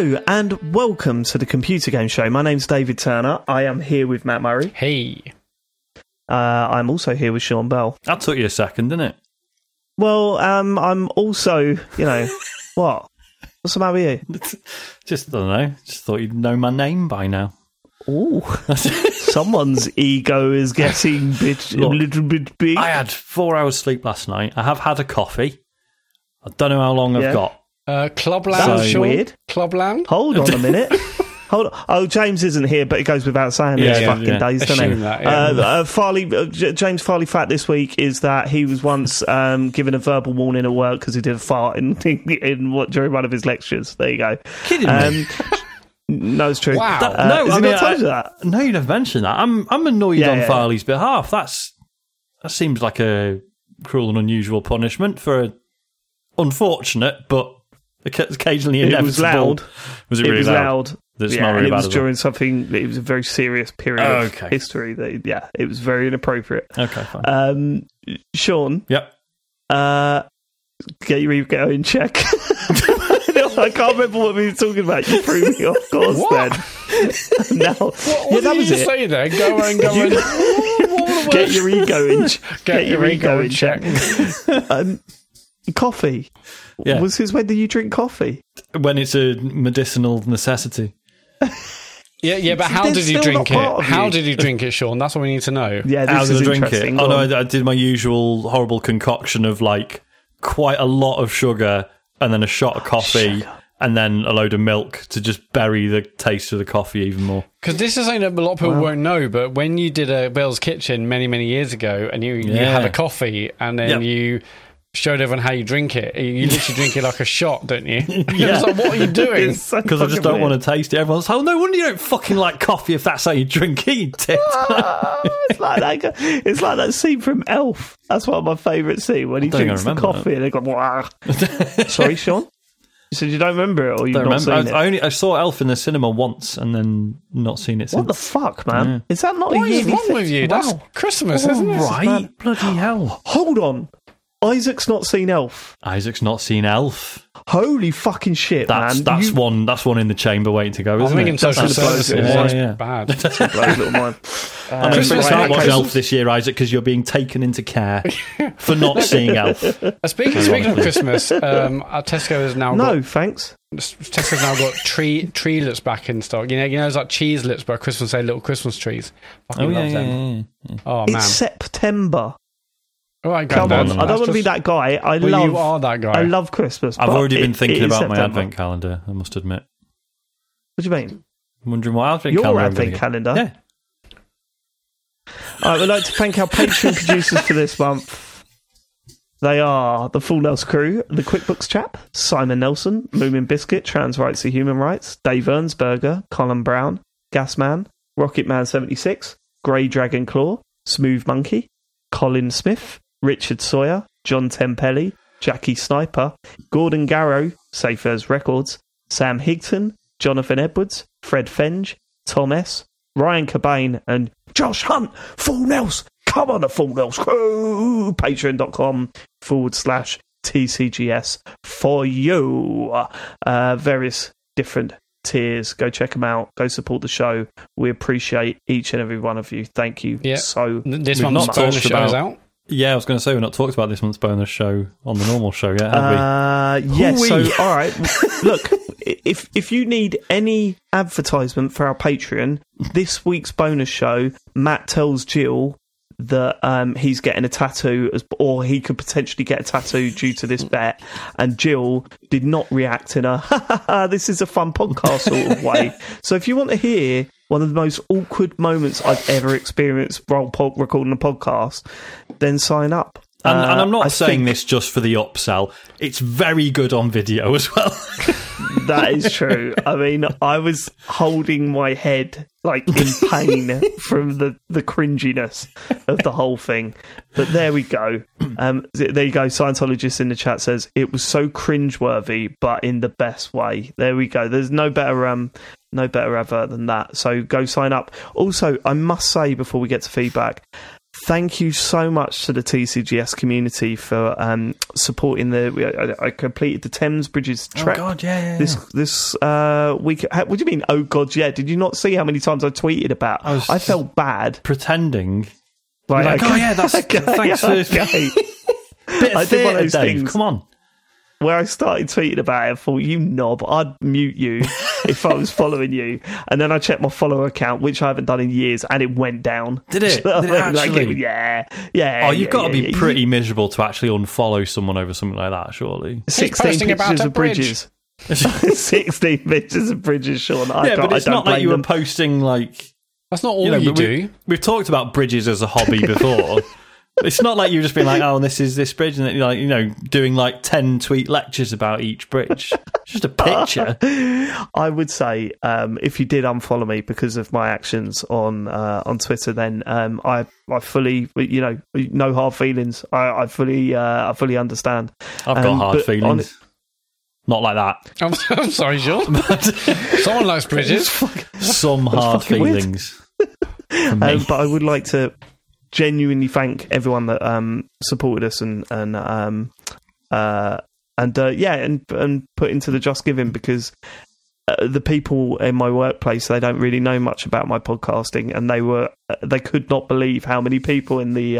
Hello and welcome to the Computer Game Show. My name's David Turner. I am here with Matt Murray. Hey. Uh, I'm also here with Sean Bell. That took you a second, didn't it? Well, um, I'm also, you know, what? What's the matter with you? Just I don't know. Just thought you'd know my name by now. Ooh, someone's ego is getting bit, a little bit big. I had four hours sleep last night. I have had a coffee. I don't know how long Yeah. I've got. Uh, Clubland, Sounds Sean? weird. Clubland? Hold on a minute. Hold on. Oh, James isn't here, but it goes without saying Yeah, these yeah, fucking yeah. days, doesn't Assume it? that, yeah. uh, uh, Farley, uh, J- James Farley fact this week is that he was once um, given a verbal warning at work because he did a fart in, in what during one of his lectures. There you go. Kidding me? Um, no, it's true. Wow. That- Uh, no, has I he mean, not told I- you that? No, you never mentioned that. I'm I'm annoyed Yeah, on yeah. Farley's behalf. That's that seems like a cruel and unusual punishment for a unfortunate but occa- occasionally It inevitable. was loud. Was it, It really was loud. That's yeah, not and really it was well. during something. It was a very serious period Oh, of history. That, yeah, it was very inappropriate. Okay, fine. Um, Sean, yep. uh, get your ego in check. I can't remember what we were talking about. You threw me off course What? then. no, What, yeah, what that did was you it. say there? Go and go and. Get your ego in. ch- Get your ego in check. Um, coffee. Yeah. Was his when do you drink coffee? When it's a medicinal necessity. Yeah, yeah, but how They're did you still drink not part it? of How you. did you drink it, Sean? That's what we need to know. Yeah, this How is did I drink it? interesting. Oh Go no, on. I, I did my usual horrible concoction of like quite a lot of sugar and then a shot of coffee and then a load of milk to just bury the taste of the coffee even more. Because this is something that a lot of people won't know, but when you did a Bill's Kitchen many, many years ago and you, you Yeah. had a coffee and then Yep. you showed everyone how you drink it, you literally drink it like a shot, don't you? Yeah. Like, what are you doing? It's so Because I just don't weird. want to taste it. Everyone's like, oh, no wonder you don't fucking like coffee if that's how you drink it, you tit. it's like that. It's like that scene from Elf. That's one of my favourite scenes when he drinks the even remember coffee and they go. Sorry, Sean. You said you don't remember it, or you've don't not remember. seen I, it. I only I saw Elf in the cinema once and then not seen it Since. what the fuck, man? Is that not a What is yearly wrong thing? with you? That's Wow. Christmas, isn't it? right, bloody hell! Hold on. Isaac's not seen Elf. Isaac's not seen Elf. Holy fucking shit, That's man! that's You one. That's one in the chamber waiting to go, I'm isn't thinking it? social That's gonna blow services. it. Yeah, yeah. bad. blows little mind. I mean, Christmas you can't night, watch Elf this year, Isaac, because you're being taken into care for not seeing Elf. Uh, speaking, speaking of Christmas, um, uh, Tesco has now No, got thanks. Tesco's now got tree tree lips back in stock. You know, you know, it's like cheese lips, but Christmas Day little Christmas trees. Fucking Oh love yeah, them. yeah, yeah. Oh It's September. Oh, All right, Come on, I don't want to be that guy. I Well, love. you are that guy. I love Christmas. I've already been it- thinking it is about my advent calendar. I must admit. What do you mean? I'm wondering what advent Your calendar I'm advent calendar. Yeah, All right, we'd like to thank our Patreon producers for this month. They are the Full Nels crew, the QuickBooks chap, Simon Nelson, Moomin Biscuit, Trans Rights to Human Rights, Dave Ernsberger, Colin Brown, Gasman, Rocketman76, Grey Dragon Claw, Smooth Monkey, Colin Smith, Richard Sawyer, John Tempelli, Jackie Sniper, Gordon Garrow, Safe as Records, Sam Higton, Jonathan Edwards, Fred Fenge, Tom S., Ryan Cobain, and Josh Hunt. Full Nels. Come on, the Full Nels crew. Patreon.com forward slash TCGS for you. Uh, various different tiers. Go check them out. Go support the show. We appreciate each and every one of you. Thank you Yeah. so This We've not talked about- out. Yeah. I was going to say we've not talked about this month's bonus show on the normal show yet, have we? Uh, yeah. So, all right. Look, if if you need any advertisement for our Patreon, this week's bonus show, Matt tells Jill that um, he's getting a tattoo, as, or he could potentially get a tattoo due to this bet, and Jill did not react in a "Ha, ha, ha, "this is a fun podcast" sort of way. So, if you want to hear one of the most awkward moments I've ever experienced while recording a podcast, then sign up. And, and Uh, I'm not I saying think- this just for the upsell. It's very good on video as well. That is true. I mean, I was holding my head like in pain from the, the cringiness of the whole thing. But there we go. Um, there you go. Scientologist in the chat says it was so cringeworthy, but in the best way. There we go. There's no better um, no better advert than that. So go sign up. Also, I must say before we get to feedback, thank you so much to the TCGS community for um, supporting the. I, I completed the Thames Bridges trek. Oh God, yeah, yeah, This yeah. this uh, week. How, what do you mean? Oh God, yeah. Did you not see how many times I tweeted about? I I felt bad. pretending. Right, like, okay. oh yeah, that's Okay, thanks for okay. bit I of did one of those Dave. things. Come on. Where I started tweeting about it, I thought, you knob, I'd mute you if I was following you. And then I checked my follower account, which I haven't done in years, and it went down. Did it? So, Did it like, actually? yeah, yeah. Oh, you've yeah, got to yeah, be yeah. pretty miserable to actually unfollow someone over something like that, surely. 16 posting about pictures a of bridge. bridges. 16 pictures of bridges, Sean. I yeah, don't, but it's I don't not like blame you were them. posting like That's not all you you, know. but do. we, we've talked about bridges as a hobby before. It's not like you've just been like, oh, and this is this bridge, and then, like you know, doing like ten tweet lectures about each bridge. It's just a picture. I would say um, if you did unfollow me because of my actions on uh, on Twitter, then um, I I fully you know no hard feelings. I, I fully uh, I fully understand. I've got Um, hard but feelings. Not like that. I'm, I'm sorry, Sean. Someone likes bridges. Some hard feelings. Um, but I would like to genuinely thank everyone that um, supported us and and um, uh, and uh, yeah, and and put into the Just Giving because uh, the people in my workplace they don't really know much about my podcasting, and they were uh, they could not believe how many people in the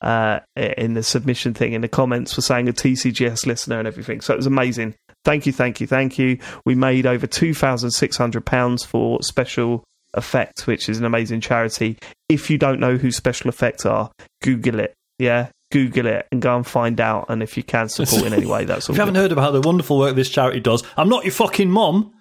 uh, in the submission thing in the comments were saying a TCGS listener and everything. So it was amazing. Thank you, thank you, thank you. We made over two thousand six hundred pounds for special effect, which is an amazing charity. If you don't know who Special Effects are, Google it. Yeah, Google it and go and find out. And if you can support in any way, that's all. If you haven't heard about the wonderful work this charity does, I'm not your fucking mom.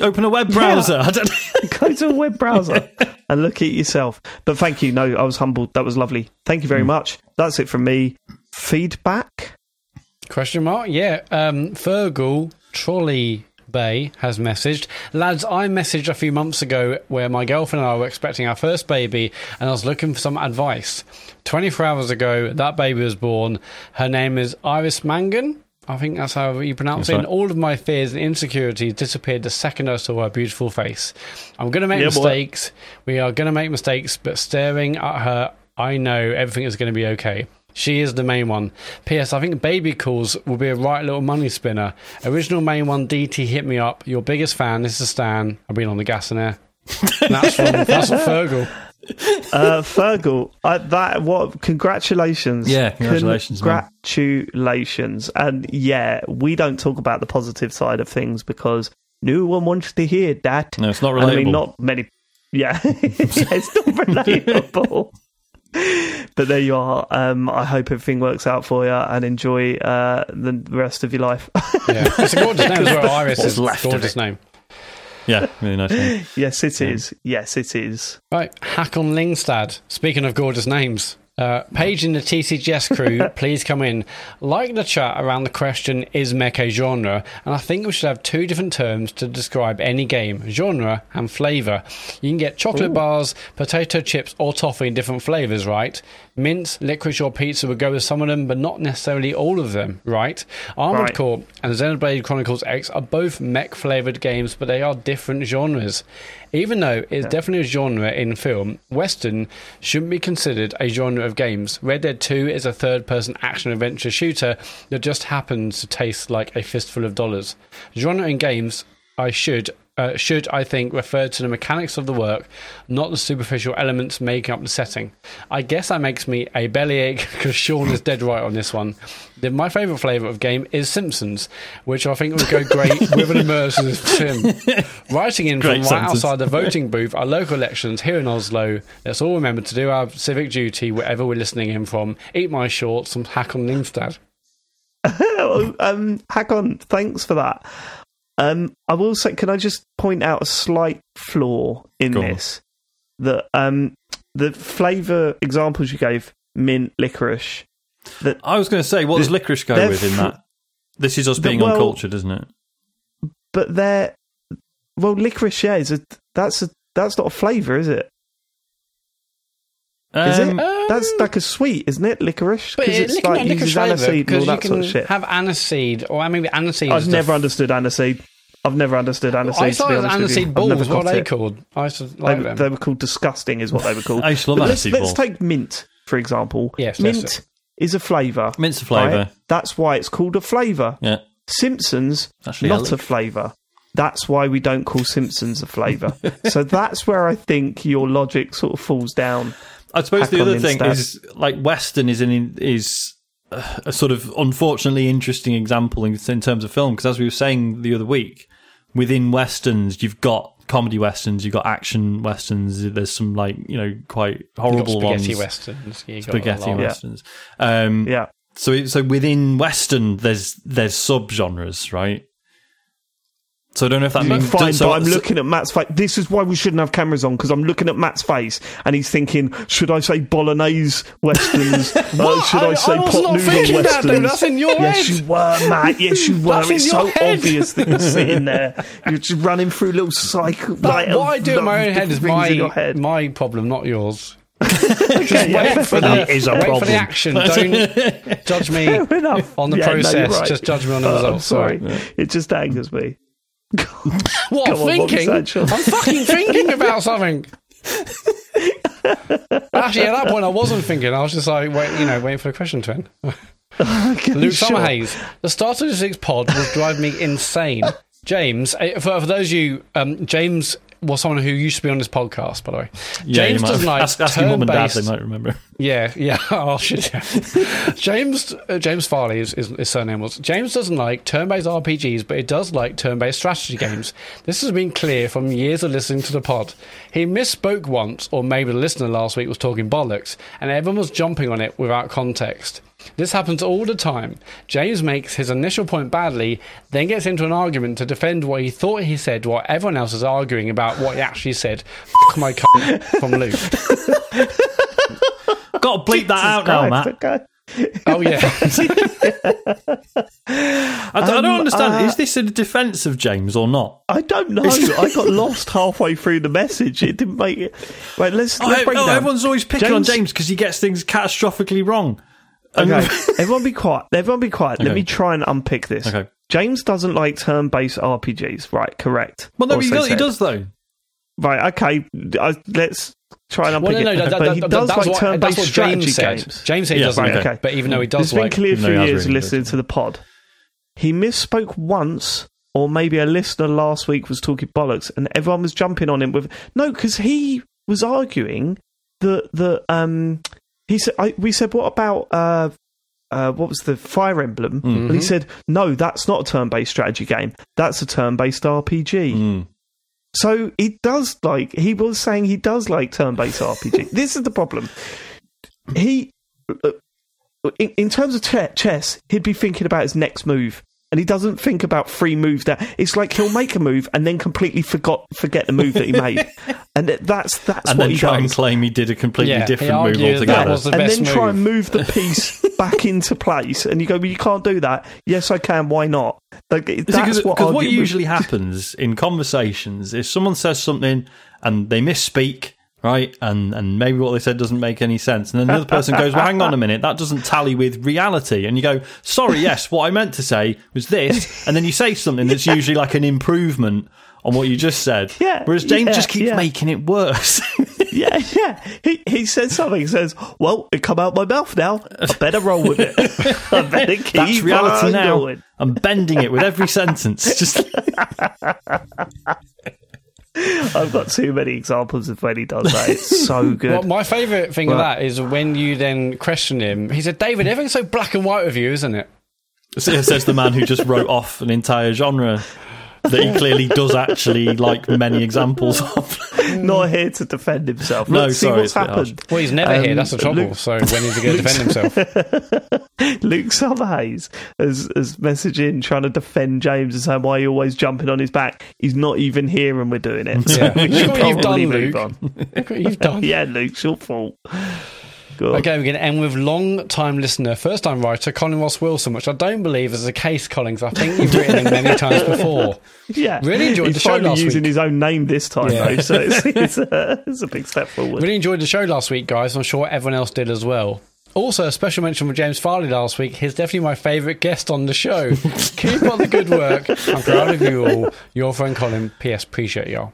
Open a web browser. I don't go to a web browser and look at yourself. But thank you. No, I was humbled. That was lovely. Thank you very much. That's it from me. Feedback. Question mark? Yeah. Um, Fergal Trolley Bay has messaged. Lads, I messaged a few months ago where my girlfriend and I were expecting our first baby and I was looking for some advice. 24 hours ago, that baby was born. Her name is Iris Mangan. I think that's how you pronounce That's it. And all of my fears and insecurities disappeared the second I saw her beautiful face. I'm going to make Yeah, boy. mistakes. We are going to make mistakes, but staring at her, I know everything is going to be okay. She is the main one. P.S. I think baby calls will be a right little money spinner. Original main one, DT hit me up. Your biggest fan. This is Stan. I've been on the gas and air. And that's from that's from Fergal. Uh, Fergal, I, that what? Congratulations! Yeah, congratulations, man. Congratulations! And yeah, we don't talk about the positive side of things because no one wants to hear that. No, it's not And I mean, not many. Yeah, it's not relatable. But there you are. Um, I hope everything works out for you and enjoy uh, the rest of your life. Yeah, it's a gorgeous name as well. Iris is a left gorgeous it. name. Yeah, really nice. name. yes, it is. Yes, it is. Right, Hakon Lingstad. Speaking of gorgeous names, uh, Paige in the TCGS crew, please come in. Like the chat around the question, is mech a genre? And I think we should have two different terms to describe any game genre and flavour. You can get chocolate bars, potato chips, or toffee in different flavours, right? Mint, licorice, or pizza would go with some of them, but not necessarily all of them, right? Armored Right. Core and Xenoblade Chronicles X are both mech flavoured games, but they are different genres. Even though it's definitely a genre in film, Western shouldn't be considered a genre of games. Red Dead 2 is a third person action adventure shooter that just happens to taste like a fistful of dollars. Genre in games, I should. Uh, should I think refer to the mechanics of the work, not the superficial elements making up the setting. I guess that makes me a bellyache because Sean is dead right on this one. The, my favourite flavour of game is Simpsons, which I think would go great with an immersive sim. Writing in Great from right sentence. outside the voting booth are local elections here in Oslo. Let's all remember to do our civic duty wherever we're listening in from. Eat my shorts and hack on Lingstad. um, Hakon, thanks for that. Um, I will say, can I just point out a slight flaw in Go on. this? That um, the flavour examples you gave, mint, licorice, that I was going to say, what does licorice go with in that? This is us being well- uncultured, isn't it? but they're well, licorice. Yeah, is a that's a that's not a flavour, is it? Is Um, it? That's like a sweet, isn't it? Licorice But because it's lic- like not licorice uses flavour, aniseed and because all you that can sort of shit. have aniseed, or I mean, aniseed. I've is never the, understood aniseed. I've never understood aniseed. I to thought be it was honest with you. aniseed balls. never What are they it. called? I used to They, like them. they were called disgusting, is what they were called. I used to love But let's, aniseed let's take mint. for example, Yes, that's mint is a flavour. Mint's a flavour. right? That's why it's called a flavour. Yeah. Simpsons, Actually, not a flavour. That's why we don't call Simpsons a flavour. so that's where I think your logic sort of falls down. I suppose the other thing instead. is like Western is an is a sort of unfortunately interesting example in, in terms of film because as we were saying the other week, within westerns you've got comedy westerns, you've got action westerns. There's some like you know quite You've got horrible spaghetti ones, westerns. you got spaghetti lot. westerns. Um, Yeah. So so within western there's there's subgenres, right? So I don't know if that means Fine, so, but I'm so- looking at Matt's face. This is why we shouldn't have cameras on because I'm looking at Matt's face and he's thinking, should I say bolognese westerns? uh, should I, I- say I was pot not noodle thinking that, westerns? That's in your yes, head. you were, Matt. Yes, you were. It's so head. obvious that you're sitting there. You're just running through little cycle. Like, what I do in my own head is different things in your my head. my problem, not yours. Okay, yeah, wait for That the, is a wait for the action. Don't judge me on the Yeah, no, process. right. Just judge me on the Oh, I'm results. sorry. It just angers me. What Come thinking? I'm fucking thinking about something. Actually, at that point, I wasn't thinking. I was just like, wait, you know, waiting for the question to end. Luke Sure. Summerhays. The Start of the Six pod will drive me insane. James, eh, for, for those of you, um, James was someone who used to be on this podcast, by the way. yeah, James doesn't like ask, ask mum and dad; they might remember. Yeah, yeah. Oh shit. Yeah. James uh, James Farley is, is his surname was. James doesn't like turn-based RPGs, but he does like turn-based strategy games. This has been clear from years of listening to the pod. He misspoke once, or maybe the listener last week was talking bollocks, and everyone was jumping on it without context. This happens all the time. James makes his initial point badly, then gets into an argument to defend what he thought he said while everyone else is arguing about what he actually said. F my cunt from Luke. Got to bleep that out now, Matt. Okay. Oh yeah. I, I don't Um, understand. uh, is this a defence of James or not? I don't know. I got lost halfway through the message. It didn't make it. Right, let's, let's Oh, break it oh, down. everyone's always picking on James- James because he gets things catastrophically wrong. Okay, everyone be quiet. Everyone be quiet. Let me try and unpick this. Okay. James doesn't like turn-based RPGs. Right, correct. well, no, he does, he does though. Right, okay. I, let's try and Well, unpick no, no, it. that, but that, he does like what, turn-based strategy James said. games. James said he Yeah, doesn't right, okay. but even though he It's does been like clear for years listening to the pod. He misspoke once, or maybe a listener last week was talking bollocks, and everyone was jumping on him with no, because he was arguing that that um he said I, we said what about uh uh, what was the Fire Emblem? And he said, "No, that's not a turn-based strategy game. That's a turn-based RPG." Mm. So he does like he was saying he does like turn-based RPG. this is the problem. He, uh, in, in terms of che- chess, he'd be thinking about his next move, and he doesn't think about three moves. That it's like he'll make a move and then completely forgot forget the move that he made, and that's that's And what then he try does. and claim he did a completely Yeah, different move altogether. the and best then try and move the piece back into place, and you go, "Well, you can't do that." Yes, I can. Why not? Like, that's Because what, what usually happens in conversations if someone says something and they misspeak, right? And and maybe what they said doesn't make any sense, and then the other person goes, "Well, hang on a minute, that doesn't tally with reality." And you go, "Sorry, yes, what I meant to say was this," and then you say something that's usually like an improvement on what you just said. Yeah, Whereas James yeah, just keeps yeah. making it worse. Yeah, yeah. He he says something. He says, "Well, it come out my mouth now. I better roll with it. I better keep That's reality now. going." I'm bending it with every sentence. Just I've got too many examples of when he does that. It's so good. Well, my favourite thing of that is when you then question him. He said, "David, everything's so black and white with you, isn't it?" says the man who just wrote off an entire genre that he clearly does actually like many examples of. Not here to defend himself. No, Look, see sorry, what's it's harsh. happened. Well, he's never Um, here. That's the trouble. Luke- so when is he going to defend himself? Luke Summerhays has, has messaged in trying to defend James and saying why are you always jumping on his back. He's not even here and we're doing it. So Yeah. we should what you've probably done, move Luke. on. You've done. Yeah, Luke, your fault. Go on. Okay, we're going to end with long time listener, first time writer, Colin Ross Wilson, which I don't believe is the case, Colin, 'cause I think you've written him many times before. Yeah, Really enjoyed He's the show last using week. his own name this time, Yeah. though, so it's, it's, a, it's a big step forward. Really enjoyed the show last week, guys. I'm sure everyone else did as well. Also, a special mention for James Farley last week. He's definitely my favourite guest on the show. Keep up the good work. I'm proud of you all. Your friend Colin. P.S. Appreciate y'all.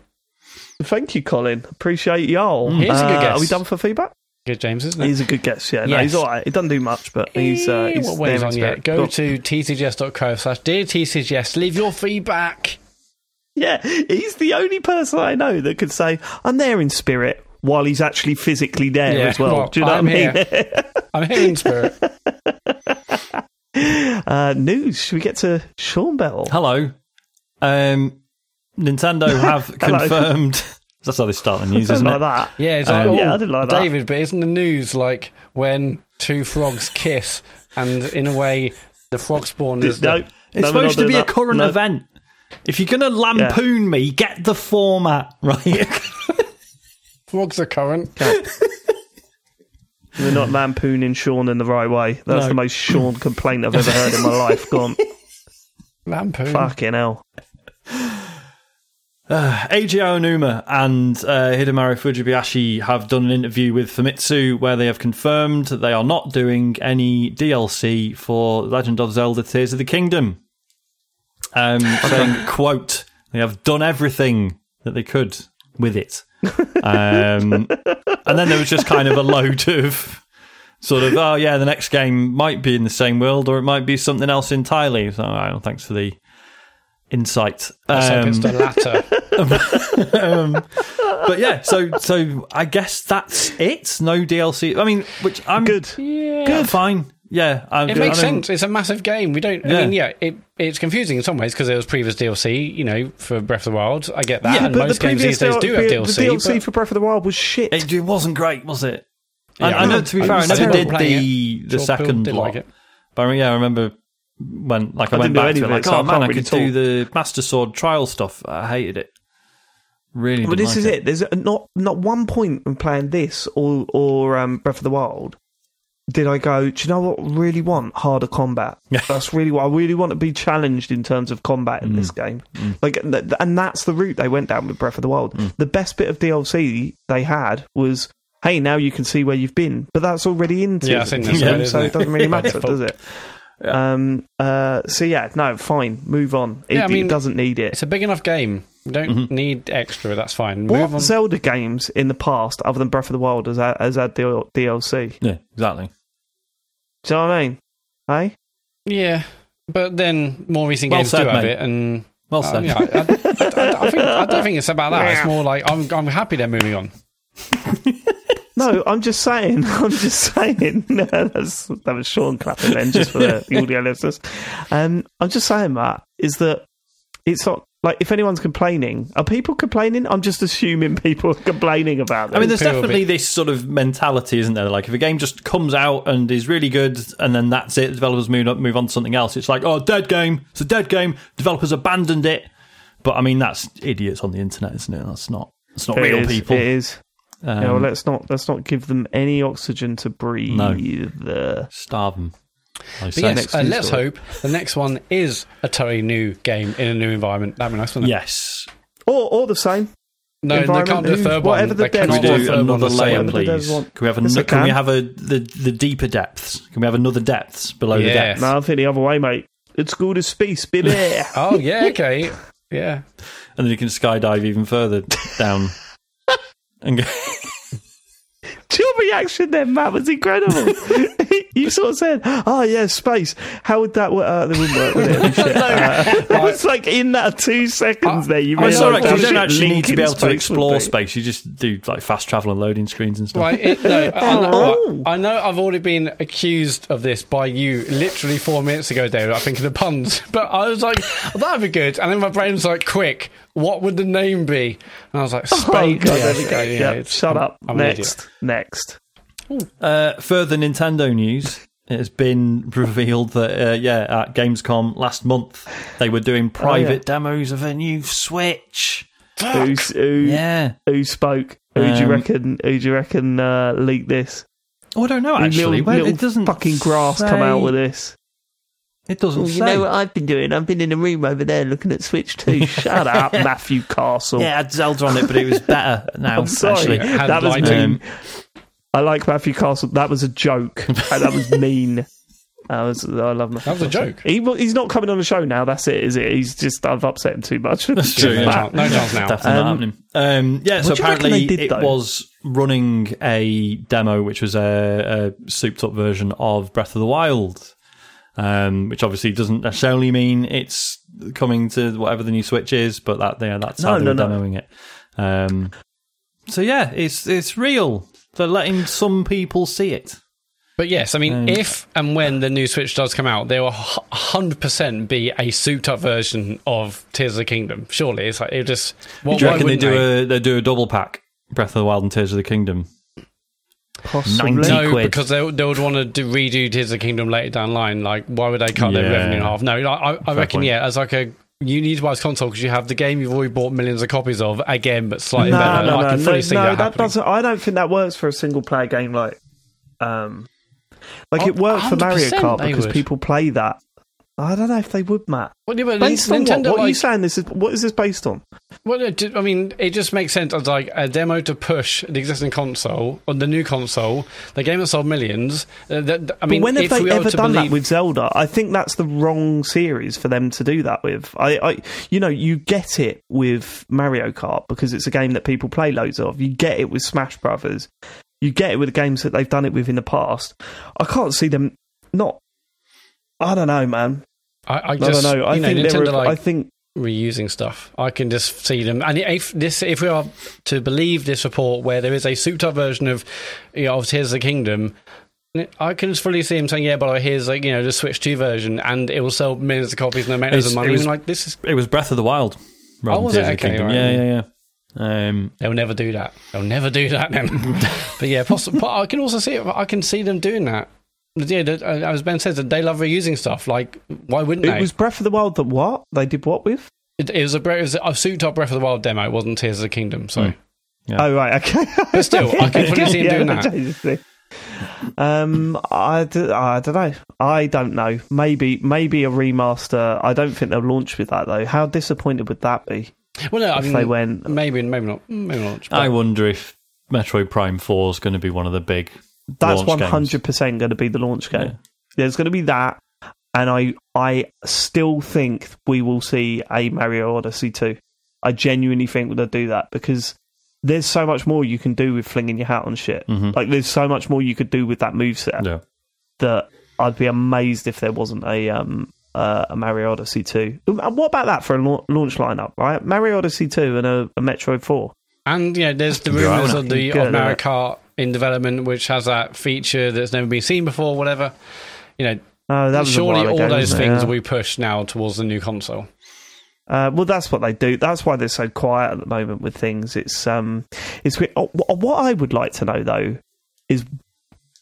Thank you, Colin. Appreciate y'all. Here's a good Uh, guess. Are we done for feedback? Good, James, isn't it? He's a good guess. Yeah, no, Yes. he's all right. He doesn't do much, but he's uh, he's what way is there on in yet? spirit. Go on. to tcgs.co slash dear tcgs. Leave your feedback. Yeah, he's the only person I know that could say I'm there in spirit while he's actually physically there Yeah, as well. well, Do you know I'm what I mean? I'm here in spirit. uh, news. Should we get to Sean Bell? Hello. Um, Nintendo have confirmed. That's how they start the news, isn't Something it? that. Yeah, it's Um, like, oh, yeah, I didn't like that. David, but isn't the news like when two frogs kiss and in a way the frog spawn is No, the, It's no, supposed to be doing a current No. event. If you're going to lampoon me, get the format right. frogs are current. We're not lampooning Sean in the right way. That's No. the most Sean complaint I've ever heard in my life. Gone. Lampoon. Fucking hell. Eiji Aonuma and uh, Hidemaro Fujibayashi have done an interview with Famitsu where they have confirmed that they are not doing any DLC for Legend of Zelda Tears of the Kingdom. Um, saying, quote, they have done everything that they could with it. Um, and then there was just kind of a load of sort of, oh yeah, the next game might be in the same world or it might be something else entirely. So, all right, well, thanks for the insight. I it's Um, the latter. um, but yeah, so so I guess that's it. No DLC. I mean, which I'm Good. yeah. Good, fine. Yeah, I, It makes I sense. It's a massive game. We don't. I mean, yeah, it, it's confusing in some ways because there was previous DLC, you know, for Breath of the Wild. I get that. Yeah, and but the most games previous these days do have the DLC. DLC but- for Breath of the Wild was shit. It, it wasn't great, was it? I, Yeah, I know. To be I fair, I was never terrible did playing the the Sure, second did lot. like it. But yeah, I remember when like I, I went didn't back to it, like, so oh I man, can't I really could do the Master Sword trial stuff. I hated it. Really, But this like is it. There's not not one point in playing this or or um, Breath of the Wild did I go. Do you know what? I really want harder combat. Yeah. That's really what I really want to be challenged in terms of combat in this Mm. game. Like, and that's the route they went down with Breath of the Wild. Mm. The best bit of DLC they had was. Hey, now you can see where you've been, but that's already into Yeah, I think that's so, right, so it? it doesn't really matter, does it? Um. Uh. So yeah, no, fine. Move on. It, Yeah, I mean, it doesn't need it. It's a big enough game. We don't Mm-hmm. need extra. That's fine. What on. Zelda games in the past, other than Breath of the Wild, has had, has had DL- DLC? Yeah, exactly. Do you know what I mean? Hey? Yeah, but then more recent Well games said, do have mate. it, and Well uh, said. yeah, I, I, I, I, think, I don't think it's about that. It's more like I'm I'm happy they're moving on. No, I'm just saying. I'm just saying. That's, that was Sean clapping then, just for the, the audio listeners. Um, I'm just saying that is that it's not like if anyone's complaining, are people complaining? I'm just assuming people are complaining about it. I mean, there's People definitely be- this sort of mentality, isn't there? Like, if a game just comes out and is really good, and then that's it, developers move up, move on to something else. It's like, oh, dead game. It's a dead game. Developers abandoned it. But I mean, that's idiots on the internet, isn't it? That's not. That's not It real is, people. It is. Um, yeah, well, let's not let's not give them any oxygen to breathe. Uh, starve them. But yes, next uh, let's story. hope the next one is a totally new game in a new environment. That'd be nice, wouldn't it? Yes. Or, or the same. No, they Environment, can't do a who- third whatever one. the They Can we do a do third one another layer, same. Whatever the devs please? Can we have Yes, an- they can we have a the the deeper depths? Can we have another depths below the Yeah. depths? No, I think the other way, mate. It's called a space, baby. Oh yeah, okay, yeah. And then you can skydive even further down. And go, Your reaction then, Matt, was incredible. you sort of said, "Oh yeah, space. How would that work? Uh, it wouldn't work, would it?" And shit. Uh, it was like in that two seconds there. You I mean, it's realised all right 'cause how you don't actually need to be able to explore be. space. You just do like fast travel and loading screens and stuff. Right, it, no, I, know, Oh. I know I've already been accused of this by you literally four minutes ago, David. I think of the puns, but I was like, that'd be good. And then my brain was like, quick, what would the name be? And I was like, space. Oh god, yeah, there we go. yeah, Yeah, shut up. I'm an idiot. next, next. Uh, further Nintendo news. It has been revealed that uh, yeah, at Gamescom last month they were doing private Oh, yeah. demos of a new Switch. Who's, who, Yeah. who spoke? Who do you Um, reckon? Who do you reckon uh, leaked this? Oh, I don't know actually. little, Well, little it doesn't fucking grass come out with this. It doesn't Well, say. you know what I've been doing? I've been in a room over there looking at Switch 2. Shut up, Matthew Castle. yeah, it had Zelda on it, but it was better now. I'm sorry. Actually, Had that was lighting. mean. I like Matthew Castle. That was a joke. That was mean. That was, I love Matthew That was a Castle. joke. He, he's not coming on the show now. That's it, is it? He's just, I've upset him too much. That's true, No yeah. chance, no chance now. definitely not Um, happening. Um, yeah, so what do apparently they did, it though? was running a demo, which was a, a souped up version of Breath of the Wild, um, which obviously doesn't necessarily mean it's coming to whatever the new Switch is, but that yeah, that's how they're no, no. demoing it. Um, so yeah, it's it's real. They're letting some people see it. But yes, I mean, Um, if and when the new Switch does come out, there will hundred percent be a souped-up version of Tears of the Kingdom. Surely, it's like it just. Well, Do you reckon they wouldn't do they? a they do a double pack Breath of the Wild and Tears of the Kingdom? Possibly. 90 No, quid. because they, they would want to do, redo Tears of the Kingdom later down the line. Like, why would they cut their revenue in half? No, like, I, I reckon, point. yeah, as like a. You need to buy this console because you have the game you've already bought millions of copies of again, but slightly No, better. no, I no, can no, fully see no, that, that doesn't. I don't think that works for a single player game like, um, like Oh, it worked for Mario Kart because would. people play that. I don't know if they would, Matt. Well, yeah, Based on Nintendo, what? What are you saying? This is what is this based on? Well, I mean, it just makes sense as like a demo to push the existing console on the new console, the game that sold millions. Uh, that, I mean, but when have if they we ever done believe, that with Zelda? I think that's the wrong series for them to do that with. I, I, you know, you get it with Mario Kart because it's a game that people play loads of. You get it with Smash Brothers. You get it with the games that they've done it with in the past. I can't see them not. I don't know, man. I, I I just, don't know. I you know, think Nintendo they're. like I think reusing stuff. I can just see them, and if this, if we are to believe this report, where there is a souped-up version of, you know, of Tears of the Kingdom. I can just fully see him saying, "Yeah, but here's like you know the Switch Two version, and it will sell millions of copies, and they make loads It's- of it money." was- like this is, It was Breath of the Wild. rather Oh, was it? the Okay, Kingdom. right, Yeah, yeah. yeah, yeah. Um, They'll never do that. They'll never do that then. but yeah, possibly. But I can also see it. I can see them doing that. Yeah, uh, as Ben says, they love reusing stuff. Like, why wouldn't it they? It was Breath of the Wild that what they did what with? it, it was a, bre- it was a souped up Breath of the Wild demo. It wasn't Tears of the Kingdom. So, Hmm. Yeah. Oh right, okay. but still, I can fully see him doing that that. changes things. Um, I, d- I don't know. I don't know. Maybe maybe a remaster. I don't think they'll launch with that though. How disappointed would that be Well, no, I if mean, they went? maybe, maybe not, maybe not. I wonder if Metroid Prime Four is going to be one of the big. That's launch one games. hundred percent going to be the launch game. There's going to be that, and I I still think we will see a Mario Odyssey two. I genuinely think they'll do that because there's so much more you can do with flinging your hat on shit. Mhm. Like there's so much more you could do with that moveset. Yeah. that I'd be amazed if there wasn't a um uh, a Mario Odyssey two. And What about that for a la- launch lineup? Right, Mario Odyssey two and a, a Metroid four. And yeah, there's the Right, rumors well, of the good, of Mario isn't? Kart in development, which has that feature that's never been seen before. Whatever, you know, that was surely all ago, those things Yeah. will be pushed now towards the new console. Uh, well, that's what they do. That's why they're so quiet at the moment with things. It's um, it's re- oh, what I would like to know though is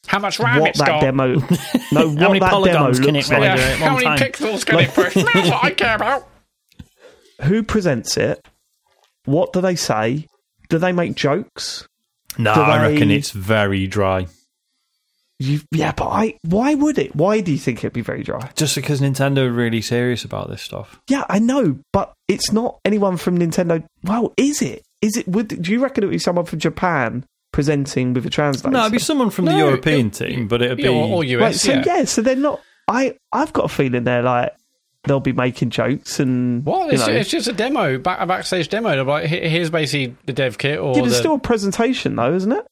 How much RAM what it's that got? demo. No, what many that demo polygons can looks it like. render? Yeah, how many time. pixels can it push? That's what I care about. Who presents it? What do they say? Do they make jokes? No, Do I reckon they- it's very dry. You, yeah, but I. Why would it? Why do you think it'd be very dry? Just because Nintendo are really serious about this stuff. Yeah, I know, but it's not anyone from Nintendo. Well, is it? Is it? Would do you reckon it would be someone from Japan presenting with a translator? No, it'd be someone from the European it- team, but it'd be. Yeah, or, or US. right. So yeah. yeah. so they're not. I I've got a feeling they're like they'll be making jokes and What? you It's, know. it's just a demo, back, a backstage demo. They're like, here's basically the dev kit, or yeah, there's the, still a presentation though, isn't it?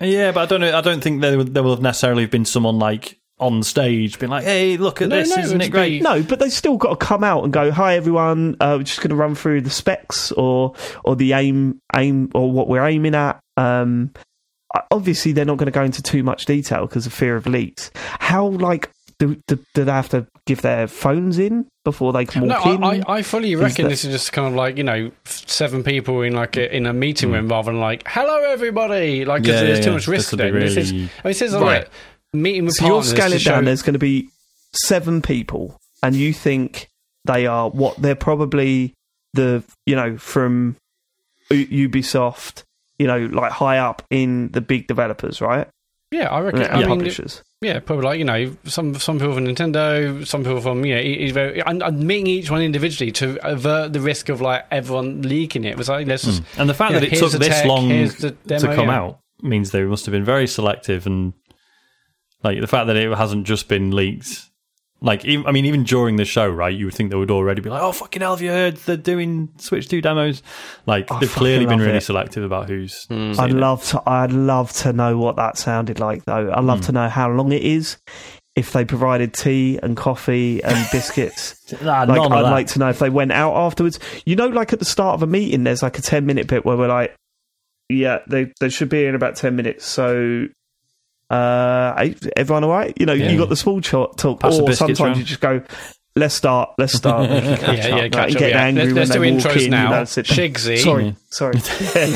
Yeah, but I don't know. I don't think there, there will have necessarily been someone like on stage being like, "Hey, look at No, this! no, Isn't it'd it great?" be- No, but they've still got to come out and go, "Hi everyone, uh, we're just going to run through the specs or or the aim aim or what we're aiming at." Um, obviously, they're not going to go into too much detail because of fear of leaks. How like do, do, do they have to give their phones in before they can No, walk in? I, I, I fully reckon that- this is just kind of like you know seven people in like a, in a meeting room rather than like hello everybody like 'cause Yeah, there's yeah, too yeah. much risk would be then. This is, I mean, this is Right. like, meeting with so you're partners scaling to down. There's going to be seven people, and you think they are what? They're probably the you know from U- Ubisoft, you know, like high up in the big developers, right? yeah, I reckon. And I mean, publishers. Yeah, probably like you know some some people from Nintendo, some people from you know e- e- very- and, and meeting each one individually to avert the risk of like everyone leaking it. It was like let's just hmm. And the fact that it took this tech, long the to come yeah. out means they must have been very selective and like the fact that it hasn't just been leaked Like, even, I mean, even during the show, right? You would think they would already be like, "Oh, fucking hell, have you heard they're doing Switch Two demos?" Like, I they've clearly been really it. selective about who's. Hmm. Seeing I'd it. love to. I'd love to know what that sounded like, though. I'd love hmm. to know how long it is. If they provided tea and coffee and biscuits, Nah, like I'd that. like to know if they went out afterwards. You know, like at the start of a meeting, there's like a ten minute bit where we're like, "Yeah, they they should be in about ten minutes." So, uh, everyone all right? You know, Yeah. you got the small talk, Pass or sometimes around. you just go. Let's start. Let's start. We can catch Yeah, up, yeah, right, catch and up, get yeah. angry Let's- let's when do they walk intros in, now. You know. Shigsy. Sorry, sorry.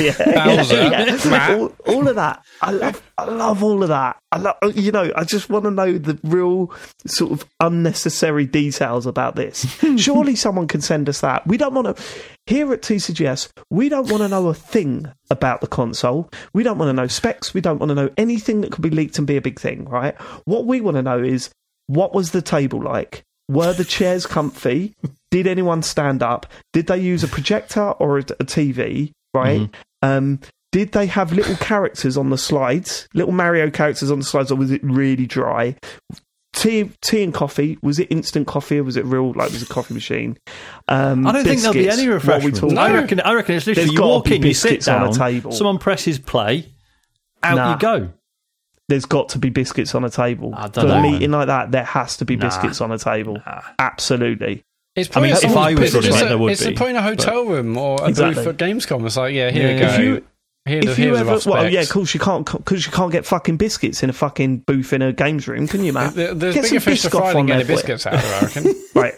yeah, yeah, Bowser, yeah, yeah. All, all of that. I love. I love all of that. I love. Uh, you know. I just want to know the real sort of unnecessary details about this. Surely someone can send us that. We don't want to. Here at TCGS, we don't want to know a thing about the console. We don't want to know specs. We don't want to know anything that could be leaked and be a big thing. Right? What we want to know is what was the table like. Were the chairs comfy? Did anyone stand up? Did they use a projector or a, a TV? Right? Um, did they have little characters on the slides? Little Mario characters on the slides, or was it really dry? Tea, tea and coffee. Was it instant coffee, or was it real? Like, was it a coffee machine? Um, I don't think there'll be any refreshments. talking I reckon. I reckon it's literally There's you walk in, you sit biscuits on down, a table. someone presses play, out Nah. you go. There's got to be biscuits on a table I for don't a know, meeting man. like that. There has to be Nah. biscuits on a table. Nah. Absolutely. It's I mean, if I was put- running it, a- there would It's be, a point in a hotel room or a Exactly. booth at Gamescom. It's like, yeah, here Yeah. we go. If you- Here's if the, you ever, rough well, yeah, of course you can't, because you can't get fucking biscuits in a fucking booth in a games room, can you, man? There- There's Get bigger some fish to Biscoff fry than on getting there, biscuits out of it, I reckon. right.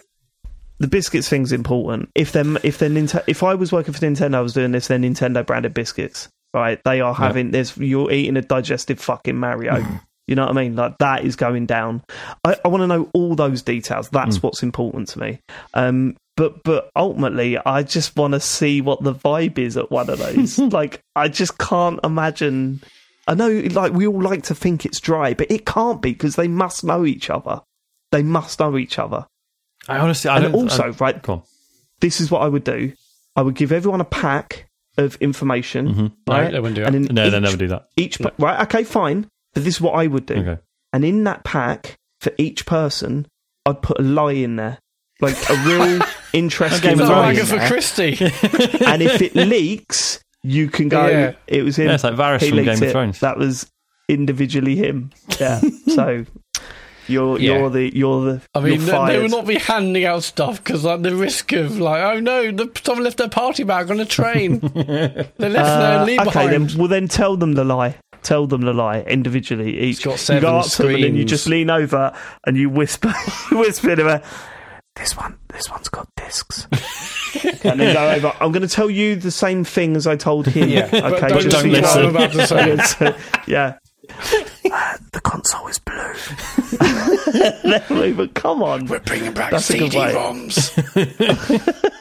The biscuits thing's important. If them, if they're Nintendo, if I was working for Nintendo, I was doing this. They're Nintendo branded biscuits. Right? They are having this. You're eating a digestive fucking Mario. you know what I mean? Like that is going down. I, I want to know all those details. That's what's important to me. Um, but but ultimately, I just want to see what the vibe is at one of those. like I just can't imagine. I know, like we all like to think it's dry, but it can't be because they must know each other. They must know each other. I honestly, I And also, I, right, this is what I would do. I would give everyone a pack of information. Mhm. No, Right? they wouldn't do that. No, each, they never do that. Each pa- right, okay, fine. But this is what I would do. Okay. And in that pack, for each person, I'd put a lie in there, like a real interesting of lie Agatha there. Christie. And if it leaks, you can go. Yeah. It was him. Yeah, it's like Varys he from Game of it. Thrones. That was individually him. Yeah. so you're Yeah. you're the you're the. I mean, they, will not be handing out stuff because like the risk of like, oh no, the, someone left their party bag on a train. they left their Uh, lead okay, behind. then well then tell them the lie. Tell them the lie individually. Each got you seven go up to them and then you just lean over and you whisper, you whisper to her. This one, this one's got discs. and then go over. I'm going to tell you the same thing as I told him. Yeah, but okay, don't just so don't listen. about to say. Yeah. Uh, the console is blue. Literally, but come on. We're bringing back That's a good way. CD-ROMs.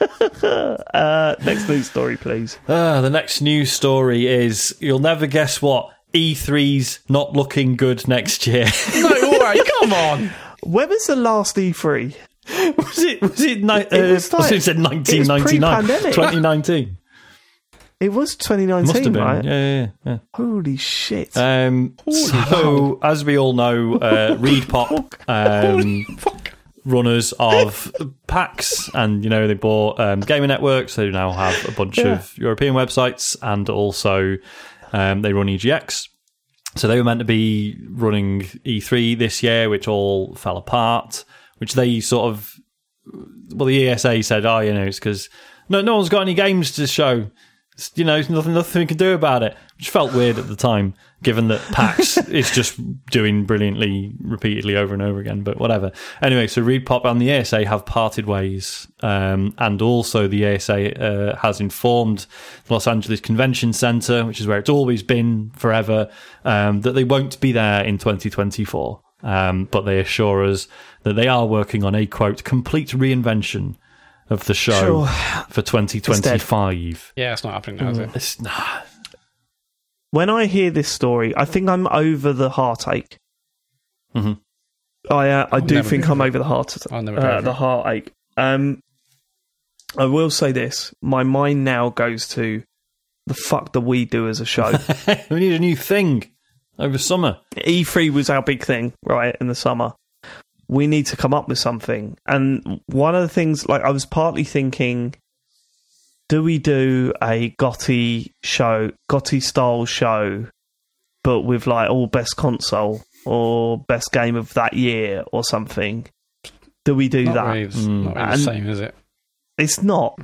Uh, next news story, please. Ah, the next news story is you'll never guess what E3's not looking good next year. no, all right, come on. When was the last E E3? was it? Was it? Ni- It uh, was was like- it said it was 1999, 2019? It was 2019, Must have been. right? Yeah, yeah, yeah. Holy shit. Um, so, as we all know, uh, ReedPop, um, runners of PAX, and you know they bought um, Gamer Network, so they now have a bunch Yeah. of European websites, and also um, they run EGX. So they were meant to be running E3 this year, which all fell apart. Which they sort of, well, the ESA said, "Oh, you know, it's because no, no one's got any games to show." You know, nothing, nothing we can do about it. Which felt weird at the time, given that PAX is just doing brilliantly repeatedly over and over again. But whatever. Anyway, so ReedPop and the ESA have parted ways, um, and also the ESA uh, has informed the Los Angeles Convention Center, which is where it's always been forever, um, that they won't be there in 2024. Um, but they assure us that they are working on a quote complete reinvention of the show Sure. for 2025. Yeah, it's not happening now, is it? It's nah. when I hear this story, I think I'm over the heartache. Mhm. I uh, I do think I'm for over the heart I'll never go uh, the heartache. Um, I will say this: my mind now goes to the fuck do we do as a show? we need a new thing over summer. E3 was our big thing, right, in the summer. We need to come up with something. And one of the things, like, I was partly thinking, do we do a GOTY show, GOTY style show, but with like all best console or best game of that year or something? Do we do Not that? really, it's mm. not really And- the same, is it? It's not.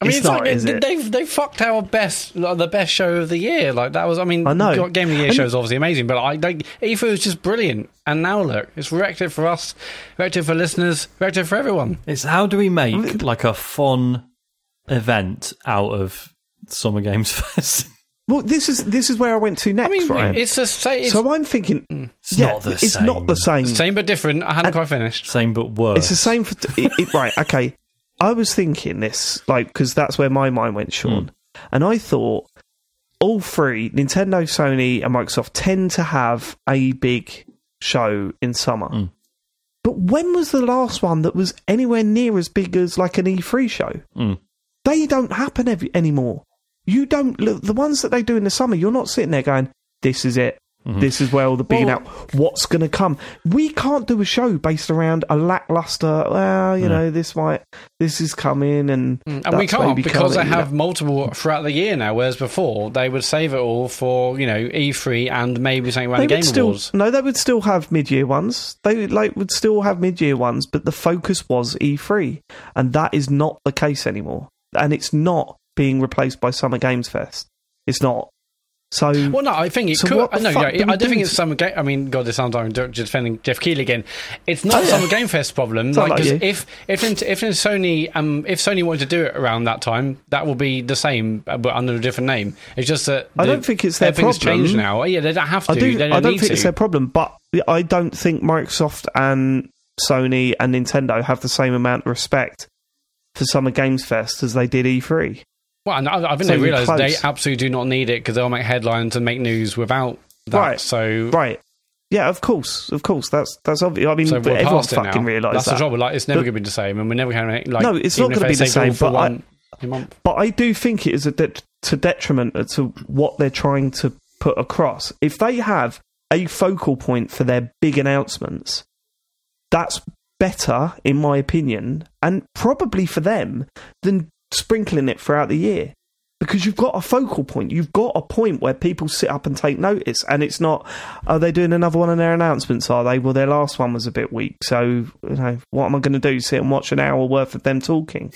I mean, it's, it's, not, like is they, it? they've they fucked our best like, the best show of the year. Like that was, I mean, I know. Game of the Year show is obviously amazing, but like, like E3 was just brilliant. And now look, it's wrecked it for us, wrecked it for listeners, wrecked it for everyone. It's how do we make like a fun event out of Summer Games Fest? Well, this is this is where I went to next, I mean, right? it's the same. It's so I'm thinking, It's yeah, not the same. it's same. not the same. same but different. I hadn't quite finished. Same but worse. It's the same for it, it- right. Okay, I was thinking this like because that's where my mind went, Sean, and I thought all three Nintendo, Sony, and Microsoft tend to have a big show in summer. Mm. But when was the last one that was anywhere near as big as like an E3 show? Mm. They don't happen every, anymore. You don't look the ones that they do in the summer. You're not sitting there going, "This is it." Mm-hmm. This is where all the big Well- out. What's going to come? We can't do a show based around a lackluster. Well, you know, this might, this is coming, and Mm, And we can't because they coming, you have know. multiple throughout the year now. Whereas before they would save it all for you know E3 and maybe something around They the Game still Awards. no, they would still have mid-year ones. They like would still have mid-year ones, but the focus was E3, and that is not the case anymore. And it's not being replaced by Summer Games Fest. It's not. So Well, no, I think it So could. no, yeah, I don't think it's Summer Game. I mean, God, this sounds like I'm defending Geoff Keighley again. It's not Oh, yeah. Summer Game Fest problem. Like, like if if if Sony um if Sony wanted to do it around that time, that will be the same, uh, but under a different name. It's just that I don't think it's their problem. changed now. Yeah, they don't have to. I do. they don't I don't need think to. it's their problem, but I don't think Microsoft and Sony and Nintendo have the same amount of respect for Summer Games Fest as they did E E3. Well, and I, I think It's they realise they absolutely do not need it because they'll make headlines and make news without that. Right. So. Right? Yeah, of course, of course. That's that's obvious. I mean, So everyone fucking now. realised That's that. the trouble. Like, it's never going to be the same, and we're never going to like. No, it's not gonna be the saved it all same, for but I- one month. But I do think it is a de- to detriment to what they're trying to put across. If they have a focal point for their big announcements, that's better, in my opinion, and probably for them than sprinkling it throughout the year. Because you've got a focal point, you've got a point where people sit up and take notice, and it's not, are they doing another one of their announcements? Are they? Well, their last one was a bit weak, so you know, what am I going to do? Sit and watch an hour worth of them talking?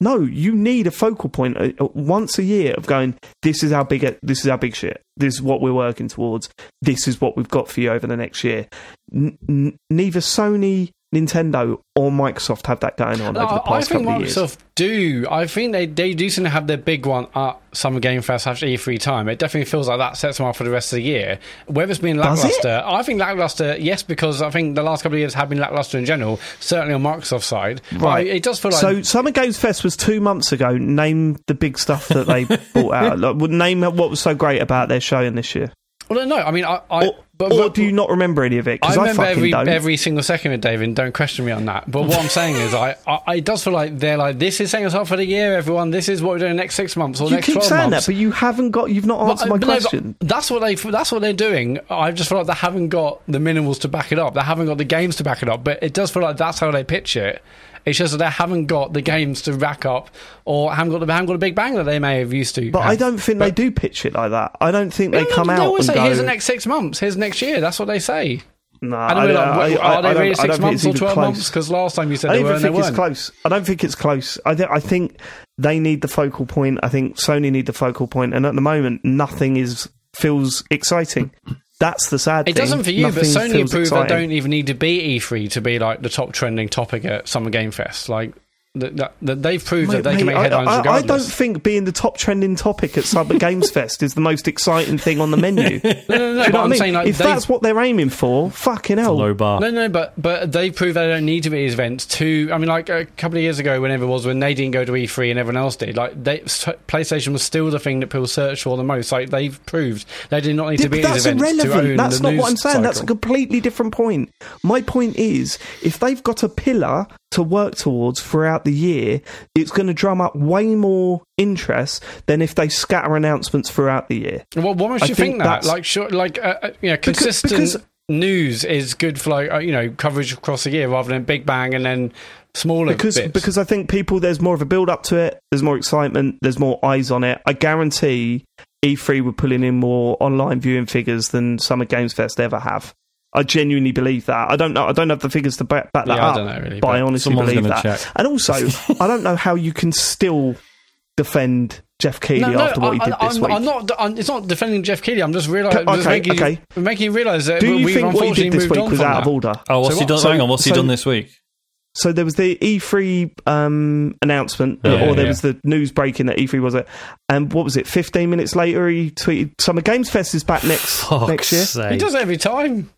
No, you need a focal point uh, uh, once a year of going. This is our big. This is our big shit. This is what we're working towards. This is what we've got for you over the next year. N- neither Sony, Nintendo, or Microsoft have that going on over the oh, I, I past think couple of years. Microsoft do. I think they, they do seem to have their big one at Summer Game Fest after E3 time. It definitely feels like that sets them up for the rest of the year. Whether it's been Does it? lackluster, I think lackluster, yes, because I think the last couple of years have been lackluster in general, certainly on Microsoft's side. But Right. It does feel like. so Summer Games Fest was two months ago. Name the big stuff that they brought out. Like, name what was so great about their showing this year. Well, no, I mean, I. I Or, but, or but- do you not remember any of it? I Because I, remember every don't. every single second of David. Don't question me on that. But what I'm saying is, I, I it does feel like they're like this is setting us up for the year, everyone. This is what we're doing next six months or you next keep twelve saying months. that, but you haven't got. You've not answered my But- no, question. that's what they. That's what they're doing. I just feel like they haven't got the minerals to back it up. They haven't got the games to back it up. But it does feel like that's how they pitch it. It's just that they haven't got the games to rack up, or haven't got the haven't got a big bang that they may have used to. But have. I don't think they do pitch it like that. I don't think they No, no, come they out always and say, go. "Here's the next six months. Here's next year." That's what they say. No, I don't. Like, I- are they really six months or twelve close. months? Because last time you said I they don't were, even and they think it's weren't. close. I don't think it's close. I, th- I think they need the focal point. I think Sony need the focal point, and at the moment, nothing is feels exciting. That's the sad thing. It thing. doesn't for you, but Sony feels proved they don't even need to be E3 to be like the top trending topic at Summer Game Fest. Like that, that, that they've proved Mate, that they can make headlines I, I, I don't think being the top trending topic at Cyber Games Fest is the most exciting thing on the menu. Do you no, no, no. know but what I I'm mean? saying like if they've- that's what they're aiming for, fucking hell. Low bar. No, no, but but they proved they don't need to be at these events. To I mean, like a couple of years ago, whenever it was when they didn't go to E3 and everyone else did, like they, PlayStation was still the thing that people search for the most. Like they've proved they did not need Yeah, to be but at these that's events to irrelevant. own That's the not news what I'm saying. That's a completely different point. My point is, if they've got a pillar to work towards throughout the year, it's going to drum up way more interest than if they scatter announcements throughout the year. Well, what makes you think think, that? Like, sure, like uh, uh, you know, Because- consistent. because news is good for like uh, you know coverage across the year rather than Big Bang and then smaller because bits. because I think people there's more of a build up to it. There's more excitement. There's more eyes on it. I guarantee E3 were pulling in more online viewing figures than Summer Games Fest ever have. I genuinely believe that. I don't know. I don't have the figures to back, back that Yeah, I don't know really, but I honestly believe that. check. And also, I don't know how you can still defend Geoff Keighley after what he did I, this I'm, week. I'm not. I'm, it's not defending Geoff Keighley. I'm just realizing, Okay, just making, okay. you, making you realize that Do you we've think what he did this week was from out of order? Oh, what's So he what- done? so- hang on, what's he done this week? So there was the E3 um, announcement, Yeah, or there yeah. was the news breaking that E3 was it, and what was it? Fifteen minutes later, he tweeted, "Summer Games Fest is back next Fuck's next year," sake. He does it every time.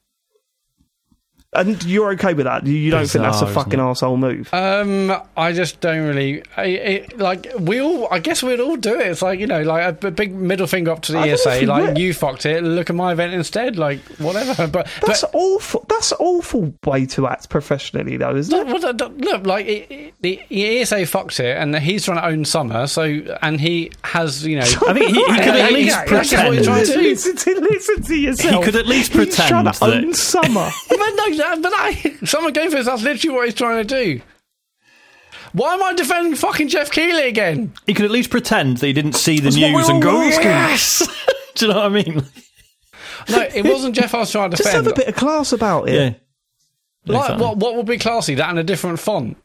And you're okay with that. You- You don't think that's a fucking isn't move? Um, I just don't really. I, it, like we all, I guess we'd all do it. It's like you know, like a, big middle finger up to the I don't know if ESA. you Like would. you fucked it. Look at my event instead. Like whatever. But That's but awful. That's an awful way to act professionally, though, isn't it? Look, well, look, look, like it, it, the ESA fucked it, and he's trying to own summer. So, and he has, you know, I think he, he could at least yeah, that's what pretend. he's trying to do. listen, to, yourself. He could at least He's trying pretend to own summer. but no, that, but I, summer game fest. That's literally what he's trying to do. Why am I defending fucking Geoff Keighley again? He could at least pretend that he didn't see the That's news and go, yes! Do you know what I mean? No, it wasn't Geoff I was trying to defend. Just have a bit of class about it. Yeah. like, Exactly. what, what would be classy? That in a different font.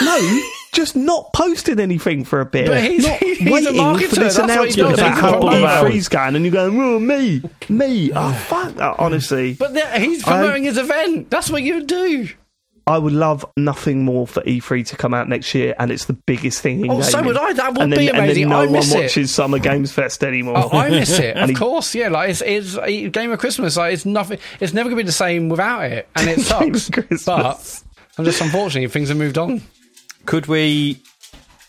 No, just not posting anything for a bit. But he's- not he's a waiting marketer, for this that's what he announcement does. about He's how marketer. E3's going, and you're going, oh, me, me. Oh, fuck that, honestly. But there- he's um, I- his event. That's what you do. I would love nothing more for E3 to come out next year, and it's the biggest thing in Oh, so gaming. would I. That would and then, be amazing. And then no I one miss it. watches Summer Games Fest anymore. Oh, I miss it. Of he- course, yeah. Like it's it's a game of Christmas. Like it's nothing. It's never gonna be the same without it, and it Game of sucks. Christmas. But I'm just unfortunately things have moved on. Could we.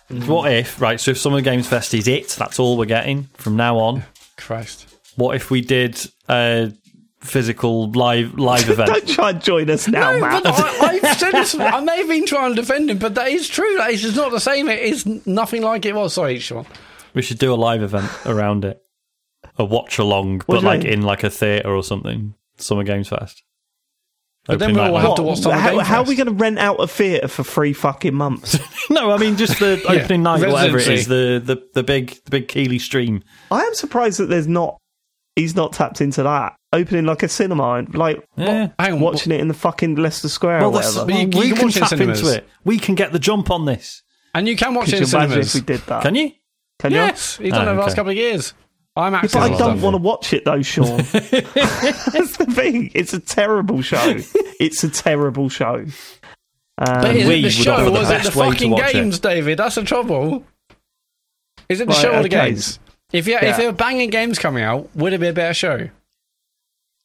What if, right, so if Summer Games Fest is it, that's all we're getting from now on. Christ. What if we did a physical live live event? Don't try and join us now, No, Matt. but I, I've said this. I may have been trying to defend him, but that is true. Like, it's just not the same. It is nothing like it was. Sorry, Sean. We should do a live event around it. A watch along, but like mean? in like a theatre or something. Summer Games Fest. But then we'll have to watch Summer how, how are we going to rent out a theatre for three fucking months? No, I mean just the Yeah, opening night, or whatever it is, the, the, the big the big Keighley stream. I am surprised that there's not. He's not tapped into that. Opening like a cinema and like Yeah. Hang on. watching it in the fucking Leicester Square Well, or whatever. But you- you we can can watch it in tap into it. We can get the jump on this. And you can watch Could it you in cinemas. if we did that? Can you? Can Yes, you? he's done Oh, ah, it the last couple of years. I'm you? active. But I don't want to watch it though, Sean. That's the thing. It's a terrible show. It's a terrible show. Um, But is we it the show offer the or is it the fucking watch it. games, David? That's the trouble. Is it the Right, show or the okay. games? If you, if there were banging games coming out, would it be a better show?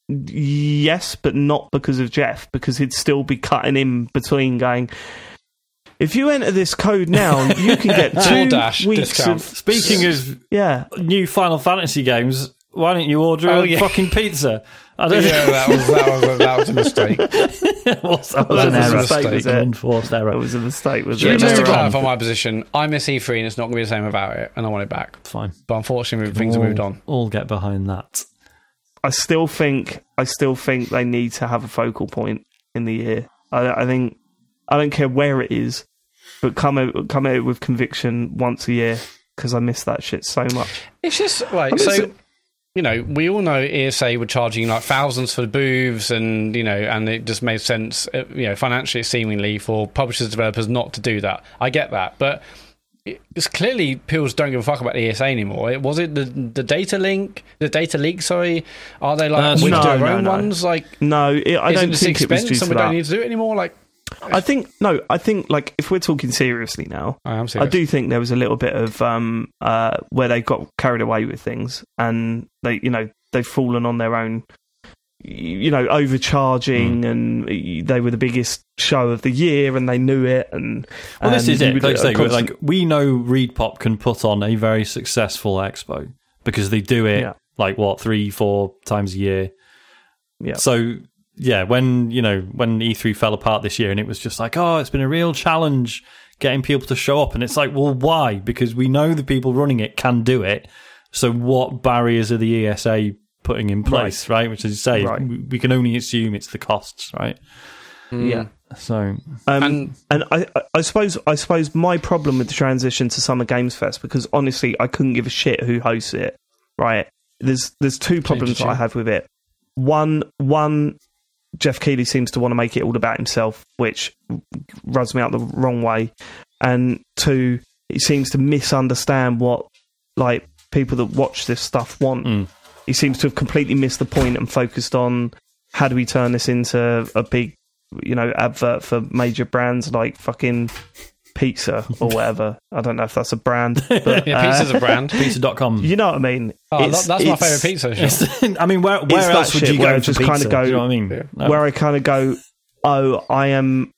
Yes, but not because of Geoff, because he'd still be cutting in between going. If you enter this code now, you can get two DoorDash weeks discount. of Speaking of yeah. new Final Fantasy games, why don't you order Oh, a yeah. fucking pizza? I don't Yeah, that was that was a, that was a mistake. What's that That was an a error. mistake, was An it? enforced That error. was a mistake, was Yeah, it? Just to no, wrong. clarify my position, I miss E3 and it's not going to be the same without it, and I want it back. Fine. But unfortunately, things have moved on. All get behind that. I still think I still think they need to have a focal point in the year. I, I think I don't care where it is, but come out come out with conviction once a year because I miss that shit so much. It's just like so. it's- You know, we all know ESA were charging like thousands for the booths, and you know, and it just made sense, uh, you know, financially, seemingly, for publishers, developers not to do that. I get that, but it's clearly people don't give a fuck about ESA anymore. Was it the the data link, the data leak? Sorry, are they like Uh, we no, do our no, own no. ones? Like, No, it, I don't it think it was expense due and to we don't need to do it anymore? Like, I think no, I think like if we're talking seriously now, I am I do think there was a little bit of um uh where they got carried away with things and they you know they've fallen on their own you know overcharging Hmm. and they were the biggest show of the year and they knew it and Well, this is it. Like, like we know ReedPop can put on a very successful expo because they do it Yeah. like what three, four times a year. Yeah. So yeah, when you know when E3 fell apart this year, and it was just like, oh, it's been a real challenge getting people to show up, and it's like, well, why? Because we know the people running it can do it. So what barriers are the ESA putting in place, right? Which, as you say, Right. we, we can only assume it's the costs, right? Yeah. So Um, And- and I, I- I suppose I suppose my problem with the transition to Summer Games Fest because honestly I couldn't give a shit who hosts it. Right? There's there's two problems that I have with it. One one Geoff Keighley seems to want to make it all about himself, which rubs me out the wrong way. And two, he seems to misunderstand what like people that watch this stuff want. Mm. He seems to have completely missed the point and focused on how do we turn this into a big, you know, advert for major brands like fucking pizza or whatever. I don't know if that's a brand, but Yeah, uh, pizza's a brand. pizza.com. you know what I mean. Oh, It's- that, that's my favourite pizza. Sean. I mean, where where else would shit you where go I just kinda go- you know what I mean? Yeah. Where I kind of go, oh, I am,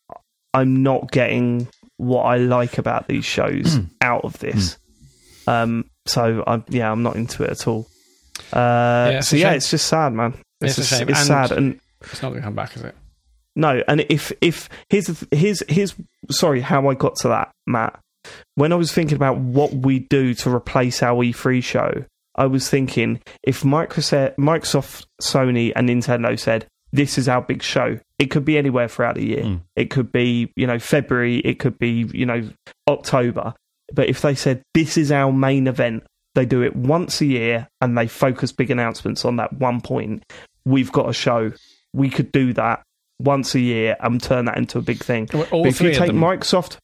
I'm not getting what I like about these shows out of this. Um, so I'm, yeah, I'm not into it at all. Uh, it's so yeah, shame. it's just sad, man. It's, It's a just, shame. it's And- sad, and It's not going to come back, is it? No, and if if here's the th- here's here's sorry how I got to that, Matt. When I was thinking about what we do to replace our E3 show, I was thinking if Microsoft, Microsoft, Sony, and Nintendo said this is our big show, it could be anywhere throughout the year. Mm. It could be you know February, it could be you know October. But if they said this is our main event, they do it once a year and they focus big announcements on that one point. We've got a show. We could do that once a year and turn that into a big thing. All But if you take. Microsoft,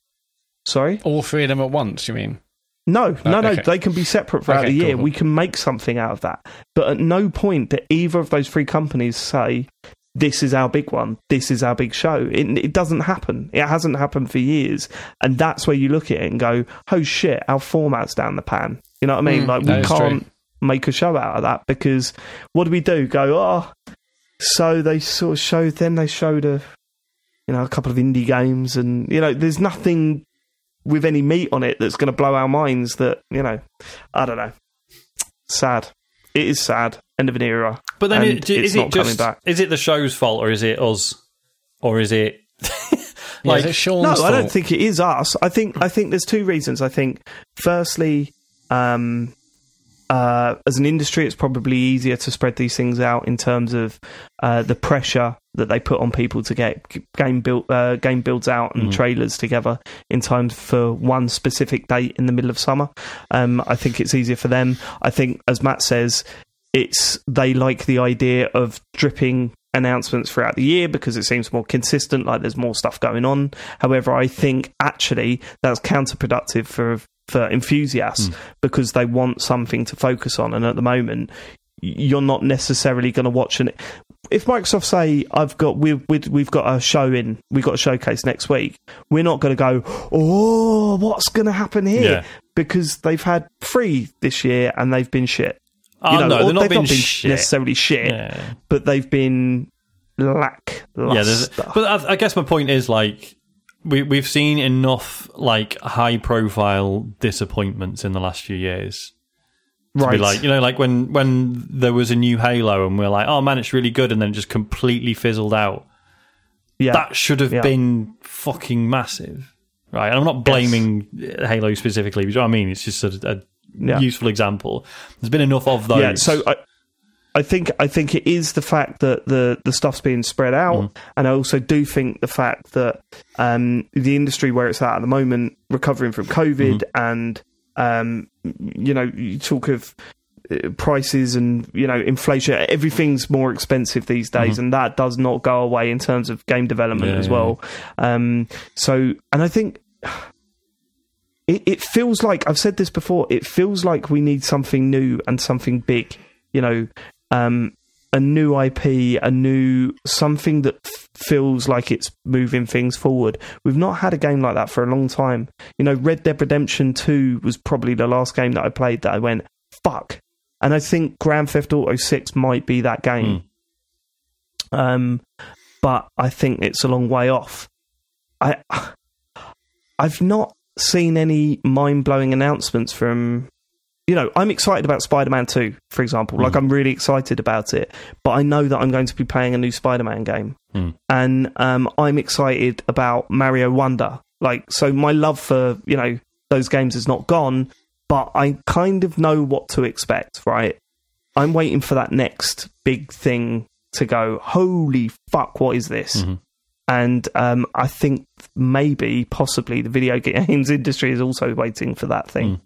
sorry, All three of them at once, you mean? no, no, no, okay. they can be separate throughout Okay, the year. cool. We can make something out of that. But at no point do either of those three companies say this is our big one. This is our big show. It, it doesn't happen. It hasn't happened for years, and that's where you look at it and go, "Oh shit, our format's down the pan." You know what I mean? Mm, like we can't make a show out of that because what do we do? Go, oh, so they sort of showed them. They showed a, you know, a couple of indie games, and you know, there's nothing with any meat on it that's going to blow our minds. That you know, I don't know. Sad. It is sad. End of an era. But then, and it, is it's it just back. is it the show's fault or is it us or is it Yeah, like is it Sean's No, I don't think it is us. I think I think there's two reasons. I think firstly, um, uh, as an industry, it's probably easier to spread these things out in terms of uh, the pressure that they put on people to get game build uh, game builds out and trailers together in time for one specific date in the middle of summer. Um, I think it's easier for them. I think, as Matt says, it's they like the idea of dripping announcements throughout the year because it seems more consistent like there's more stuff going on however i think actually that's counterproductive for for enthusiasts hmm. because they want something to focus on and at the moment you're not necessarily going to watch an if Microsoft say I've got we've we've we've got a show in we've got a showcase next week, we're not going to go oh what's going to happen here Yeah. because they've had three this year and they've been shit. Oh, no, they're not they've been not been shit. necessarily shit, Yeah. but they've been lack. yeah but I, I guess my point is like we we've seen enough like high profile disappointments in the last few years right, like you know like when when there was a new halo and we're like oh man it's really good and then it just completely fizzled out. Yeah, that should have Yeah. been fucking massive right? And i'm not blaming uh, halo specifically but you know what i mean? It's just a, a Yeah. useful example. There's been enough of those. yeah. So I, I think I think it is the fact that the the stuff's being spread out, Mm-hmm. and I also do think the fact that um, the industry where it's at at the moment, recovering from COVID, Mm-hmm. and um, you know, you talk of uh, prices and you know inflation everything's more expensive these days and that does not go away in terms of game development. Yeah, as yeah, well um so and i think it, it feels like I've said this before. It feels like we need something new and something big. You know, um, a new IP, a new something that f- feels like it's moving things forward. We've not had a game like that for a long time. You know, Red Dead Redemption Two was probably the last game that I played that I went fuck, and I think Grand Theft Auto Six might be that game. Um, but I think it's a long way off. I I've not seen any mind blowing announcements from. You know, I'm excited about Spider Man 2, for example. Like, I'm really excited about it. But I know that I'm going to be playing a new Spider Man game. Mm. And um, I'm excited about Mario Wonder. Like, so my love for, you know, those games is not gone, but I kind of know what to expect, right? I'm waiting for that next big thing to go. Holy fuck! What is this? Mhm. And um, I think maybe, possibly, the video games industry is also waiting for that thing.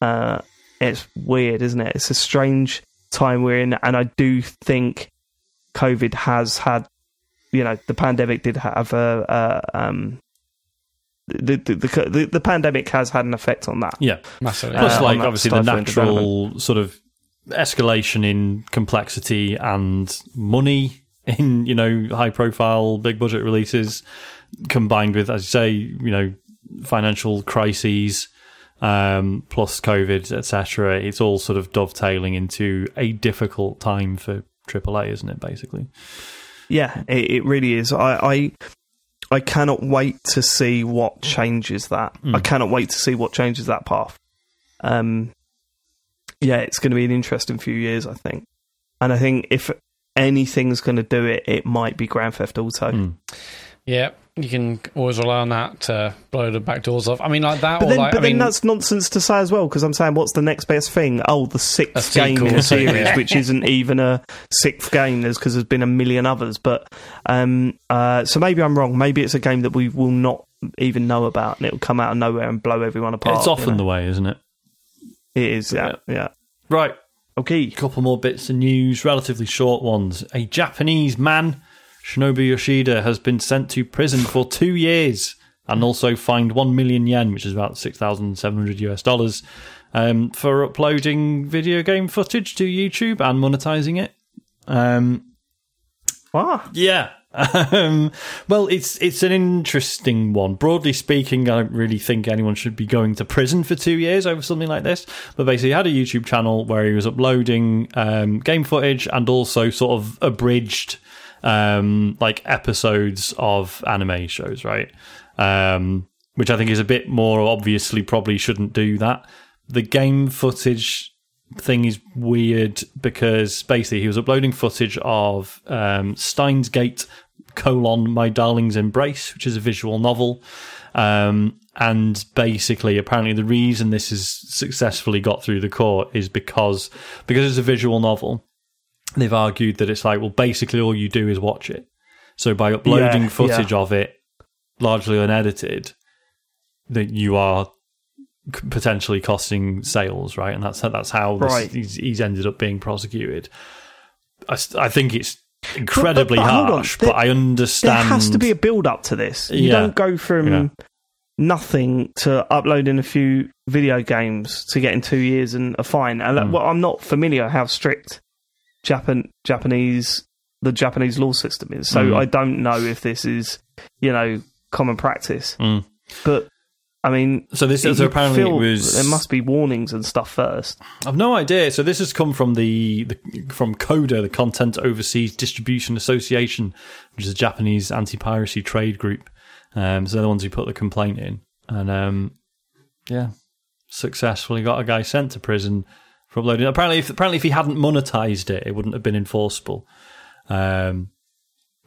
Uh, it's weird, isn't it? It's a strange time we're in, and I do think COVID has had, you know, the pandemic did have a, a um, the the, the the pandemic has had an effect on that. Yeah. Massively. Plus, Uh, like obviously the natural sort of escalation in complexity and money in you know high profile big budget releases, combined with as you say you know financial crises, um, plus COVID etc. It's all sort of dovetailing into a difficult time for AAA, isn't it? Basically, Yeah, it, it really is. I, I I cannot wait to see what changes that. I cannot wait to see what changes that path. Um, yeah, it's going to be an interesting few years, I think. And I think if anything's going to do it, it might be Grand Theft Auto. Mm. Yeah, you can always rely on that to blow the back doors off. I mean, like that, But or then, like, but I then mean, that's nonsense to say as well, because I'm saying, what's the next best thing? Oh, the sixth game in sequel. a series, Yeah. which isn't even a sixth game, there's because there's been a million others. But um, uh, so maybe I'm wrong. Maybe it's a game that we will not even know about, and it will come out of nowhere and blow everyone apart. it's often you the way, isn't it? it is. Yeah, yeah. Right. Okay. A couple more bits of news, relatively short ones. A Japanese man, Shinobu Yoshida, has been sent to prison for two years and also fined 1 million yen, which is about 6,700 US dollars, um, for uploading video game footage to YouTube and monetizing it. Um, Ah, yeah. Um, well, it's it's an interesting one. Broadly speaking, I don't really think anyone should be going to prison for two years over something like this. But basically, he had a YouTube channel where he was uploading um, game footage and also sort of abridged um, like episodes of anime shows, right? Um, which I think is a bit more obviously probably shouldn't do that. The game footage thing is weird because basically he was uploading footage of um, Steins Gate colon My Darling's Embrace, which is a visual novel. Um, and basically, apparently, the reason this has successfully got through the court is because because it's a visual novel. They've argued that it's like, well, basically, all you do is watch it. So by uploading Yeah, footage yeah. of it, largely unedited, that you are potentially costing sales, right? And that's that's how this, Right. he's, he's ended up being prosecuted. I think it's incredibly but hold on, harsh, there- but I understand. there has to be a build up to this. You Yeah. don't go from Yeah. nothing to uploading a few video games to getting two years and a fine. And Mm. well, I'm not familiar how strict Japan Japanese the Japanese law system is, so Mm. I don't know if this is you know common practice. Mm. But I mean, So this- is apparently it was- there must be warnings and stuff first. I've no idea. So this has come from the, the from CODA, the Content Overseas Distribution Association, which is a Japanese anti-piracy trade group. Um, so they're the ones who put the complaint in, and um, yeah, successfully got a guy sent to prison for uploading. Apparently, if apparently if he hadn't monetized it, it wouldn't have been enforceable. Um,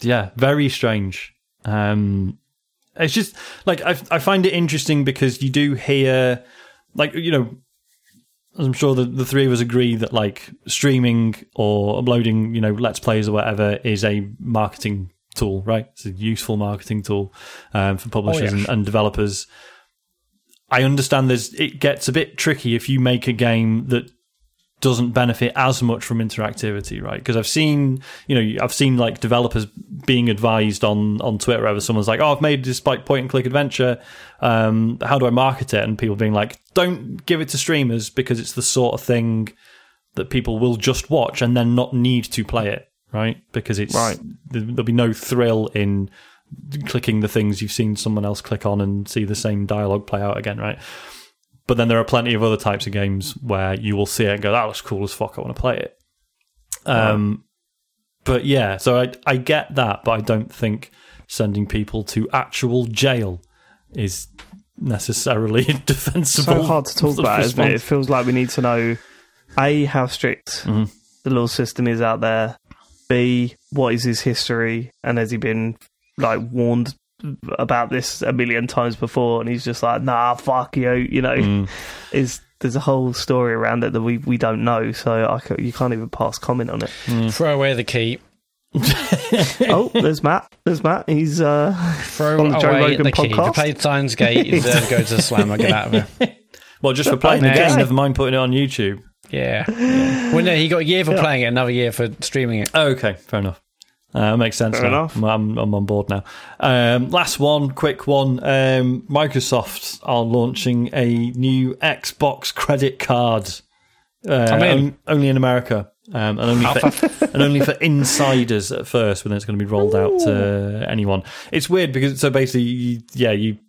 yeah, very strange. Um, it's just like I, I find it interesting because you do hear, like you know, I'm sure the, the three of us agree that like streaming or uploading, you know, let's plays or whatever is a marketing tool, right? It's a useful marketing tool um, for publishers yeah. and, and developers. I understand there's it gets a bit tricky if you make a game that doesn't benefit as much from interactivity, right? Because I've seen, you know, I've seen like developers being advised on on Twitter wherever someone's like, "Oh, I've made this like point and click adventure. Um, how do I market it?" And people being like, "Don't give it to streamers because it's the sort of thing that people will just watch and then not need to play it, right? Because it's Right. there- There'll be no thrill in clicking the things you've seen someone else click on and see the same dialogue play out again, right? But then there are plenty of other types of games where you will see it and go, "That looks cool as fuck. I want to play it." Um, but yeah, so I I get that, but I don't think sending people to actual jail is necessarily defensible. so hard to talk about, isn't it? It feels like we need to know a how strict Mhm. the law system is out there. B what is his history, and has he been like warned about this a million times before? And he's just like, nah, fuck you, you know. Mm. Is there's a whole story around it that we, we don't know, so I ca- you can't even pass comment on it. Throw away the key. oh, there's Matt. There's Matt. He's uh, Throw On the Joe away Rogan the key. If you podcast? played Steins Gate, you deserve to go to the slammer. Get out of here. Well, just for playing the Okay. game, never mind putting it on YouTube. Yeah. yeah. Well, no, he got a year for Yeah. playing it, another year for streaming it. Oh, okay, fair enough. Uh, makes sense Fair now. enough. I'm, I'm, on board now. Um, last one, quick one. Um, Microsoft are launching a new Xbox credit card. Uh, I'm in. on- only in America. Um, and only for, and only for insiders at first, When it's going to be rolled out to anyone. It's weird because so basically, you, yeah, you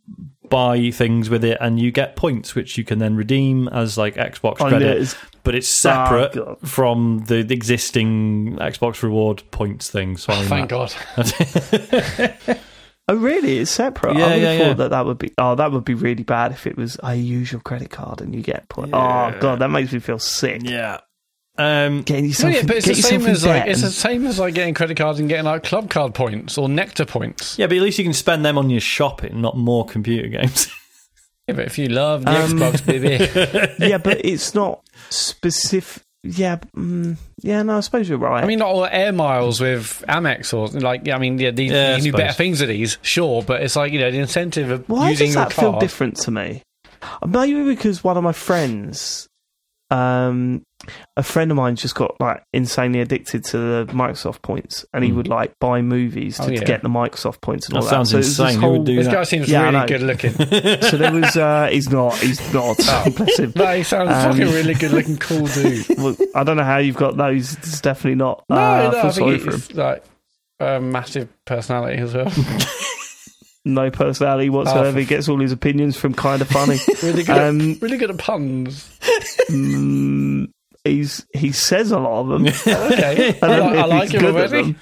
buy things with it and you get points, which you can then redeem as like Xbox I credit but it's separate Oh, from the existing Xbox reward points thing. Sorry, Thank Matt. God. oh really? It's separate. Yeah, I would yeah, have thought yeah. that that would be oh that would be really bad if it was I use your credit card and you get points. Yeah. Oh god, that makes me feel sick. Yeah. Um, Getting yourself, yeah, but it's get the same as like it's the same as like getting credit cards and getting like club card points or nectar points. yeah, but at least you can spend them on your shopping, not more computer games. Yeah, but if you love the Um, Xbox, baby. yeah, but it's not specific. Yeah, mm, yeah. No, I suppose you're right. I mean, not all air miles with Amex or like. I mean, yeah, these, Yeah, I you can do better suppose. things with these, sure, but it's like you know the incentive of Why using does your that feel card. different to me? Maybe because one of my friends, um, a friend of mine just got like insanely addicted to the Microsoft points, and he Hmm. would like buy movies to, Oh, yeah. to get the Microsoft points and That all sounds that. So it was this insane. Who would do This that? guy seems Yeah, really good looking. So there was. Uh, he's not. He's not. Bless him. no, he sounds Um, fucking really good looking, cool dude. Well, I don't know how you've got those. It's definitely not. No, uh, no, feel I sorry think for him. he's like a massive personality as well. No personality whatsoever. Oh, for- he gets all his opinions from Kinda Funny. really good, Um, at, really good at puns. mm, he's he says a lot of them. Okay, I, I like- I like he's him good at already. them.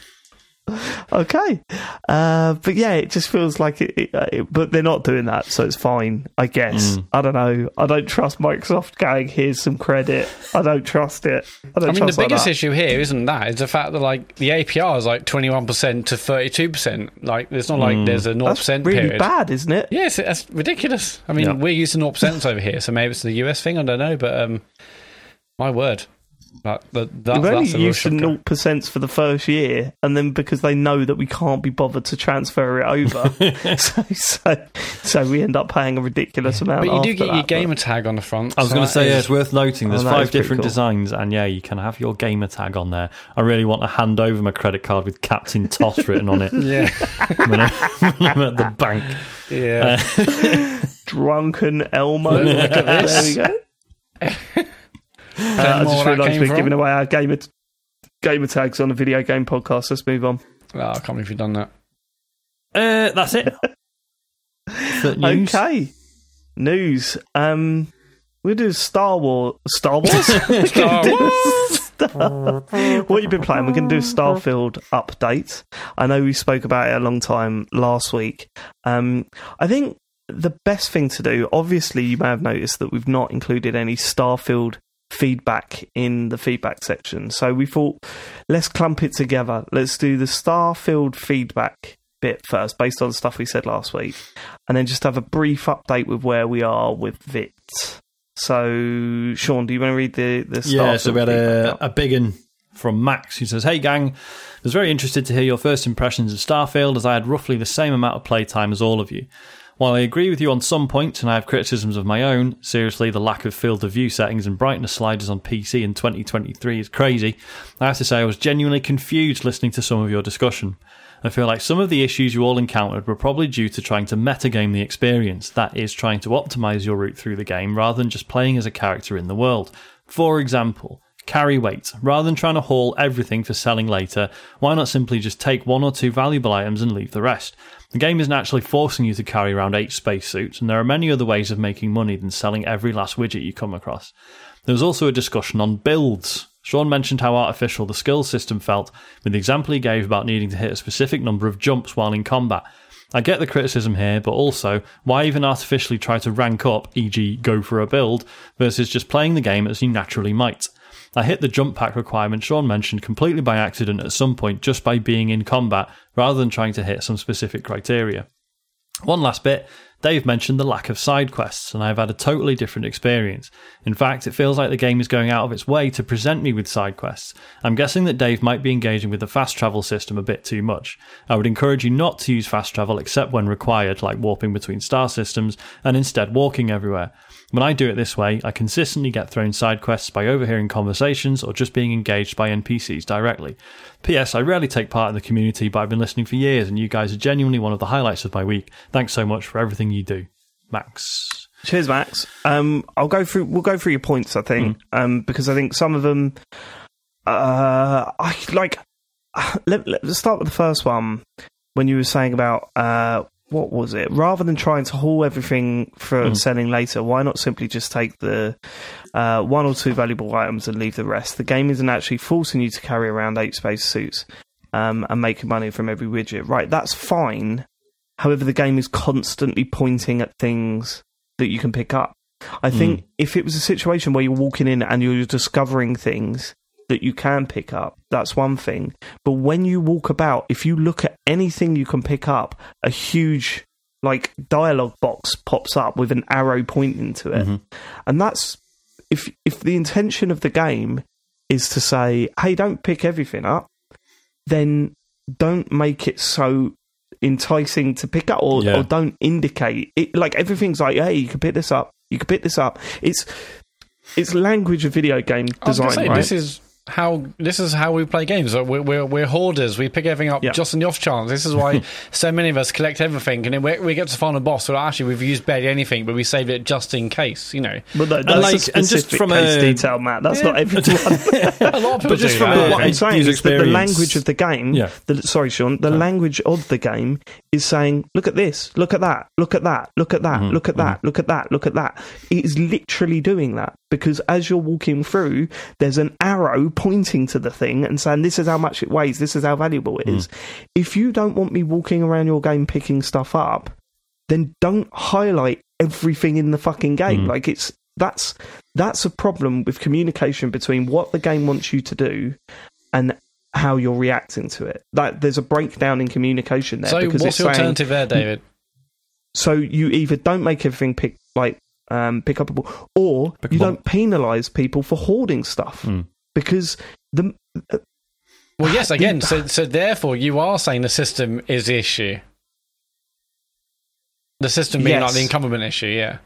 Okay, uh, but yeah, it just feels like it, it, uh, it- But they're not doing that, so it's fine. I guess. Mm. I don't know. I don't trust Microsoft going. Here's some credit. I don't trust it. I don't I mean, the trust like biggest that. issue here isn't that; it's the fact that like the APR is like twenty one percent to thirty two percent. Like, it's not like there's a zero That's percent really period. bad, isn't it? Yes, that's ridiculous. I mean, Yeah. we're used to 0% over here, so maybe it's the US thing. I don't know, but um, my word, like, the, that, We've that's only used to shocker. zero percent for the first year, and then because they know that we can't be bothered to transfer it over, so, so so we end up paying a ridiculous amount. But you do after get your gamer tag on the front. I was so going to that say, yeah, it's worth noting. There's Oh, that is five different cool. designs, and yeah, you can have your gamer tag on there. I really want to hand over my credit card with Captain Toss written on it yeah, when, I, when I'm at the bank. yeah. but uh, drunken Elmo. Look at there we go. Uh, I just realised we're from. giving away our gamer gamer tags on a video game podcast. Let's move on. Oh, I can't believe you've done that. Uh, that's it. For news. Okay, news. Um, we do Star Wars. Star Wars. Star what you've been playing? We're going to do a Starfield update. I know we spoke about it a long time last week. Um, I think the best thing to do, obviously, you may have noticed that we've not included any Starfield feedback in the feedback section. So we thought, let's clump it together. Let's do the Starfield feedback bit first, based on the stuff we said last week, and then just have a brief update with where we are with Vit. So, Sean, do you want to read the the Starfield Yeah, so we had a, a big one from Max who says, Hey gang, I was very interested to hear your first impressions of Starfield as I had roughly the same amount of playtime as all of you. While I agree with you on some points and I have criticisms of my own, seriously, the lack of field of view settings and brightness sliders on PC in 2023 is crazy. I have to say, I was genuinely confused listening to some of your discussion. I feel like some of the issues you all encountered were probably due to trying to metagame the experience, that is, trying to optimize your route through the game rather than just playing as a character in the world. For example, carry weight. Rather than trying to haul everything for selling later, why not simply just take one or two valuable items and leave the rest? The game isn't actually forcing you to carry around eight spacesuits, and there are many other ways of making money than selling every last widget you come across. There was also a discussion on builds. Sean mentioned how artificial the skill system felt, with the example he gave about needing to hit a specific number of jumps while in combat. I get the criticism here, but also, why even artificially try to rank up, e.g., go for a build, versus just playing the game as you naturally might? I hit the jump pack requirement Sean mentioned completely by accident at some point just by being in combat rather than trying to hit some specific criteria. One last bit. Dave mentioned the lack of side quests, and I've had a totally different experience. In fact, it feels like the game is going out of its way to present me with side quests. I'm guessing that Dave might be engaging with the fast travel system a bit too much. I would encourage you not to use fast travel except when required, like warping between star systems, and instead walking everywhere. When I do it this way, I consistently get thrown side quests by overhearing conversations or just being engaged by NPCs directly. P.S. I rarely take part in the community, but I've been listening for years, and you guys are genuinely one of the highlights of my week. Thanks so much for everything you do, Max. Cheers, Max. Um, I'll go through. We'll go through your points. I think, um, because I think some of them, uh, I like. Let, let's start with the first one when you were saying about uh, what was it? Rather than trying to haul everything for selling later, why not simply just take the uh, one or two valuable items and leave the rest? The game isn't actually forcing you to carry around eight space suits um, and making money from every widget. Right, that's fine. However, the game is constantly pointing at things that you can pick up. I think if it was a situation where you're walking in and you're discovering things that you can pick up, that's one thing. But when you walk about, if you look at anything you can pick up, a huge like dialogue box pops up with an arrow pointing to it. Mm-hmm. And that's if if the intention of the game is to say, "Hey, don't pick everything up," then don't make it so enticing to pick up or, Yeah. or don't indicate it like everything's like hey you can pick this up you can pick this up it's it's language of video game I was design say, right this is how this is how we play games. Uh, we're, we're, we're hoarders. We pick everything up Yeah. just on the off chance. This is why so many of us collect everything, and then we, we get to find a boss. Well, actually, we've used barely anything, but we saved it just in case. You know, but that, And like- a and just specific from case a- detail Matt that's not everyone a lot of people just do from that. a- what I'm saying is that the language of the game, Yeah. the, sorry, Sean, the language of the game is saying, look at this, look at that, look at that, look at that, mm-hmm. look at that, mm-hmm. look at that, look at that. It is literally doing that because as you're walking through, there's an arrow pointing to the thing and saying, this is how much it weighs, this is how valuable it hmm. is. If you don't want me walking around your game picking stuff up, then don't highlight everything in the fucking game. Hmm. Like it's that's that's a problem with communication between what the game wants you to do and how you're reacting to it. That there's a breakdown in communication there So, because what's it's the saying, alternative there, David? so you either don't make everything pick like um, pick upable, or you don't penalise people for hoarding stuff because the Well, yes, again. So, so therefore, you are saying the system is the issue. The system being like the incumbent issue, yeah.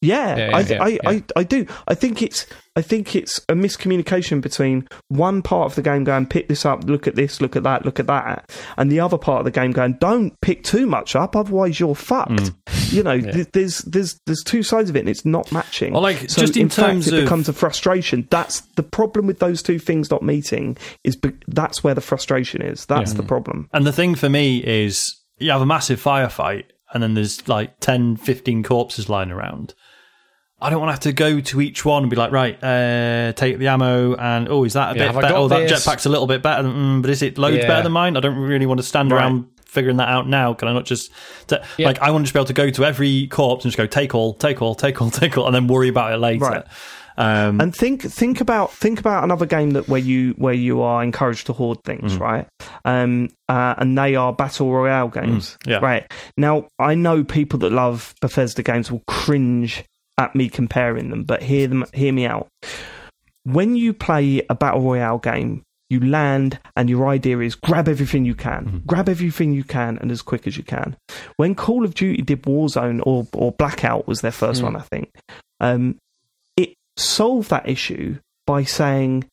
Yeah, Yeah, I, yeah, I, yeah. I, I do. I think it's I think it's a miscommunication between one part of the game going pick this up, look at this, look at that, look at that, and the other part of the game going don't pick too much up, otherwise you're fucked. Mm. You know, th- there's there's there's two sides of it, and it's not matching. Well, like, so just in fact, terms it of- becomes a frustration. That's the problem with those two things not meeting. Is be- that's where the frustration is. That's the problem. And the thing for me is you have a massive firefight and then there's like 10, 15 corpses lying around. I don't want to have to go to each one and be like, right, uh, take the ammo and, oh, is that a Yeah, bit better? Oh, that this? jetpack's a little bit better, mm, but is it loads Yeah. better than mine? I don't really want to stand Right. around figuring that out now. Can I not just, ta- Yeah. like, I want to just be able to go to every corpse and just go, take all, take all, take all, take all, and then worry about it later. Right. Um, And think think about think about another game that where you where you are encouraged to hoard things, Mm. right? Um, uh, and they are battle royale games, Mm, yeah. right? Now I know people that love Bethesda games will cringe at me comparing them, but hear them hear me out. When you play a battle royale game, you land and your idea is grab everything you can, Mm-hmm. grab everything you can, and as quick as you can. When Call of Duty did Warzone or or Blackout was their first Mm. one, I think. Um, it solved that issue by saying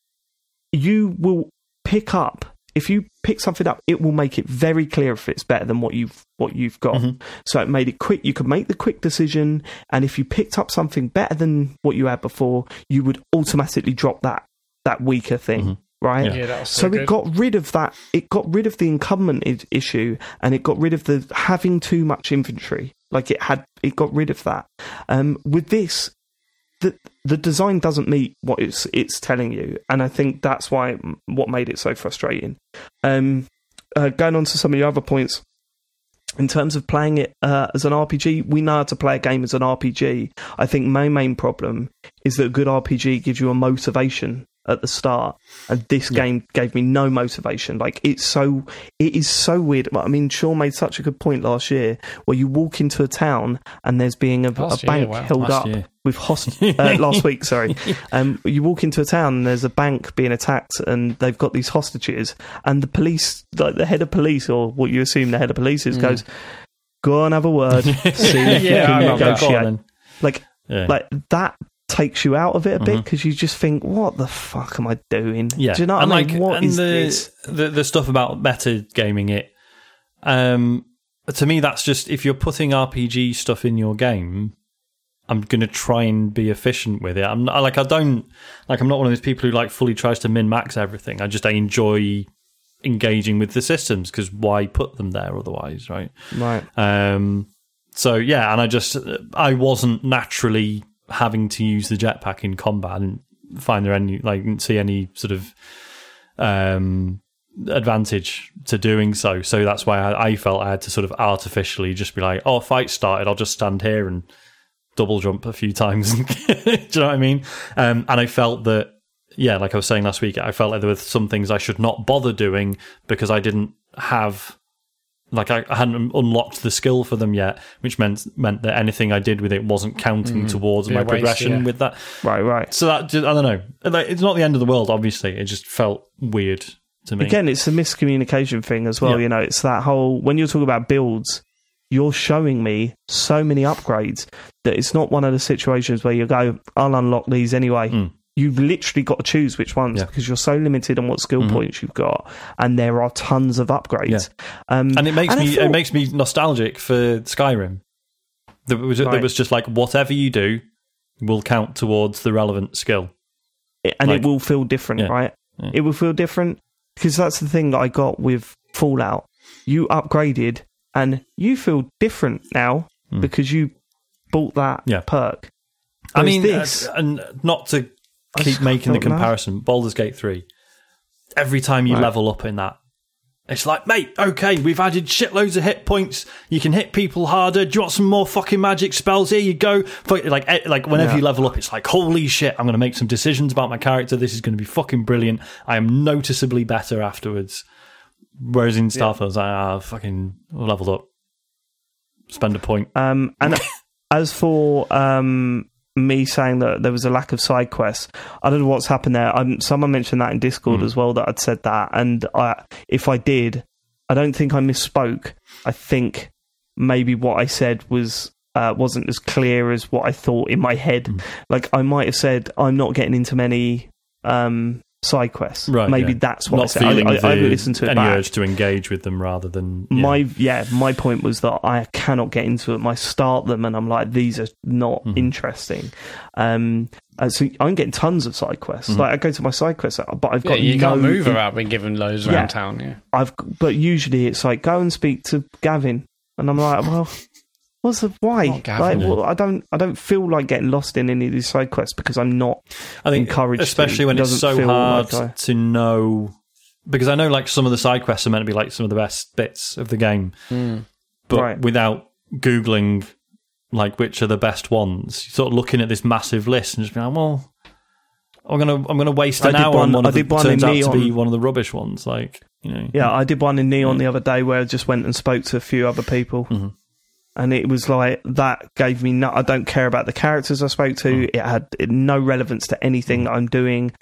you will pick up if you pick something up, it will make it very clear if it's better than what you've what you've got. Mhm. So it made it quick. You could make the quick decision, and if you picked up something better than what you had before, you would automatically drop that that weaker thing, Mhm. right? Yeah, that was so so it got rid of that. It got rid of the incumbent I- issue, and it got rid of the having too much inventory. Like it had, it got rid of that. Um, with this, the the design doesn't meet what it's it's telling you, and I think that's why what made it so frustrating. Um, uh, going on to some of the other points. In terms of playing it uh, as an RPG, we know how to play a game as an RPG. I think my main problem is that a good RPG gives you a motivation at the start, and this game gave me no motivation. Like it's so, it is so weird. I mean, Sean made such a good point last year where you walk into a town and there's being a, a year, bank wow. held Last up year. with host uh, last week. Sorry, um, you walk into a town and there's a bank being attacked and they've got these hostages, and the police, like the head of police or what you assume the head of police is, goes, "Go on, have a word, see if you can I remember that. Go on negotiate." Like Yeah. like that takes you out of it a bit because you just think, what the fuck am I doing? Yeah, Do you know what and I mean? like, what and is the, this? the the stuff about meta gaming it? Um, to me, that's just if you're putting RPG stuff in your game, I'm gonna try and be efficient with it. I'm not, like I don't like I'm not one of those people who like fully tries to min max everything. I just I enjoy engaging with the systems because why put them there otherwise, right? Right. Um, so yeah, and I just I wasn't naturally having to use the jetpack in combat. Didn't find there any like see any sort of um advantage to doing so. So that's why I, I felt I had to sort of artificially just be like, oh, fight started, I'll just stand here and double jump a few times. Do you know what I mean? Um, and I felt that yeah, like I was saying last week, I felt like there were some things I should not bother doing because I didn't have like I, hadn't unlocked the skill for them yet, which meant meant that anything I did with it wasn't counting towards my waste, progression yeah. with that. Right, right. So that just, I don't know. Like, it's not the end of the world. Obviously, it just felt weird to me. Again, it's a miscommunication thing as well. Yeah. You know, it's that whole when you're talking about builds, you're showing me so many upgrades that it's not one of the situations where you go, I'll unlock these anyway. Mm. You've literally got to choose which ones Yeah. because you're so limited on what skill Mhm. points you've got, and there are tons of upgrades. Um, and it makes and me thought- it makes me nostalgic for Skyrim. There was, there was just like whatever you do will count towards the relevant skill. and Like- it will feel different, Yeah. right? Yeah. It will feel different because that's the thing that I got with Fallout. You upgraded and you feel different now Hmm. because you bought that Yeah. perk. I mean, this, uh, and not to I keep making the don't know. comparison, Baldur's Gate 3, every time you Right. level up in that, it's like, mate, okay, we've added shitloads of hit points. You can hit people harder. Do you want some more fucking magic spells? Here you go. Like, eh, like whenever Yeah. you level up, it's like, holy shit, I'm going to make some decisions about my character. This is going to be fucking brilliant. I am noticeably better afterwards. Whereas in Starfield, it's like, ah, fucking leveled up. Spend a point. um, and as for um, me saying that there was a lack of side quests, I don't know what's happened there. Um, someone mentioned that in Discord Hmm. as well that I'd said that, and I, if I did, I don't think I misspoke. I think maybe what I said was uh, wasn't as clear as what I thought in my head. Hmm. Like I might have said, I'm not getting into many um, side quests. Right. Maybe yeah. that's what I Not said. I, feeling I, the, I listened to it any back. urge to engage with them rather than yeah. My yeah, my point was that I cannot get into them. I start them and I'm like, these are not Mhm. interesting. Um, uh, so I'm getting tons of side quests. Mhm. Like I go to my side quests, but I've Yeah, got you no. can't move without being given loads around Yeah. town. Yeah. I've but usually it's like go and speak to Gavin, and I'm like, well, what's the why? Not like, well, I don't, I don't feel like getting lost in any of these side quests because I'm not. I think encouraged to. especially when It it's so hard like I- to know because I know like some of the side quests are meant to be like some of the best bits of the game, but Right. without googling like which are the best ones, you're sort of looking at this massive list and just being like, well, I'm gonna I'm gonna waste an hour one- on one I of the did one turns in out to be Neon. one of the rubbish ones, like you know. Yeah, I did one in Neon Mm. the other day where I just went and spoke to a few other people. Mhm. And it was like that gave me no. I don't care about the characters I spoke to. Mm. It had no relevance to anything that I'm doing,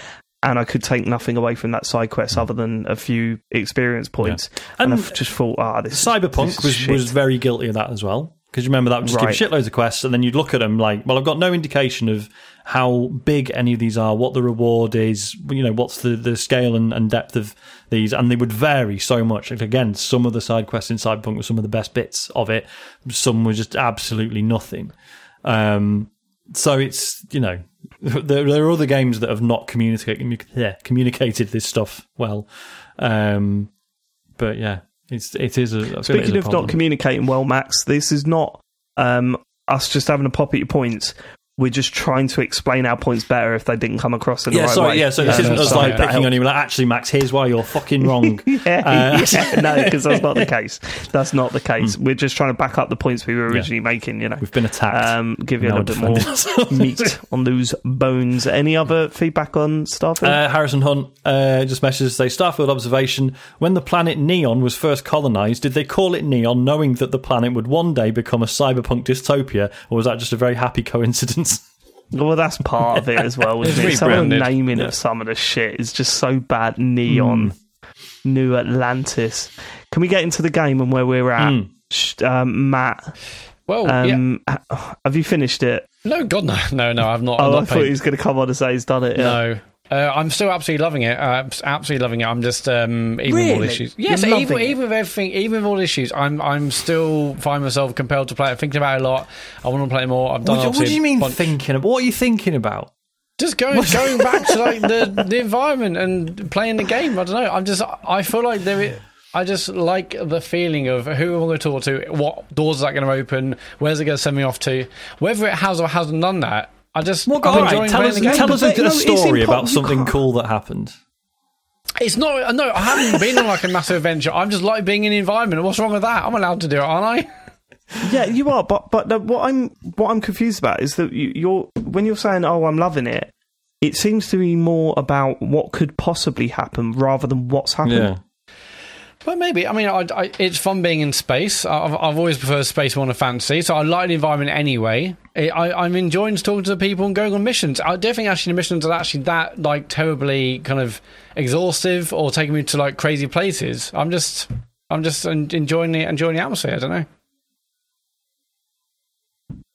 and I could take nothing away from that side quest other than a few experience points. And, And I just thought, ah, this is- Cyberpunk this is was, was very guilty of that as well. Because you remember that would just Right. give shitloads of quests, and then you'd look at them like, well, I've got no indication of how big any of these are, what the reward is, you know, what's the, the scale and, and depth of these, and they would vary so much. Like, again, some of the side quests in Cyberpunk were some of the best bits of it, some were just absolutely nothing. Um, so it's you know there, there are other games that have not communicated yeah, communicated this stuff well, um, but yeah, it's it is a I feel it is Speaking a of not communicating well, Max, this is not um, us just having a pop at your points. We're just trying to explain our points better if they didn't come across in the Yeah, right sorry. way. Yeah, so Yeah, this isn't that's us fine. like That picking on you. Like, actually, Max, here's why you're fucking wrong. yeah, Uh, yeah, no, because that's not the case. That's not the case. We're just trying to back up the points we were originally making. You know, We've been attacked. um, give you a little bit more meat on those bones. Any other feedback on Starfield? Uh, Harrison Hunt uh, just messages say Starfield observation. When the planet Neon was first colonized, did they call it Neon knowing that the planet would one day become a cyberpunk dystopia, or was that just a very happy coincidence? Well, that's part of it as well. Isn't it? Some of the naming of some of the shit is just so bad. Neon, New Atlantis. Can we get into the game and where we're at? Mm. Um, Matt, Well, um, h- have you finished it? No, God, no, no, no. I've not. Oh, not I thought he was going to come on and say he's done it. Yeah. No. Uh, I'm still absolutely loving it. Uh, absolutely loving it. I'm just um, even with all Really? issues. Yes, even, even with everything, even with all issues, I'm I'm still find myself compelled to play it. Thinking about it a lot. I want to play more. I've done. What, do- what do you mean bunch- thinking about? What are you thinking about? Just going going back to like the the environment and playing the game. I don't know. I'm just. I feel like there. i- I just like the feeling of who am I going to talk to, what doors is that going to open, where's it going to send me off to, whether it has or hasn't done that. I just Well, I'm all right, tell us, tell us a, no, a story impo- about something cool that happened. It's not. Uh, no, I haven't been on like a massive adventure. I'm just like being in the environment. What's wrong with that? I'm allowed to do it, aren't I? Yeah, you are, but but the, what I'm what I'm confused about is that you, you're when you're saying, "Oh, I'm loving it," it seems to be more about what could possibly happen rather than what's happened. Well, maybe. I mean, I, I, it's fun being in space. I've, I've always preferred space more than fantasy, so I like the environment anyway. I, I, I'm enjoying talking to the people and going on missions. I don't think actually the missions are actually that like terribly kind of exhaustive or taking me to like crazy places. I'm just, I'm just enjoying the enjoying the atmosphere. I don't know.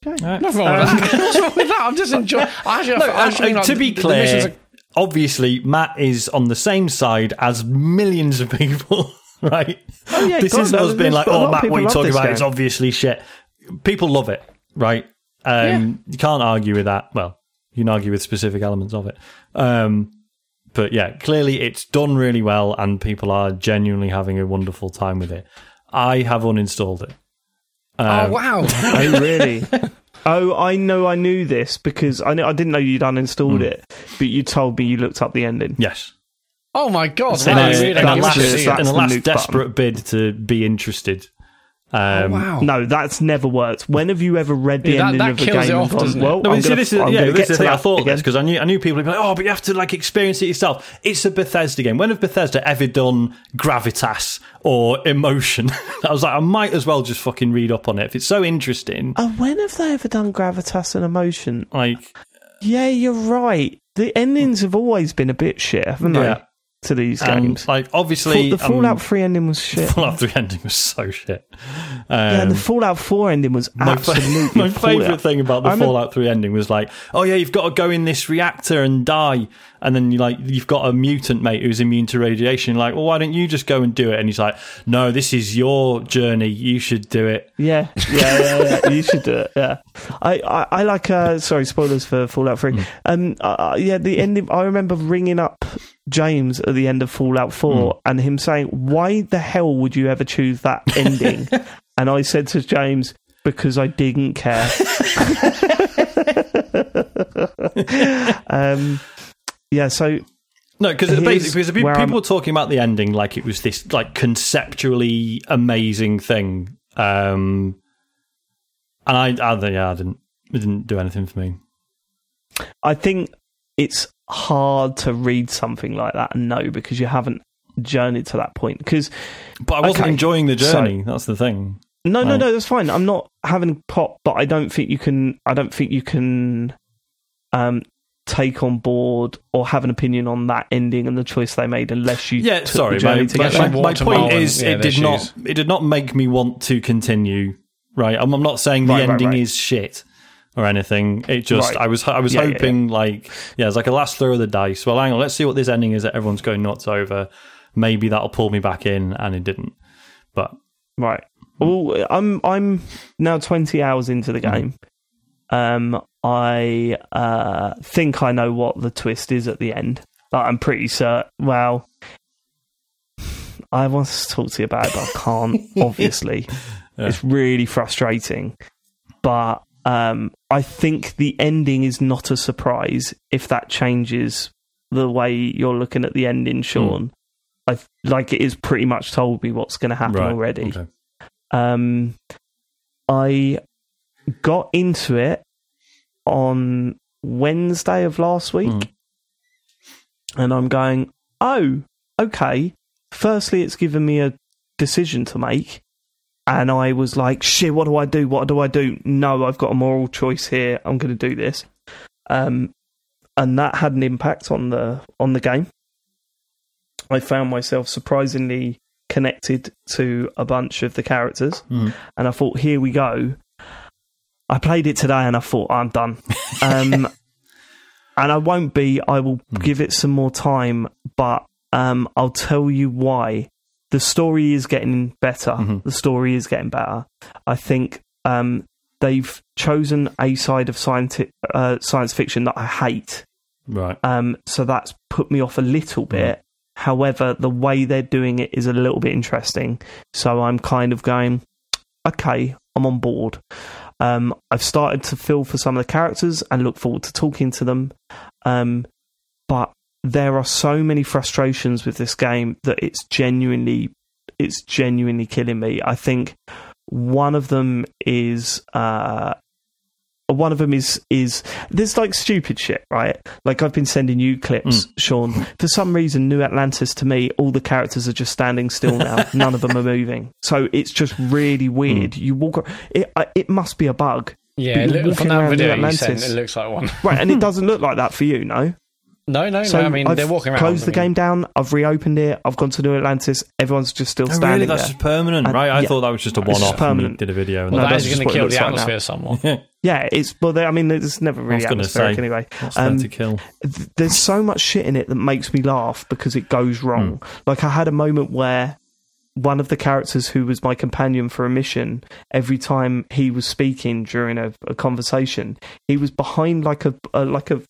Okay, Nothing wrong with that. What's wrong with that? I'm just enjoying. Actually, No, I actually uh, like, to be the- the clear, are- obviously Matt is on the same side as millions of people, right? Oh, yeah, this God, isn't no, us being like, a lot "Oh, Matt, what are you love talking about? game. It's obviously shit." People love it, right? Um, You can't argue with that. Well, you can argue with specific elements of it. Um, but yeah, clearly it's done really well, and people are genuinely having a wonderful time with it. I have uninstalled it. oh Um, wow! Oh, really? oh, I know. I knew this because I know I didn't know you'd uninstalled it, but you told me you looked up the ending. Yes. Oh my god! In wow, a, that's- in a last, just- in a the last nuke desperate bid to be interested. Um, wow. No, that's never worked. When have you ever read the Yeah, that- ending that of a kills game it and off, gone, doesn't it? well, No, I'm see, gonna, this is, I'm yeah, this get is to the thing. I thought again. this because I knew I knew people would be like, oh, but you have to like experience it yourself. It's a Bethesda game. When have Bethesda ever done gravitas or emotion? I was like, I might as well just fucking read up on it if it's so interesting. Oh, when have they ever done gravitas and emotion? Like, Yeah, you're right. The endings have always been a bit shit, haven't Yeah. they? To these and, games. like obviously, the Fallout um, 3 ending was shit. Fallout Three ending was so shit. yeah, Um, the Fallout 4 ending was my, fa- absolutely my favorite thing about the I remember- Fallout 3 ending was like, oh yeah, you've got to go in this reactor and die, and then you like you've got a mutant mate who's immune to radiation. Like, well, why don't you just go and do it? And he's like, no, this is your journey. You should do it. Yeah, yeah, yeah, yeah. you should do it. Yeah, I, I, I like. Uh, sorry, spoilers for Fallout Three. Um, uh, yeah, the ending. I remember ringing up James at the end of Fallout Four and him saying, "Why the hell would you ever choose that ending?" and I said to James, "Because I didn't care." um, yeah. So No, because basically, because people I'm- were talking about the ending like it was this like conceptually amazing thing, um, and I, I yeah, I didn't, it didn't do anything for me. I think it's hard to read something like that and know because you haven't journeyed to that point. Because But I wasn't Okay, enjoying the so- journey. That's the thing. no, no, Right. no, that's fine. I'm not having pop, but I don't think you can. I don't think you can um, take on board or have an opinion on that ending and the choice they made unless you. Yeah, took sorry. the My, to my, my, there. my walk to point Marlin, is, yeah, it their did not, it did not make me want to continue. Right, I'm, I'm not saying the Right, right, ending right. is shit or anything. It just, Right. I was, I was Yeah, yeah, hoping like, yeah, it's like a last throw of the dice. Well, hang on, let's see what this ending is that everyone's going nuts over. Maybe that'll pull me back in, and it didn't. But Right. Well, I'm I'm now 20 hours into the game. Um, I uh, think I know what the twist is at the end. Like, I'm pretty certain. Well, I want to talk to you about it, but I can't. obviously, Yeah. it's really frustrating. But Um, I think the ending is not a surprise if that changes the way you're looking at the ending, Sean. I like it is pretty much told me what's going to happen Right. already. Okay. Um, I got into it on Wednesday of last week, Mm. and I'm going, oh, okay. Firstly, it's given me a decision to make, and I was like, shit, what do I do? What do I do? No, I've got a moral choice here. I'm going to do this. Um, and that had an impact on the on the game. I found myself surprisingly connected to a bunch of the characters, Mm. and I thought, here we go. I played it today, and I thought, I'm done. Um, and I won't be. I will give it some more time, but um, I'll tell you why. The story is getting better. Mhm. The story is getting better. I think um, they've chosen a side of science uh, science fiction that I hate. Right. Um, so that's put me off a little bit. However, the way they're doing it is a little bit interesting. So I'm kind of going, okay, I'm on board. Um, I've started to feel for some of the characters and look forward to talking to them. Um, but there are so many frustrations with this game that it's genuinely, it's genuinely killing me. I think one of them is uh, one of them is is there's like stupid shit, right? Like I've been sending you clips, Sean. For some reason, New Atlantis to me, all the characters are just standing still now. None of them are moving, so it's just really weird. You walk, it it must be a bug, Yeah, it look, from that video New you sent, Atlantis. it looks like one. right? And it doesn't look like that for you, no. No, no, So no. I mean, I've they're walking around. closed I the mean, game down. I've reopened it. I've gone to New Atlantis. Everyone's just still Oh, standing really? That's there. just permanent, And- right? I yeah. thought that was just a one-off. and permanent. did a video. And No, Well, that that that's going to kill looks the like now. atmosphere somewhat. yeah. Yeah, it's well. they- I mean, there's never really gonna atmospheric say, anyway. What's there Um, to kill? th- there's so much shit in it that makes me laugh because it goes wrong. Hmm. Like I had a moment where one of the characters who was my companion for a mission, every time he was speaking during a, a conversation, he was behind like a, a like a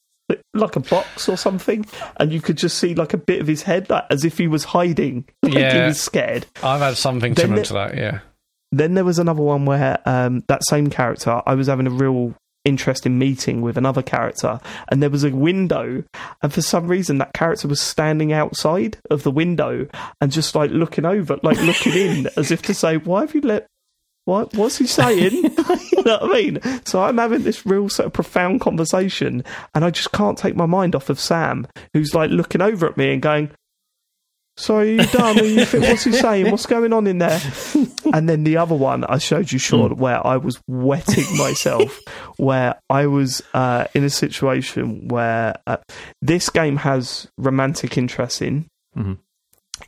like a box or something, and you could just see like a bit of his head, like as if he was hiding, like he was scared. I've had something Then similar it- to that. Yeah. Then there was another one where um, that same character, I was having a real interesting meeting with another character, and there was a window, and for some reason that character was standing outside of the window and just like looking over, like looking in, as if to say, "Why have you let?" What, what's he saying? you know what I mean? So I'm having this real sort of profound conversation, and I just can't take my mind off of Sam, who's like looking over at me and going, "So are you done? Are you fit? What's he saying? What's going on in there?" and then the other one I showed you, Sean, where I was wetting myself, where I was uh, in a situation where uh, this game has romantic interest in. Mhm.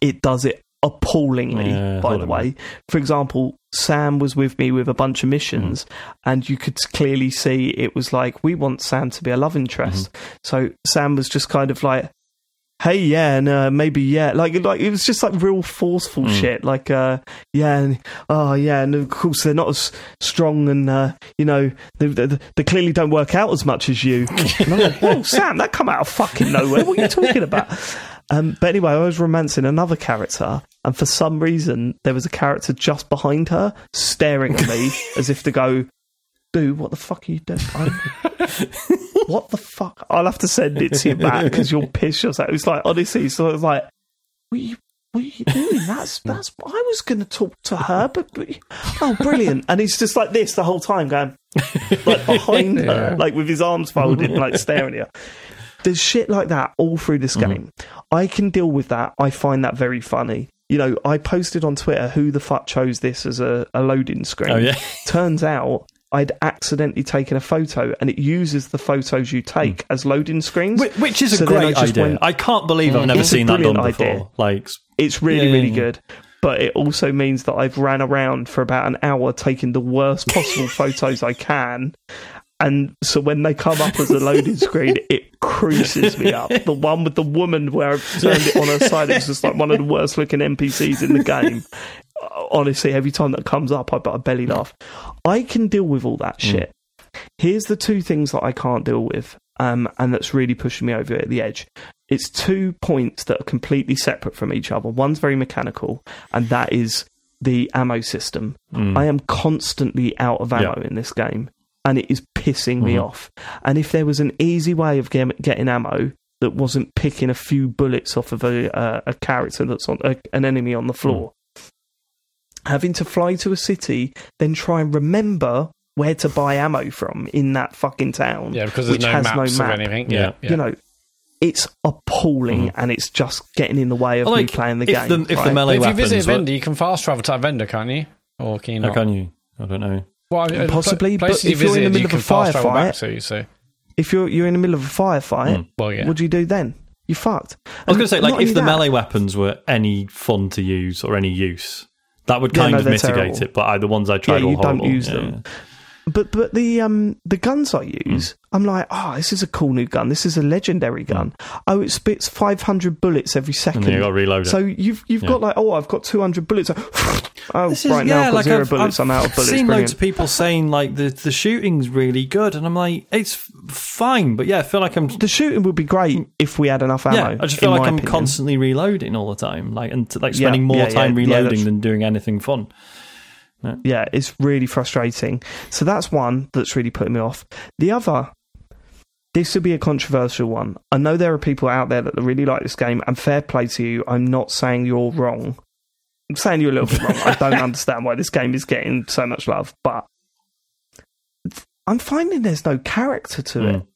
It does it appallingly, Yeah, by the way. For example, Sam was with me with a bunch of missions, and you could clearly see it was like, we want Sam to be a love interest. So Sam was just kind of like, hey yeah and uh, maybe yeah like like it was just like real forceful shit like uh yeah and, oh yeah and of course they're not as strong and uh you know they, they, they clearly don't work out as much as you. And I'm like whoa Sam that come out of fucking nowhere. What are you talking about? Um but anyway I was romancing another character and for some reason there was a character just behind her staring at me as if to go dude what the fuck are you doing what the fuck? I'll have to send it to you back because you'll piss yourself. It's like honestly, so it's like, what are you, what are you doing? That's that's. I was going to talk to her, but, but oh, brilliant! And he's just like this the whole time, going like behind her, like with his arms folded, like staring at her. There's shit like that all through this Mm-hmm. game. I can deal with that. I find that very funny. You know, I posted on Twitter who the fuck chose this as a, a loading screen. Oh yeah. Turns out I'd accidentally taken a photo and it uses the photos you take hmm. as loading screens. Which, which is a So I great just idea. went- I can't believe I've hmm. never It's seen that done before. idea. Like, It's really, Yeah, really yeah. good. But it also means that I've ran around for about an hour taking the worst possible photos I can. And so when they come up as a loading screen, it creases me up. The one with the woman where I've turned it on her side, it's just like one of the worst looking NPCs in the game. Uh, Honestly, every time that comes up, I, I belly laugh. I can deal with all that shit. Here's the two things that I can't deal with, um, and that's really pushing me over at the edge. It's two points that are completely separate from each other. One's very mechanical, and that is the ammo system. I am constantly out of ammo in this game. And it is pissing me Mhm. off. And if there was an easy way of get, getting ammo that wasn't picking a few bullets off of a uh, a character that's on a, an enemy on the floor, having to fly to a city, then try and remember where to buy ammo from in that fucking town, Yeah, because there's which no has maps no or map. anything. Yeah. Yeah, yeah. You know, it's appalling, Mhm. and it's just getting in the way of me playing the if game. the- if the melee But if you visit a vendor, you can fast travel to that vendor, can't you? Or can you How can you? I don't know. Well, uh, Possibly, but if you're in the middle you of a fast travel back firefight- to. So, if you're you're in the middle of a firefight, Mm. well, yeah. what do you do then? You fucked. I was going to say, like, if the that, melee weapons were any fun to use or any use, that would Yeah, kind no, of mitigate terrible. it. But I, the ones I tried Yeah, were you don't horrible. use Yeah, them. But but the um the guns I use, I'm like, oh, this is a cool new gun. This is a legendary gun. Oh, it spits 500 bullets every And second. then you got to reload it. so you've you've Yeah. got like, oh, I've got 200 bullets. oh, This is- right now I've got 0 bullets. I've I'm out of bullets. seen Brilliant. loads of people saying like the the shooting's really good, and I'm like, it's fine, but yeah, I feel like I'm. the shooting would be great if we had enough ammo. Yeah, I just feel like I'm opinion. constantly reloading all the time, like and like Yeah, spending more yeah, yeah, time yeah, reloading that's- than doing anything fun. Yeah, it's really frustrating. So that's one that's really putting me off. The other, this would be a controversial one. I know there are people out there that really like this game, and fair play to you. I'm not saying you're wrong. I'm saying you're a little bit wrong. I don't understand why this game is getting so much love, but I'm finding there's no character to it Mm.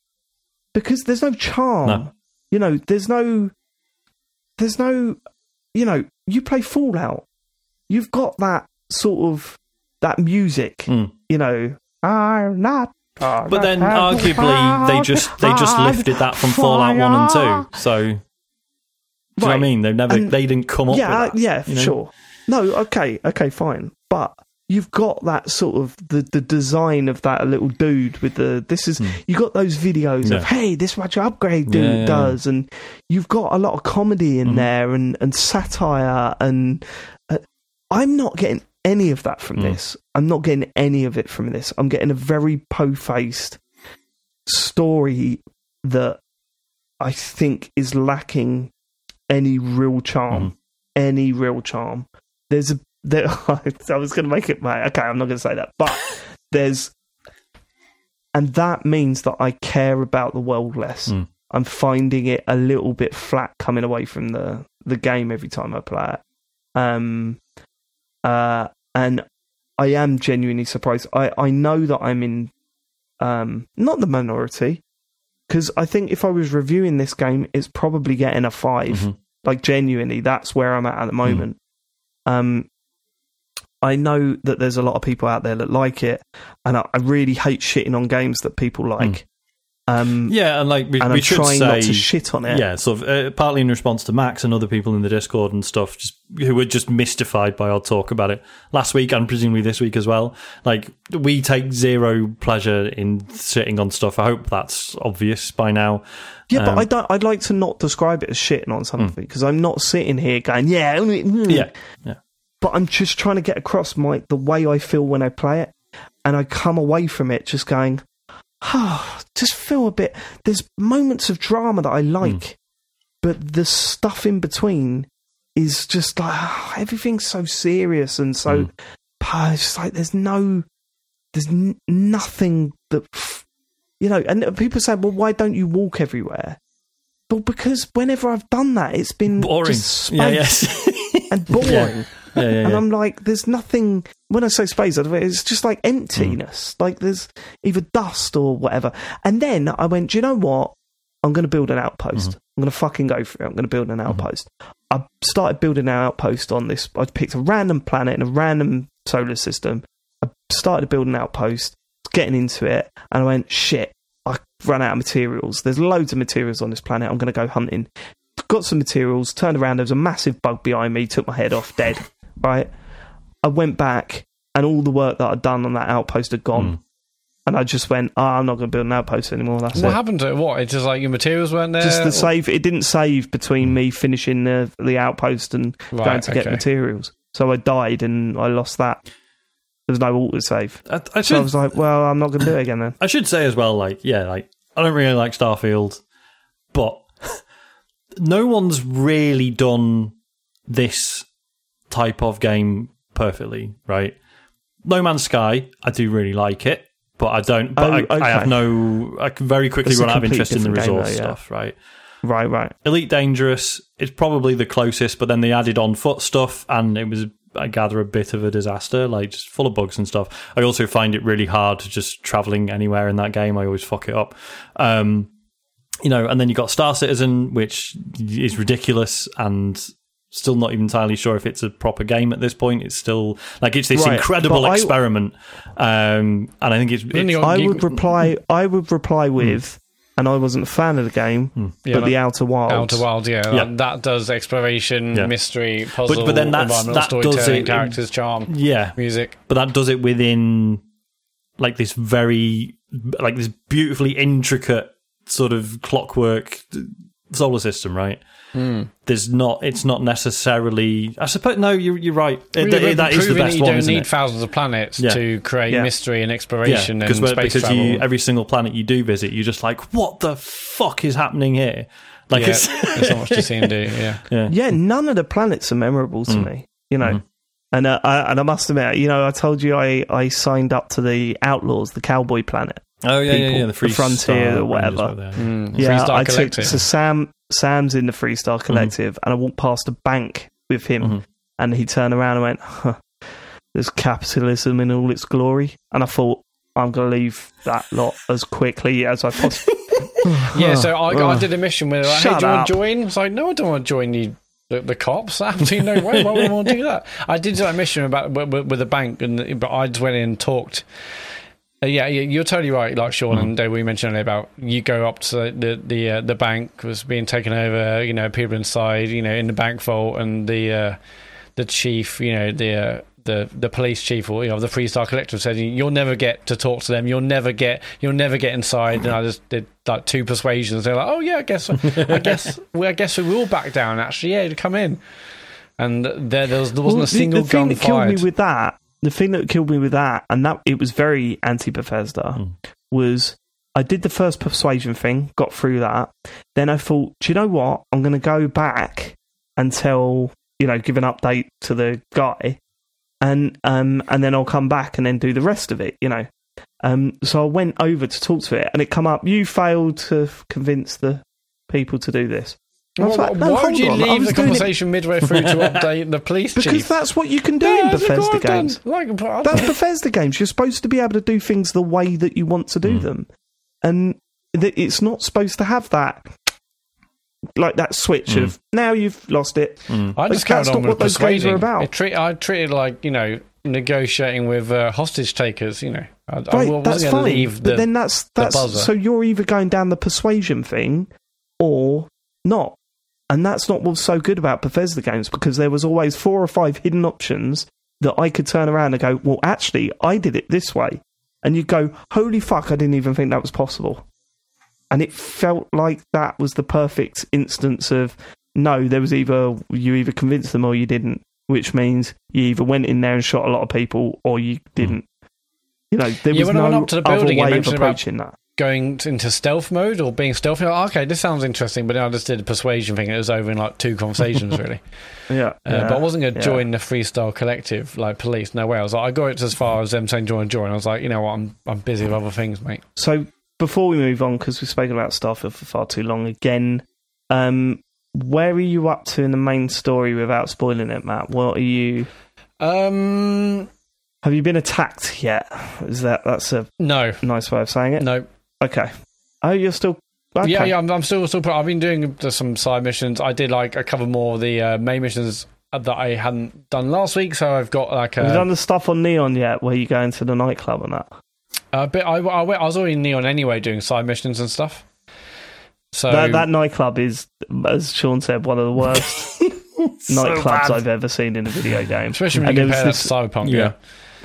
because there's no charm. No. You know, there's no, there's no, you know, you play Fallout, you've got that sort of that music. Mm. You know, I'm not. But then, arguably, they just they just lifted that from Fallout One and Two. So, do you know what I mean? They never And- they didn't come up yeah, with that. yeah, you know? sure. No, okay, okay, fine. But you've got that sort of the, the design of that little dude with the this is you got those videos. Yeah. of hey, this is what your upgrade dude Yeah, yeah, does, and you've got a lot of comedy in Mhm. there and and satire and uh, I'm not getting any of that from Mm. this. I'm not getting any of it from this. I'm getting a very po-faced story that I think is lacking any real charm. Mm-hmm. Any real charm. There's a there. I was going to make it my okay. I'm not going to say that, but there's, and that means that I care about the world less. Mm. I'm finding it a little bit flat coming away from the the game every time I play it. Um, uh, and I am genuinely surprised. I I know that I'm in, um, not the minority, because I think if I was reviewing this game, it's probably getting a 5 Mhm. Like genuinely, that's where I'm at at the moment. Um, I know that there's a lot of people out there that like it, and I, I really hate shitting on games that people like. Um, Yeah, and like we, and we I'm should trying say, not to shit on it. yeah, sort of uh, partly in response to Max and other people in the Discord and stuff, just who were just mystified by our talk about it last week and presumably this week as well. Like we take zero pleasure in sitting on stuff. I hope that's obvious by now. Yeah, Um, but I don't. I'd like to not describe it as shitting on something because I'm not sitting here going, yeah, mm, mm." Yeah, yeah, But I'm just trying to get across my the way I feel when I play it, and I come away from it just going, just feel a bit. There's moments of drama that I like, but the stuff in between is just like ah, everything's so serious and so. ah, It's just like there's no, there's n- nothing that you know, and people say, well, why don't you walk everywhere? Well, because whenever I've done that, it's been boring. just Yeah, space yes, and boring. yeah, yeah, And yeah. I'm like, there's nothing. When I say space, it's just like mm. emptiness. Like there's either dust or whatever. And then I went, do you know what? I'm going to build an outpost. Mm-hmm. I'm going to fucking go for it. I'm going to build an mm-hmm. outpost. I started building an outpost on this. I picked a random planet in a random solar system. I started building an outpost, getting into it, and I went, shit, I ran out of materials. There's loads of materials on this planet. I'm going to go hunting. Got some materials, turned around, there was a massive bug behind me, took my head off, dead. Right? I went back, and all the work that I'd done on that outpost had gone. Hmm. And I just went, oh, I'm not going to build an outpost anymore. That's What it. happened to it? What? It's just like your materials weren't there? Just Or- the save. It didn't save between hmm. me finishing the the outpost and Right, going to get materials. So I died and I lost that. There was no auto save. I, I So I was like, well, I'm not going to do it again then. I should say as well, like, yeah, like, I don't really like Starfield, but no one's really done this type of game perfectly, right? No Man's Sky, I do really like it. but I don't. But Oh, I, I have no. I can very quickly It's run out of interest in the resource though, yeah. stuff, right? Right, right. Elite Dangerous is probably the closest, but then they added on foot stuff, and it was, I gather, a bit of a disaster, like just full of bugs and stuff. I also find it really hard to just traveling anywhere in that game. I always fuck it up. Um, you know, and then you got Star Citizen, which is ridiculous and still not even entirely sure if it's a proper game at this point. It's still like it's this Right, incredible but I- experiment, um, and I think it's, it's I you- would reply. I would reply with, and I wasn't a fan of the game, Yeah, but but- the Outer Wilds. Outer Wild, yeah, Yeah. That, that does exploration, Yeah. mystery, puzzle, but then that's- that does it- characters, charm, yeah, music. but that does it within like this very like this beautifully intricate sort of clockwork solar system right there's not it's not necessarily i suppose no you're, you're right It- Really, that is the best you one don't isn't need it? thause of planets Yeah. to create Yeah. mystery and exploration because and space because travel. you every single planet you do visit you're just like what the fuck is happening here like yeah, it's there's not much to see and do. Yeah, yeah Yeah, none of the planets are memorable to Mm. me. You know, Mm-hmm. and uh, I, and I must admit, you know, I told you I I signed up to the Outlaws, the Cowboy Planet. oh yeah yeah people, yeah the, free the Frontier Star or whatever. were there. mm. Yeah, Freestar I took Collective. so Sam Sam's in the Freestar Mm-hmm. Collective, and I walked past a bank with him, Mhm. and he turned around and went, huh, "There's capitalism in all its glory," and I thought. I'm going to leave that lot as quickly as I possibly. yeah, so I, I did a mission with like, hey, Shut do you want to join? It's like, no, I don't want to join you. The, the cops? Absolutely no way. Why would I want to do that? I did that mission about with, with with a bank, and but I just went in and talked. Uh, yeah, yeah, you're totally right. Like Sean and Dave, we mentioned earlier about you go up to the the uh, the bank was being taken over. You know, people inside. You know, in the bank vault, and the uh, the chief. You know, the. Uh, the, the police chief or you know the Freestar Collective said you'll never get to talk to them you'll never get you'll never get inside and I just did like two persuasions they're like oh yeah I guess I guess well, I guess we will back down actually yeah to come in and there there, was, there wasn't Well, a single the, the thing gun that killed me with that, the thing that killed me with that, and that it was very anti Bethesda, Hmm. was I did the first persuasion thing, got through that. Then I thought, do you know what? I'm going to go back and tell, you know, give an update to the guy, and um, and then I'll come back and then do the rest of it, you know. Um, so I went over to talk to it, and it come up. You failed to convince the people to do this. I Well, like, no, why would you on, leave the doing it- conversation midway through to update the police Because chief that's what you can do in Yeah, what Bethesda games. Like, That's Bethesda games. You're supposed to be able to do things the way that you want to do Mm. them, and th- it's not supposed to have that, like that switch Mm. of now you've lost it. Mm. I just Like, carried that's on not with what those games are about. It treat, I treated like you know negotiating with uh, hostage takers. You know, I, I Right, wasn't that's fine. but the. then that's that's buzzer. so you're either going down the persuasion thing or not. And that's not what's so good about Bethesda games because there was always four or five hidden options that I could turn around and go, well, actually, I did it this way. And you'd go, holy fuck, I didn't even think that was possible. And it felt like that was the perfect instance of no, there was either you either convinced them or you didn't, which means you either went in there and shot a lot of people or you hmm. didn't. You know, there Yeah, was when I went no up to the other way of mentioned about- approaching that. Going into stealth mode or being stealthy. Like, okay, this sounds interesting, but then I just did a persuasion thing. It was over in like two conversations, really. Yeah, Uh, yeah, but I wasn't going to yeah. join the Freestar Collective like police. No way. I was like, I got it as far as them saying join, join. I was like, you know what, I'm I'm busy with other things, mate. So before we move on, because we've spoken about Starfield for far too long again, um, where are you up to in the main story without spoiling it, Matt? What are you? Um, Have you been attacked yet? Is that that's a no, nice way of saying it? no. Okay. Oh, you're still. Okay. Yeah, yeah. I'm, I'm still still. I've been doing some side missions. I did like a couple more of the uh, main missions that I hadn't done last week, so I've got like Have you done the stuff on Neon yet, where you go into the nightclub and that? a bit. I, I, I was already in Neon anyway, doing side missions and stuff. So that, that nightclub is, as Sean said, one of the worst nightclubs I've ever seen in a video game. especially when And you there compare that to Cyberpunk, Yeah. yeah.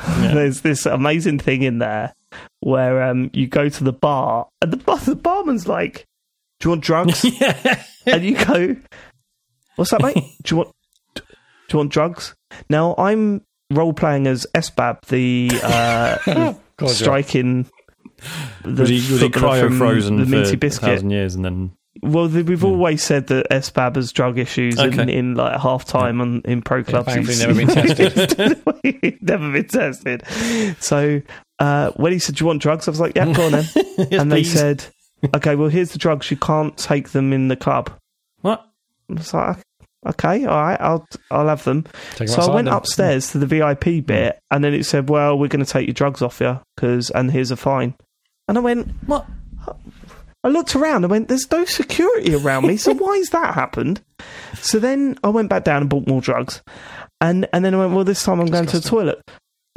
There's this amazing thing in there where um, you go to the bar and the, bar, the barman's like, "Do you want drugs?" yeah. and you go, "What's that, mate? Do you want do you want drugs?" Now I'm role playing as Esbab, the uh, God, striking. The Was he, was he cryo frozen the for Minty a Biscuit. thousand years and then Well, we've always said that Esbab has drug issues in, Okay. in like half time on in pro clubs. He's- never been tested. never been tested. So uh, when he said, "Do you want drugs?" I was like, "Yeah, go on then." and they please. said, "Okay, well, here's the drugs. You can't take them in the club." What? I was like, "Okay, all right, I'll I'll have them." Take so I went upstairs to the VIP bit, and then it said, "Well, we're going to take your drugs off you, because and here's a fine." And I went, What? I looked around and went, "There's no security around me, so why has that happened?" So then I went back down and bought more drugs, and and then I went, "Well, this time I'm going to the toilet."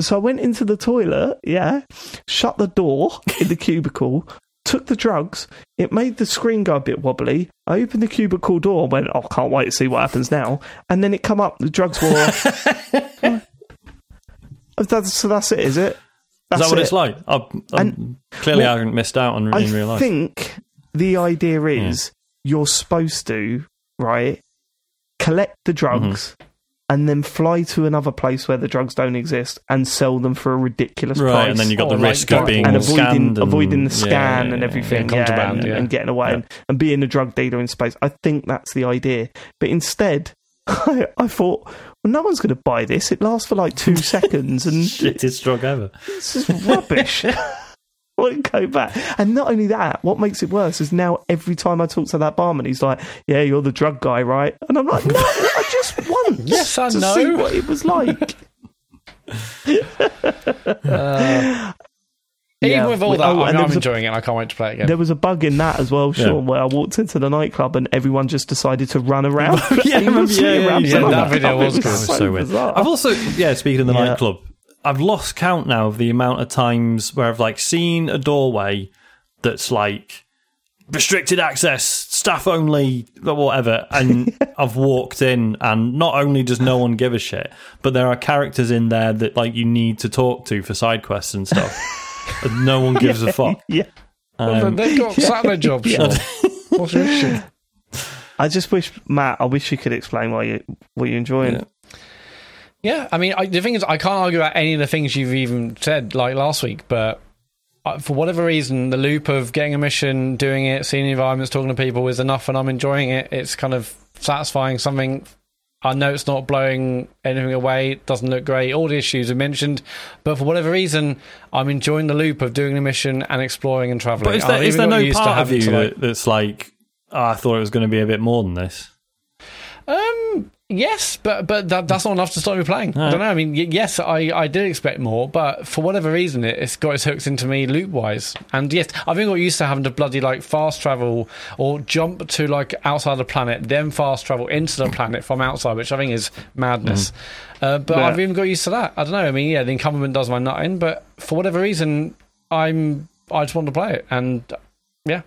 So I went into the toilet, yeah, shut the door in the cubicle, took the drugs. It made the screen go a bit wobbly. I opened the cubicle door, and went, "Oh, can't wait to see what happens now." And then it come up, the drugs were off. that's, so that's it, is it? Is That's that what it. it's like? I, I, And- clearly, well, I haven't missed out on I real life. I think the idea is you're supposed to, right, collect the drugs Mm-hmm. and then fly to another place where the drugs don't exist and sell them for a ridiculous right, price. and then you've got Oh, the like risk of that. being and avoiding, scanned and, avoiding the scan yeah, and yeah. everything, Yeah, yeah, contraband, and, yeah. and getting away Yeah. and, and being a drug dealer in space. I think that's the idea. But instead, I, I thought, well, no one's going to buy this. It lasts for like two seconds, and Shittest drug ever. this is rubbish. Won't go back. And not only that, what makes it worse is now every time I talk to that barman, he's like, "Yeah, you're the drug guy, right?" And I'm like, "No, I just want Yes, I to know." see what it was like." Even uh, Yeah. with all that, oh, I and mean, there I'm was a- enjoying it. and I can't wait to play it again. There was a bug in that as well, Yeah. Sean, where I walked into the nightclub and everyone just decided to run around. Yeah, remember, yeah, yeah, yeah that video was, cool. so, so weird. Bizarre. I've also, yeah, speaking of the Yeah. nightclub, I've lost count now of the amount of times where I've like seen a doorway that's like restricted access, staff only, whatever, and I've walked in, and not only does no one give a shit, but there are characters in there that like you need to talk to for side quests and stuff. And no one gives a fuck. yeah. Well, Um, they've got Saturday jobs. Yeah. What's your issue? I just wish, Matt, I wish you could explain why you what you're enjoying. Yeah. Yeah, I mean, I, the thing is, I can't argue about any of the things you've even said, like last week, but uh, for whatever reason, the loop of getting a mission, doing it, seeing the environments, talking to people is enough, and I'm enjoying it. It's kind of satisfying. Something I know it's not blowing anything away, it doesn't look great, all the issues are mentioned, but for whatever reason, I'm enjoying the loop of doing the mission and exploring and traveling. but is there, is there no part of you like- that's like, oh, I thought it was going to be a bit more than this? Um. Yes, but but that, that's not enough to stop me playing. I don't know. I mean, yes, I, I did expect more, but for whatever reason, it, it's got its hooks into me loop wise. And yes, I've been got used to having to bloody like fast travel or jump to like outside the planet, then fast travel into the planet from outside, which I think is madness. Uh, but Yeah. I've even got used to that. I don't know. I mean, yeah, the incumbent does my nut in, but for whatever reason, I'm I just want to play it, and yeah,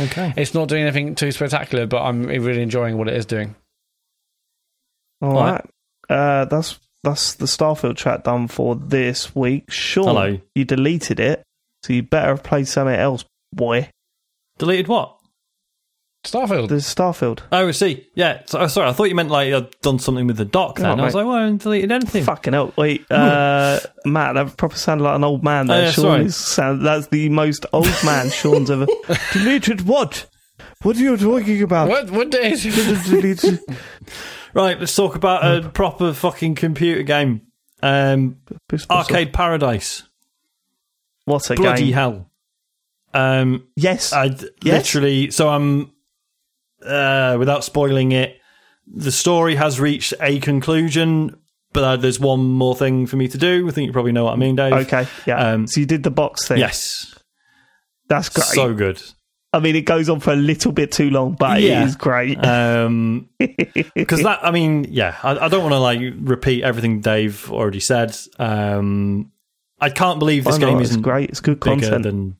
Okay. it's not doing anything too spectacular, but I'm really enjoying what it is doing. All All right. Uh, that's that's the Starfield chat done for this week. Sean, Hello. you deleted it, so you better have played something else, boy. Deleted what? Starfield. The Starfield. Oh, I see. Yeah. So, oh, sorry, I thought you meant like I'd done something with the dock. Then Oh, I was like, well, I haven't deleted anything. Fucking hell. Wait, uh, Matt, that proper sounded like an old man there. Oh, yeah, Sean sorry. sound, that's the most old man Sean's ever. deleted what? What are you talking about? What what day is it? Deleted- Right, let's talk about a proper fucking computer game. Um, Arcade Paradise. What a Bloody game. hell. Um, Yes. I Yes? literally. So I'm. Uh, without spoiling it, the story has reached a conclusion, but uh, there's one more thing for me to do. I think you probably know what I mean, Dave. okay, yeah. Um, so you did the box thing. Yes. That's great. So good. I mean, it goes on for a little bit too long, but Yeah. it is great. Um, because that, I mean, yeah, I, I don't want to like repeat everything Dave already said. Um, I can't believe this game isn't great. It's good bigger content. than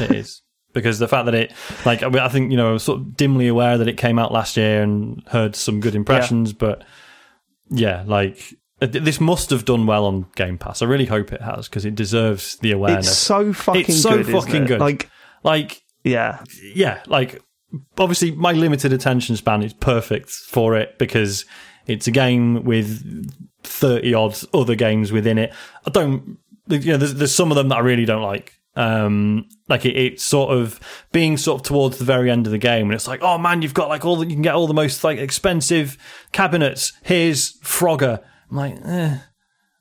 it is. Because the fact that it, like, I, mean, I think you know, I was sort of dimly aware that it came out last year and heard some good impressions, but yeah, like uh, this must have done well on Game Pass. I really hope it has because it deserves the awareness. It's so fucking It's so good. fucking good. Like, like, yeah. yeah, like obviously my limited attention span is perfect for it because it's a game with 30 odd other games within it. I don't, you know, there's, there's some of them that I really don't like. Um, like it, it's sort of being sort of towards the very end of the game, and it's like, oh man, you've got like all the, you can get all the most like expensive cabinets. Here's Frogger. I'm like, eh.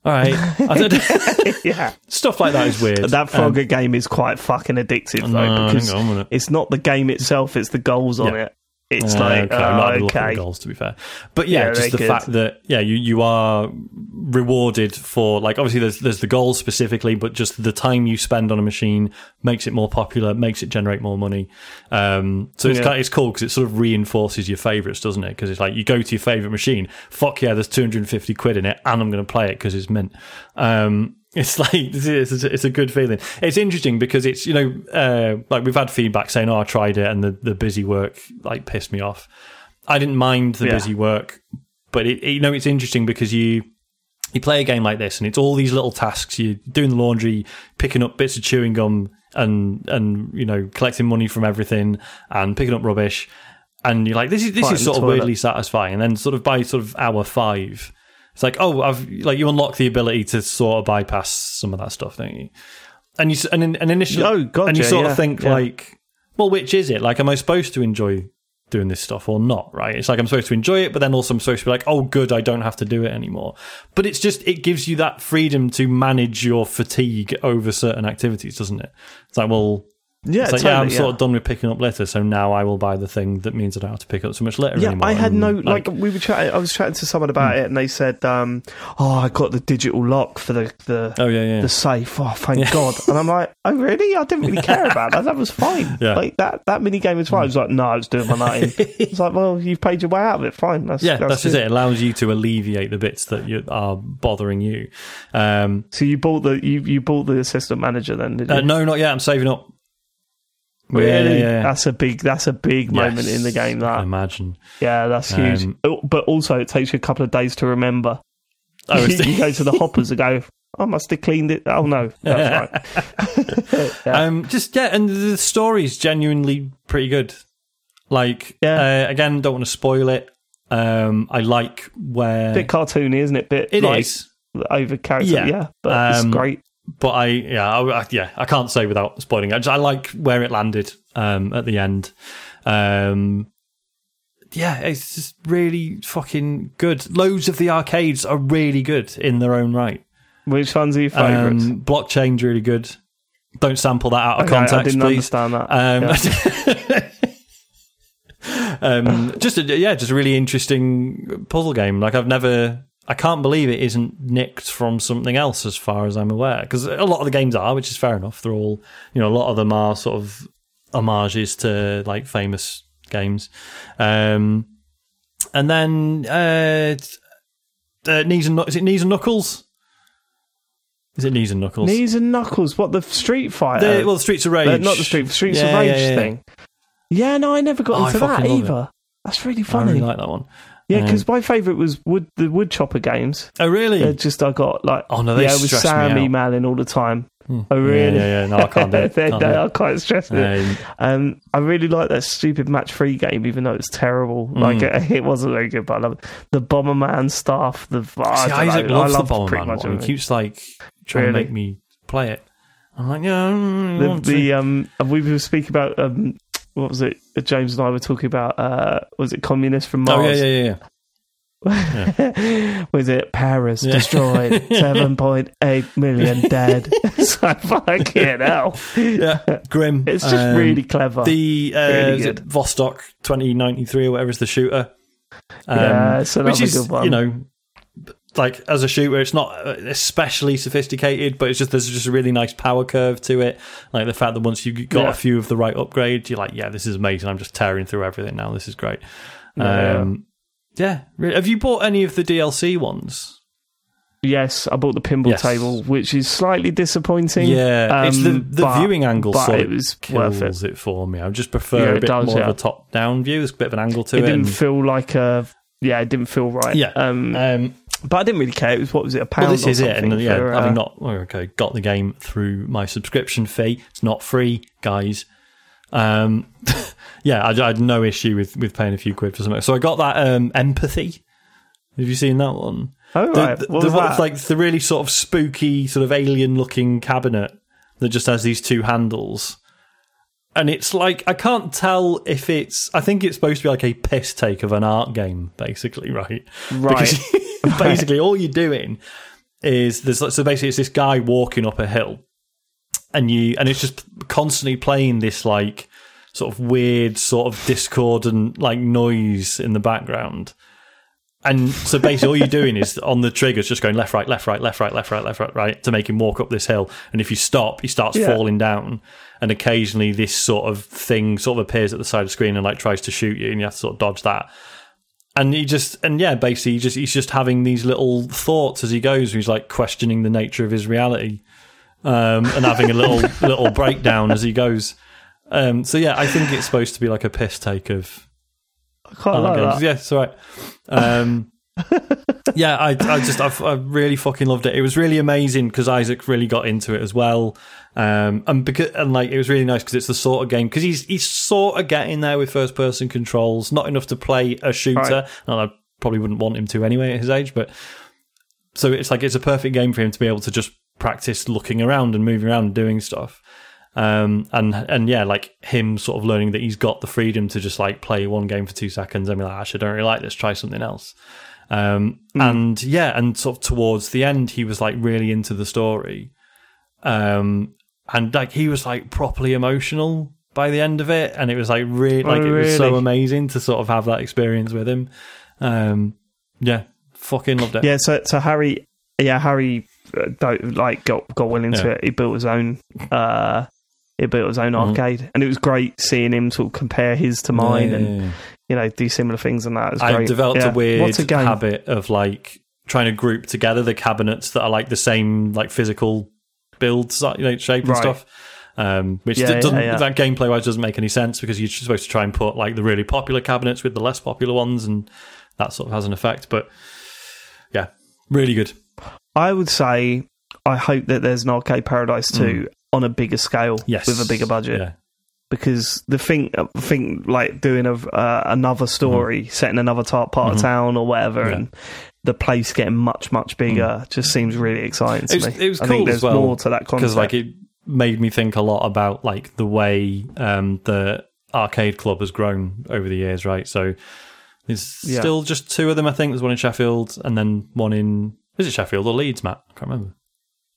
All right, I don't, yeah. stuff like that is weird. That Um, Frogger game is quite fucking addictive No, though hang because it's not the game itself; it's the goals on it. It's Uh, like okay, I'm not having a look at goals to be fair, but yeah, Yeah, just the fact that yeah, you you are rewarded for like obviously there's there's the goals specifically, but just the time you spend on a machine makes it more popular, makes it generate more money. Um, so it's Yeah. kind it's cool because it sort of reinforces your favorites, doesn't it? Because it's like you go to your favorite machine, fuck yeah, there's 250 quid in it, and I'm going to play it because it's mint. Um, it's like it's, it's, it's a good feeling. It's interesting because it's you know uh, like we've had feedback saying oh I tried it and the the busy work like pissed me off. I didn't mind the Yeah. busy work, but it, you know it's interesting because you you play a game like this and it's all these little tasks. You're doing the laundry, picking up bits of chewing gum, and and you know collecting money from everything and picking up rubbish. And you're like, this is this Fighting is sort of weirdly satisfying. And then sort of by sort of hour five, it's like, oh, I've like you unlock the ability to sort of bypass some of that stuff, don't you? And you and and initially, Oh, gotcha, and you sort yeah, of think yeah. like, well, which is it? Like, am I supposed to enjoy doing this stuff or not? Right? It's like I'm supposed to enjoy it, but then also I'm supposed to be like, oh, good, I don't have to do it anymore. But it's just it gives you that freedom to manage your fatigue over certain activities, doesn't it? It's like, well. Yeah, It's like, totally, yeah, I'm yeah. sort of done with picking up litter, so now I will buy the thing that means I don't have to pick up so much litter Yeah, anymore. I had And, no like, we were chatting. I was chatting to someone about it, and they said, um, "Oh, I got the digital lock for the the Oh yeah, yeah. the safe. Oh, thank God!" And I'm like, "Oh, really? I didn't really care about that. That was fine. Like that that mini game was fine." I was like, "No, I was doing my night." It's like, "Well, you've paid your way out of it. Fine. That's Yeah, that's, just it. It allows you to alleviate the bits that you, are bothering you. Um, So you bought the you you bought the assistant manager then? Did you? uh, no, not yet. I'm saving up. Really? Yeah, yeah. That's a big that's a big moment Yes, in the game. That I imagine. yeah, that's huge. Um, Oh, but also, it takes you a couple of days to remember. I you, go to the hoppers and go, I must have cleaned it. Oh no, that's right. Yeah. Um, just yeah, and the story's genuinely pretty good. Like, Yeah. uh, again, don't want to spoil it. Um, I like where bit cartoony, isn't it? Bit it like, is, over character. Yeah. Yeah, but it's Um, great. But I yeah, I, yeah, I can't say without spoiling it. I, just, I like where it landed um, at the end. Um, yeah, it's just really fucking good. Loads of the arcades are really good in their own right. Which one's are your favourites? Um, blockchain's really good. Don't sample that out of Okay, I didn't please. understand that. Um, um, just a, yeah, just a really interesting puzzle game. Like I've never, I can't believe it isn't nicked from something else, as far as I'm aware. Because a lot of the games are, which is fair enough. They're all, you know, a lot of them are sort of homages to like famous games. Um, and then uh, uh, knees and is it knees and knuckles? Is it knees and knuckles? Knees and Knuckles. What the Street Fighter? The, well, the Streets of Rage. Uh, not the Street Streets Yeah, of Rage yeah, yeah, thing. Yeah, no, I never got Oh, I into that love it. either. That's really I funny. really like that one. Yeah, Um, because my favourite was wood the wood chopper games. Oh, really? They're just I got like Oh, no, they yeah, it was Sam out. Hmm. emailing all the time. Oh really? Yeah, yeah, yeah. No, I can't do it. they Can't they do it. are quite stressful. Um, Um, I really like that stupid match three game, even though it's terrible. Hmm. Like it, it wasn't very good, but I love it. The Bomberman stuff. The I See, Isaac know, I loves the Bomberman much one. He keeps like trying Really? to make me play it. I'm like, yeah, mm, I The, the um, we were speaking about um, what was it? James and I were talking about. Uh, was it communist from Mars? oh Mars? yeah, yeah, yeah. was it Paris Yeah. destroyed? Seven point eight million dead. it's like fucking hell. yeah. yeah. Grim. It's just Um, really clever. the uh, really is it good. Vostok 2093 or whatever is the shooter. Um, Yeah, it's another which is good one. you know like as a shooter, it's not especially sophisticated, but it's just there's just a really nice power curve to it. Like the fact that once you got Yeah. a few of the right upgrades, you're like, yeah, this is amazing. I'm just tearing through everything now. This is great. Yeah. Um, yeah. Have you bought any of the DLC ones? Yes, I bought the pinball Yes. table, which is slightly disappointing. Yeah, it's the Um, the but- viewing angle sort it was kills worth it. it. for me. I just prefer Yeah, a bit does, more yeah. of a top down view. There's a bit of an angle to It it. didn't and- feel like a yeah, it didn't feel right. Yeah. um, um, but I didn't really care. It was what was it a pound? well, this is it, and yeah, for, uh, having not oh, okay got the game through my subscription fee. It's not free, guys. Um, yeah, I, I had no issue with with paying a few quid for something. So I got that um, empathy. Have you seen that one? Oh The- right, the, the- that? Like the really sort of spooky, sort of alien looking cabinet that just has these two handles. And it's like I can't tell if it's. I think it's supposed to be like a piss take of an art game, basically, right? Right. Because basically, all you're doing is there's so basically it's this guy walking up a hill, and you and it's just constantly playing this like sort of weird sort of discordant like noise in the background. And so basically, all you're doing is on the triggers, just going left, right, left, right, left, right, left, right, left, right, right, to make him walk up this hill. And if you stop, he starts Yeah. falling down. And occasionally, this sort of thing sort of appears at the side of the screen and like tries to shoot you, and you have to sort of dodge that. And he just, and yeah, basically, he just he's just having these little thoughts as he goes. He's like questioning the nature of his reality, um, and having a little little breakdown as he goes. Um, so yeah, I think it's supposed to be like a piss take of I quite I like that. Yeah, it's all right. Um, yeah, I, I just, I've, I really fucking loved it. It was really amazing because Isaac really got into it as well. Um, and because, and like, it was really nice because it's the sort of game because he's he's sort of getting there with first person controls, not enough to play a shooter, Right. and I probably wouldn't want him to anyway at his age. But so it's like it's a perfect game for him to be able to just practice looking around and moving around and doing stuff. Um, and and yeah, like him sort of learning that he's got the freedom to just like play one game for two seconds and be like, actually, I don't really like this. Try something else. Um, and yeah, and sort of towards the end, he was like really into the story. Um, and like he was like properly emotional by the end of it, and it was like really, like it was so amazing to sort of have that experience with him. Um, yeah, fucking loved it. Yeah, so so Harry, yeah, Harry, uh, don't, like got got well into Yeah. it. He built his own, uh, he built his own Mhm. arcade, and it was great seeing him sort of compare his to mine, Yeah, and yeah, yeah. you know do similar things and that. It was I've great. developed Yeah. a weird a habit of like trying to group together the cabinets that are like the same like physical builds, you know, shape and Right. stuff. Um, which Yeah, doesn't yeah. that gameplay wise doesn't make any sense because you're supposed to try and put like the really popular cabinets with the less popular ones, and that sort of has an effect. But yeah, really good. I would say I hope that there's an Arcade Paradise 2 on a bigger scale. Yes, with a bigger budget. Yeah, because the thing, thing like doing a, uh, another story, setting another ta- part of town or whatever, Mm-hmm. Yeah. And the place getting much much bigger, just seems really exciting to it was, me. it was I cool think there's well more to that concept. because like it made me think a lot about like the way um, the arcade club has grown over the years, right? So there's Yeah. still just two of them, I think. There's one in Sheffield and then one in is it Sheffield or Leeds, Matt? I can't remember.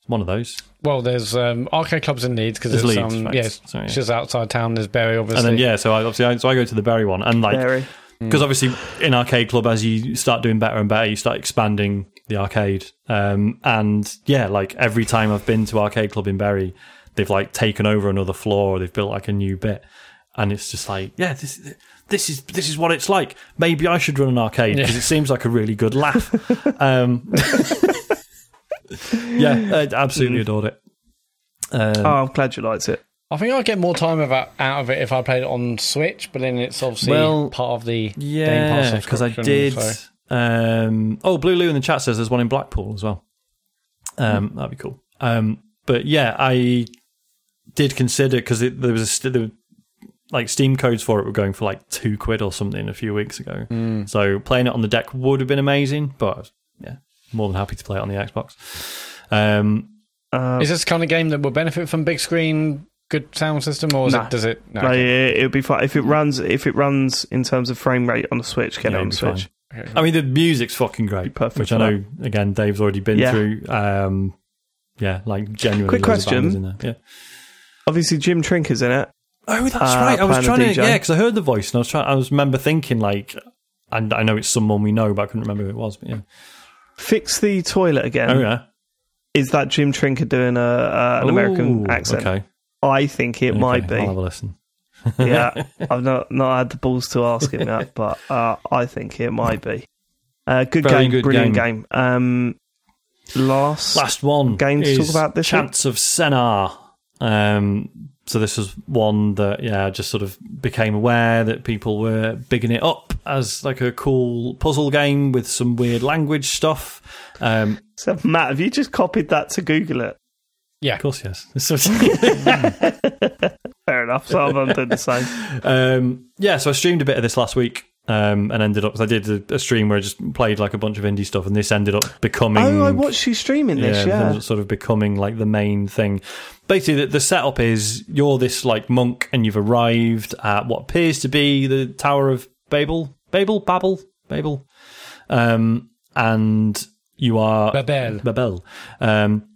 It's one of those. Well, there's um, arcade clubs in Leeds because There's it's Leeds, um, right. yeah, it's So, yeah. just outside town. There's Bury, obviously. And then yeah, so I obviously I, so I go to the Bury one and like Very. because obviously in arcade club as you start doing better and better you start expanding the arcade um, and yeah like every time i've been to arcade club in Bury, they've like taken over another floor or they've built like a new bit and it's just like yeah this this is this is what it's like maybe i should run an arcade because Yeah. it seems like a really good laugh um, yeah i absolutely adored it um, Oh, I'm glad you liked it. I think I'd get more time of it, out of it if I played it on Switch, but then it's obviously Well, part of the Game Yeah, Pass because I did. so- Um, oh, Blue Lou in the chat says there's one in Blackpool as well. Um, Hmm. That'd be cool. Um, but yeah, I did consider because there was a there, were- like Steam codes for it were going for like two quid or something a few weeks ago. Hmm. So playing it on the deck would have been amazing. But yeah, more than happy to play it on the Xbox. Um, Uh, Is this the kind of game that will benefit from big screen, good sound system, or is No. it, does it? No, no, okay. it, it'll be fine if it runs. If it runs in terms of frame rate on the Switch, get Yeah, it on the Switch. Okay. I mean, the music's fucking great, perfect which I for know again Dave's already been Yeah. through. Um, yeah, like genuinely. Quick loads of bangers question. In there. Yeah. Obviously, Jim Trinker's in it. Oh, that's Uh, right. I was trying to, DJ. yeah, because I heard the voice and I was trying. I was remember thinking like, and I know it's someone we know, but I couldn't remember who it was. But yeah. Fix the toilet again. Oh yeah. Is that Jim Trinker doing a, uh, an American accent? Okay. I think it might Okay, I'll be. have a listen. yeah, I've not not had the balls to ask him that, but uh, I think it might be. Uh, good Very game, good brilliant game. game. Um, last, Last one game to talk about this Chants of Sennaar. Um, so this was one that yeah, I just sort of became aware that people were bigging it up as like a cool puzzle game with some weird language stuff. Um, So, Matt, have you just copied that to Google it? Yeah. of course, yes. Fair enough. So I'm doing the same. Um, yeah, so I streamed a bit of this last week um, and ended up. 'cause I did a, a stream where I just played like a bunch of indie stuff, and this ended up becoming. Oh, I watched you streaming this. yeah, Yeah, sort of becoming like the main thing. Basically, the, the setup is you're this like monk, and you've arrived at what appears to be the Tower of Babel, Babel, Babel, Babel, um, and you are Babel. Babel, um,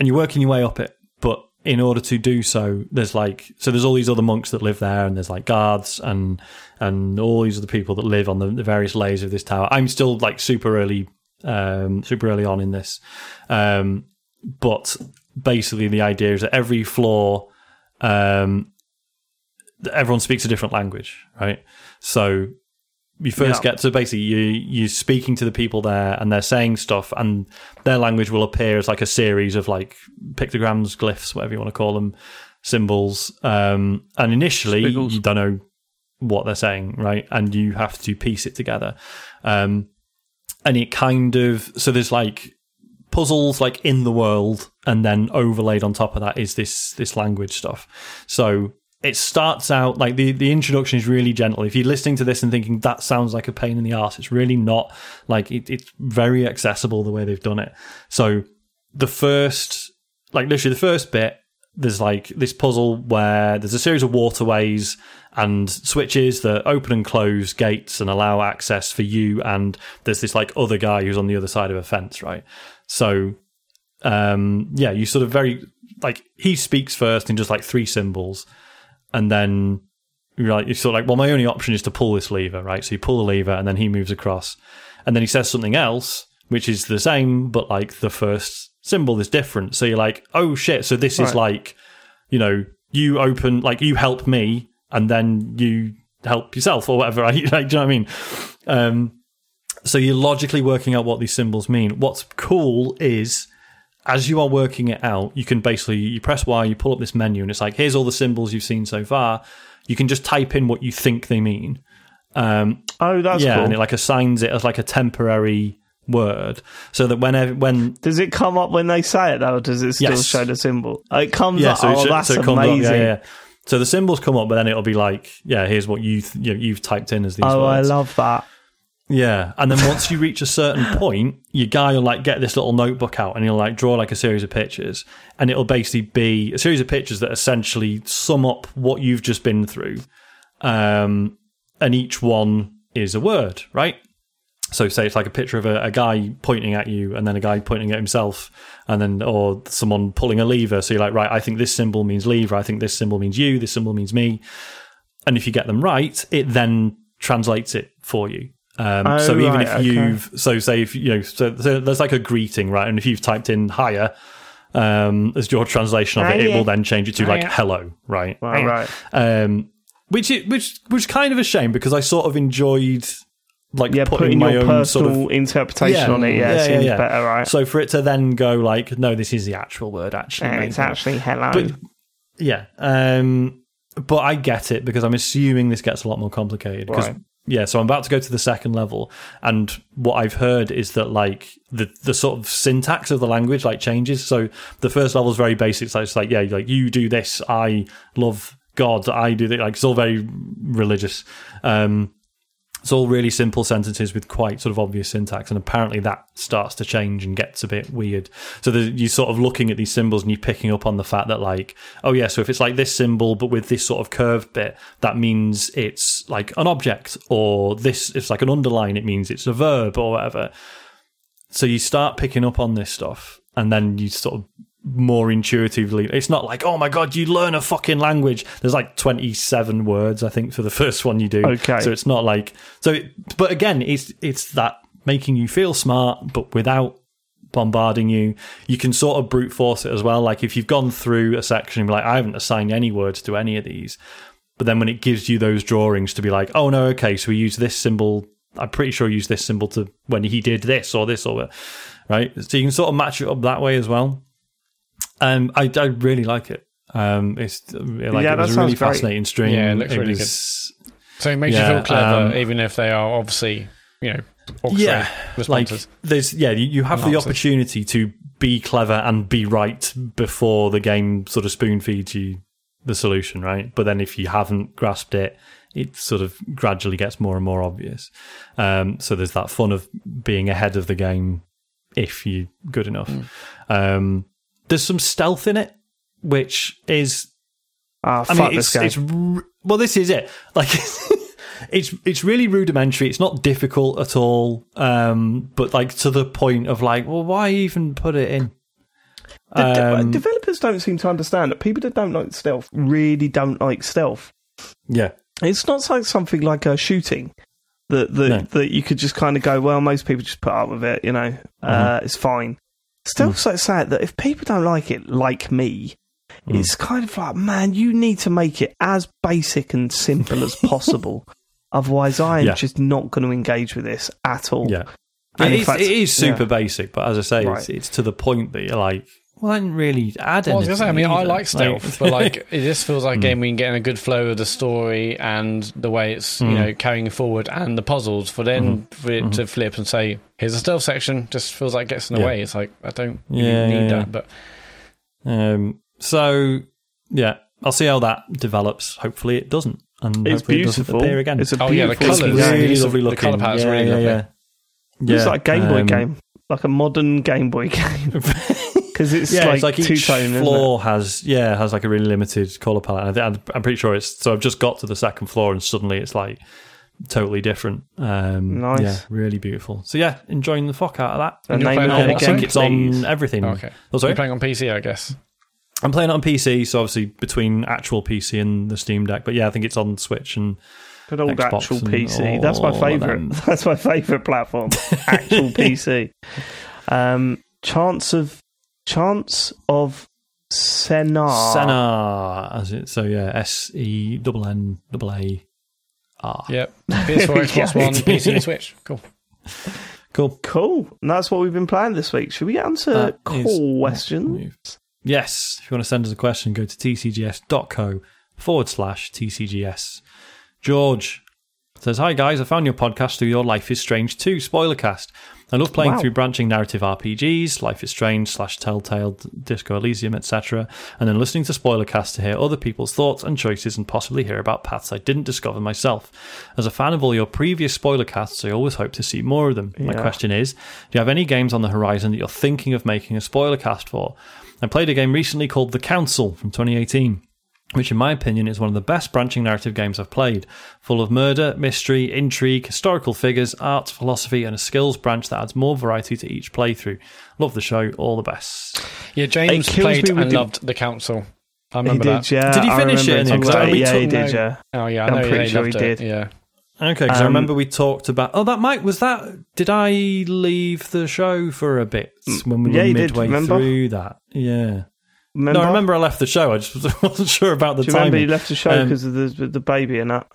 and you're working your way up it. But in order to do so, there's like so there's all these other monks that live there, and there's like guards and and all these other people that live on the, the various layers of this tower. I'm still like super early, um, super early on in this, um, but basically the idea is that every floor, um, everyone speaks a different language, right? So you first Yeah. get to basically you you're speaking to the people there and they're saying stuff and their language will appear as like a series of like pictograms glyphs whatever you want to call them symbols um and initially Squiggles. you don't know what they're saying right and you have to piece it together um and it kind of so there's like puzzles like in the world and then overlaid on top of that is this this language stuff so it starts out like the the introduction is really gentle. If you're listening to this and thinking that sounds like a pain in the ass it's really not. Like it, it's very accessible the way they've done it. So the first like literally the first bit there's like this puzzle where there's a series of waterways and switches that open and close gates and allow access for you and there's this like other guy who's on the other side of a fence right? So um yeah you sort of very like he speaks first in just like three symbols and then you're like you're sort of like well my only option is to pull this lever right? So you pull the lever and then he moves across. And then he says something else which is the same but like the first symbol is different. So you're like oh shit. So this is like you know you open like you help me and then you help yourself or whatever right? like, do you know what i mean? Um so you're logically working out what these symbols mean. What's cool is as you are working it out, you can basically you press Y, you pull up this menu, and it's like here's all the symbols you've seen so far. You can just type in what you think they mean. Um, Oh, that's yeah, cool. and it like assigns it as like a temporary word, so that whenever when Does it come up when they say it though? Does it still Yes. show the symbol? Oh, it comes yeah, up. so, oh, should- that's so comes up, amazing. yeah, yeah. So the symbols come up, but then it'll be like, yeah, here's what you th- you know, you've typed in as these Oh, I love that. Yeah, and then once you reach a certain point, your guy will like get this little notebook out and he'll like draw like a series of pictures, and it'll basically be a series of pictures that essentially sum up what you've just been through, um, and each one is a word, right? So say it's like a picture of a, a guy pointing at you, and then a guy pointing at himself, and then or someone pulling a lever. So you're like, right, I think this symbol means lever. I think this symbol means you. This symbol means me. And if you get them right, it then translates it for you. Um, Oh, so even right, if you've so say if you know so, so there's like a greeting right, and if you've typed in higher um, as your translation of it, it will then change it to like Hiya. hello, right? Right, right. Um, which it, which was kind of a shame because I sort of enjoyed like Yeah, putting, putting my your own personal sort of interpretation Yeah, on it. Yeah, yeah, it yeah, seems yeah. better, right? so for it to then go like no, this is the actual word actually. Yeah, it's actually hello. But yeah, um, but I get it because I'm assuming this gets a lot more complicated. Because Right. Yeah, so I'm about to go to the second level, and what I've heard is that like the the sort of syntax of the language like changes. So the first level is very basic. So it's like yeah, like you do this, I love God, I do that. Like it's all very religious. Um, it's all really simple sentences with quite sort of obvious syntax, and apparently that starts to change and gets a bit weird. So you're sort of looking at these symbols and you're picking up on the fact that, like, oh yeah, so if it's like this symbol but with this sort of curved bit, that means it's like an object, or this it's like an underline, it means it's a verb or whatever. So you start picking up on this stuff, and then you sort of more intuitively. It's not like, oh my god, you learn a fucking language. There's like 27 words, I think, for the first one you do. Okay. So it's not like so. It, but again, it's it's that making you feel smart, but without bombarding you. You can sort of brute force it as well. Like if you've gone through a section and be like, I haven't assigned any words to any of these. But then when it gives you those drawings to be like, oh no, okay, so we use this symbol. I'm pretty sure use this symbol to when he did this or this or that, right. So you can sort of match it up that way as well. Um, I, I really like it. Um, it's like Yeah, it was that a really great. fascinating stream. Yeah, it looks really was- So it makes Yeah, you feel clever, um, even if they are obviously, you know, orchestrated yeah, like there's yeah, you, you have the opportunity to be clever and be right before the game sort of spoon feeds you the solution, right? But then if you haven't grasped it, it sort of gradually gets more and more obvious. Um, so there's that fun of being ahead of the game if you're good enough. Um, there's some stealth in it, which is Ah, I fuck mean, it's, it's well, this is it. Like, it's it's really rudimentary. It's not difficult at all, um, but like to the point of like, well, why even put it in? The de- Um, developers don't seem to understand that people that don't like stealth really don't like stealth. yeah, It's not like something like a shooting that that, No. that you could just kind of go, well, most people just put up with it, you know, Mm-hmm. uh, it's fine. Stealth's Mm. like sad that if people don't like it, like me, Mm. it's kind of like, man, you need to make it as basic and simple as possible. Otherwise, I am Yeah. just not going to engage with this at all. yeah. And It is, fact- it is super yeah. basic, but as I say, it's, it's to the point that you're like, well, I didn't really add Well, anything. gonna say, I mean, I like stealth, but like it just feels like a game where you can get in a good flow of the story and the way it's you know carrying forward and the puzzles. For then for it to flip and say, "Here's a stealth section," just feels like it gets in the Yeah. way. It's like I don't really Yeah, need yeah, yeah. that, but Um, so yeah, I'll see how that develops. Hopefully, it doesn't, and It's hopefully it beautiful. appear again. It's a Oh, yeah, the beautiful colours. looking Yeah, game. really the- lovely the looking. colour palette's yeah, really yeah, lovely. yeah. It's Yeah, like a Game Boy um, game, like a modern Game Boy game, because it's yeah, like, it's like two each tone. isn't it? floor has yeah has like a really limited color palette. I think, I'm, I'm pretty sure it's so. I've just got to the second floor and suddenly it's like totally different. Um, Nice. yeah, really beautiful. So yeah, enjoying the fuck out of that. And you're playing on I think it's on everything. Oh, okay. Oh, sorry? You're playing on PC, I guess. I'm playing it on PC, so obviously between actual PC and the Steam Deck. But yeah, I think it's on Switch and Good old Xbox actual and PC. That's my favourite. That's my favourite platform. Actual PC. Um, chance of chance of Sennaar. Senna, as it so yeah, S E double N double A R. Yep. PS4, Xbox One, PC, and Switch. Cool. Cool. Cool. And that's what we've been playing this week. Should we get on to questions? Yes, if you want to send us a question, go to tcgs.co forward slash tcgs. George says, Hi guys, I found your podcast through your Life is Strange 2 spoiler cast. I love playing Wow. through branching narrative RPGs, Life is Strange slash Telltale, Disco Elysium, etc., and then listening to spoiler casts to hear other people's thoughts and choices and possibly hear about paths I didn't discover myself. As a fan of all your previous spoiler casts, I always hope to see more of them. My question is, do you have any games on the horizon that you're thinking of making a spoiler cast for? I played a game recently called The Council from 2018 which in my opinion is one of the best branching narrative games I've played. Full of murder, mystery, intrigue, historical figures, art, philosophy, and a skills branch that adds more variety to each playthrough. Love the show, all the best. Yeah, James It played and the- loved the council. I He remember did, that. yeah. Did he I finish it remember in the talking end? about it. We Yeah, he did, note. yeah. Oh yeah, I I'm know pretty they sure he loved it. did. Yeah. Okay, because I Um, remember we talked about. Oh, that might was that. Did I leave the show for a bit when we yeah, were you did, midway through that? Yeah. Remember? No, I remember I left the show. I just wasn't sure about the Do you remember he left the show Um, because of the, the baby and that?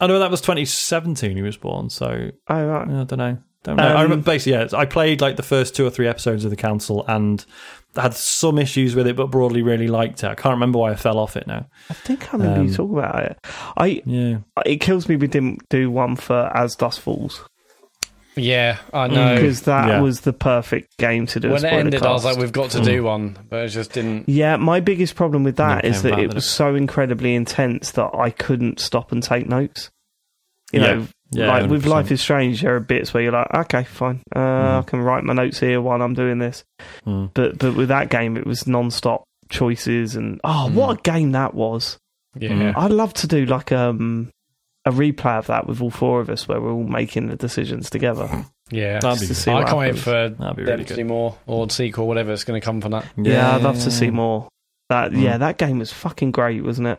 I know that was 2017 he was born, so Oh, right. I don't know. Don't know. I Um, remember basically, yeah, I played like the first two or three episodes of the council and had some issues with it, but broadly really liked it. I can't remember why I fell off it now. I think I remember you Um, talking about it. I Yeah, It kills me we didn't do one for As Dusk Falls Yeah, I know. because that Yeah. was the perfect game to do. a when it spoiler ended, I was like, we've got to do one, but it just didn't. Yeah, my biggest problem with that Never is came that it was it? so incredibly intense that I couldn't stop and take notes. You Yeah. know, Yeah, like with 100%. Life is Strange, there are bits where you're like, okay, fine, uh, Mm. I can write my notes here while I'm doing this. Mm. But but with that game, it was non-stop choices and oh, Mm. what a game that was! Yeah. Mm. I'd love to do like um a replay of that with all four of us, where we're all making the decisions together. Yeah. That'd be to good. see I can't wait for That'd be them really to good. do more or the sequel, whatever it's going to come from that. Yeah, I'd love to see more. That Mm. yeah, that game was fucking great, wasn't it?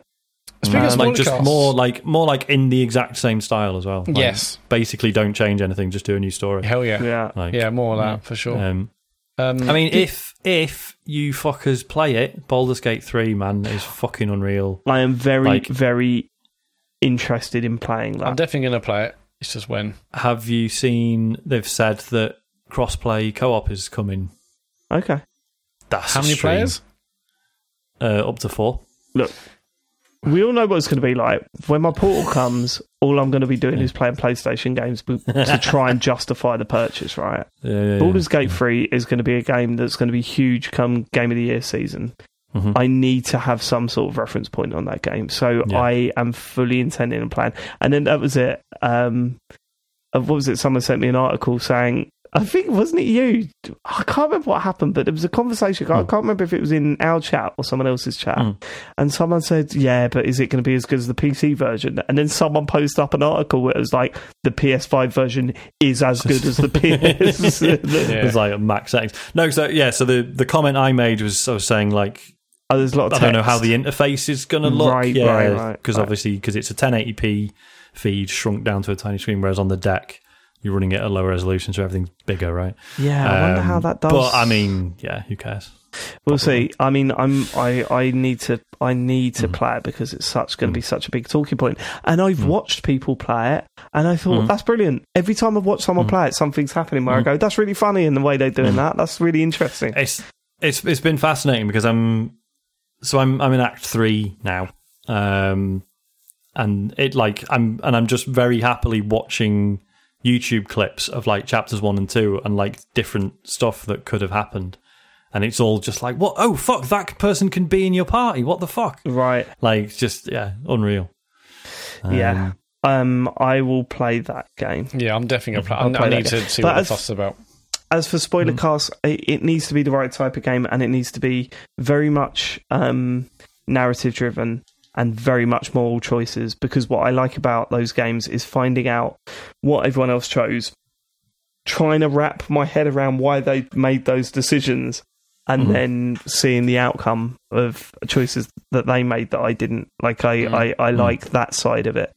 Speaking of Um, like just podcasts- more like more like in the exact same style as well. Like, Yes. basically don't change anything, just do a new story. Hell yeah. Yeah. Like, Yeah, more of that for sure. Um, Um, I mean, if if you fuckers play it, Baldur's Gate three, man, is fucking unreal. I am very, Like- very interested in playing that. I'm definitely going to play it. It's just when. Have you seen? They've said that crossplay co-op is coming. okay. That's How many stream. players? Uh, up to four. Look, We all know what it's going to be like. When my portal comes, all I'm going to be doing is playing PlayStation games to try and justify the purchase, right? Yeah, yeah, yeah. Baldur's Gate 3 is going to be a game that's going to be huge come Game of the Year season. Mhm. I need to have some sort of reference point on that game. So Yeah. I am fully intending and plan. And then that was it. Um, uh, what was it? Someone sent me an article saying I think wasn't it you? I can't remember what happened, but there was a conversation. I can't remember if it was in our chat or someone else's chat, and someone said, "Yeah, but is it going to be as good as the PC version?" And then someone posted up an article where it was like the PS5 version is as good as the PS. Yeah. It's like a max settings. No, so yeah. So the the comment I made was I was saying like Oh, there's a lot of I don't know how the interface is going to look. Right, yeah, right, right, Because right. obviously, because it's a 1080p feed shrunk down to a tiny screen, whereas on the deck you're running it at a lower resolution, so everything's bigger, right? Yeah, I wonder Um, how that does. But I mean, yeah, who cares? We'll see. I mean, I'm I I need to I need Mm. to play it because it's such going to be such a big talking point. And I've watched people play it, and I Mm. thought that's brilliant. Every time I've watched someone play it, something's happening where I go, "That's really funny," in the way they're Mm. doing that, that's really interesting. It's it's it's been fascinating because I'm so I'm I'm in Act Three now, um, and it like I'm and I'm just very happily watching YouTube clips of like chapters one and two and like different stuff that could have happened. And it's all just like, what? Oh, fuck! That person can be in your party. What the fuck? Right? Like, just yeah, unreal. yeah. Um, I will play that game. Yeah, I'm definitely I'll gonna play. play I, I need game. to see But what the as- fuss about. As for spoiler Mm. cast, it, it needs to be the right type of game, and it needs to be very much um, narrative driven and very much moral choices. Because what I like about those games is finding out what everyone else chose, trying to wrap my head around why they made those decisions, and Mhm. then seeing the outcome of choices that they made that I didn't. Like I, Mm. I, I Mm. like that side of it.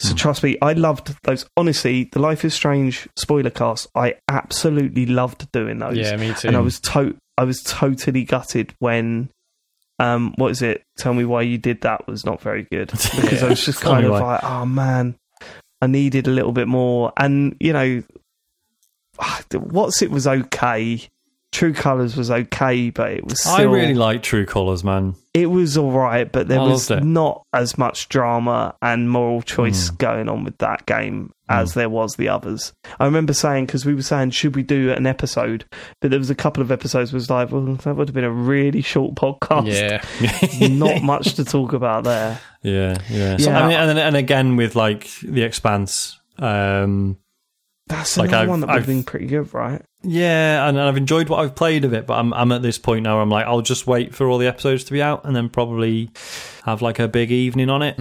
So Mm. trust me, I loved those. Honestly, the Life is Strange spoiler cast, I absolutely loved doing those. Yeah, me too. and I was to- I was totally gutted when, um, what is it? Tell me why you did that was not very good because I was just kind of why. like, oh man, I needed a little bit more. And you know, what's it was okay. True Colors was okay, but it was still I really like True Colors, man. it was all right, but there I was not as much drama and moral choice Hmm. going on with that game as there was the others. I remember saying because we were saying should we do an episode, but there was a couple of episodes was like, well, that would have been a really short podcast. yeah, not much to talk about there. Yeah, yeah. Yeah. I mean, and, and again with like the Expanse. Um, That's Like, another I've- one that would have I've- been pretty good, right? yeah, and I've enjoyed what I've played of it, but I'm I'm at this point now. Where I'm like, I'll just wait for all the episodes to be out, and then probably have like a big evening on it.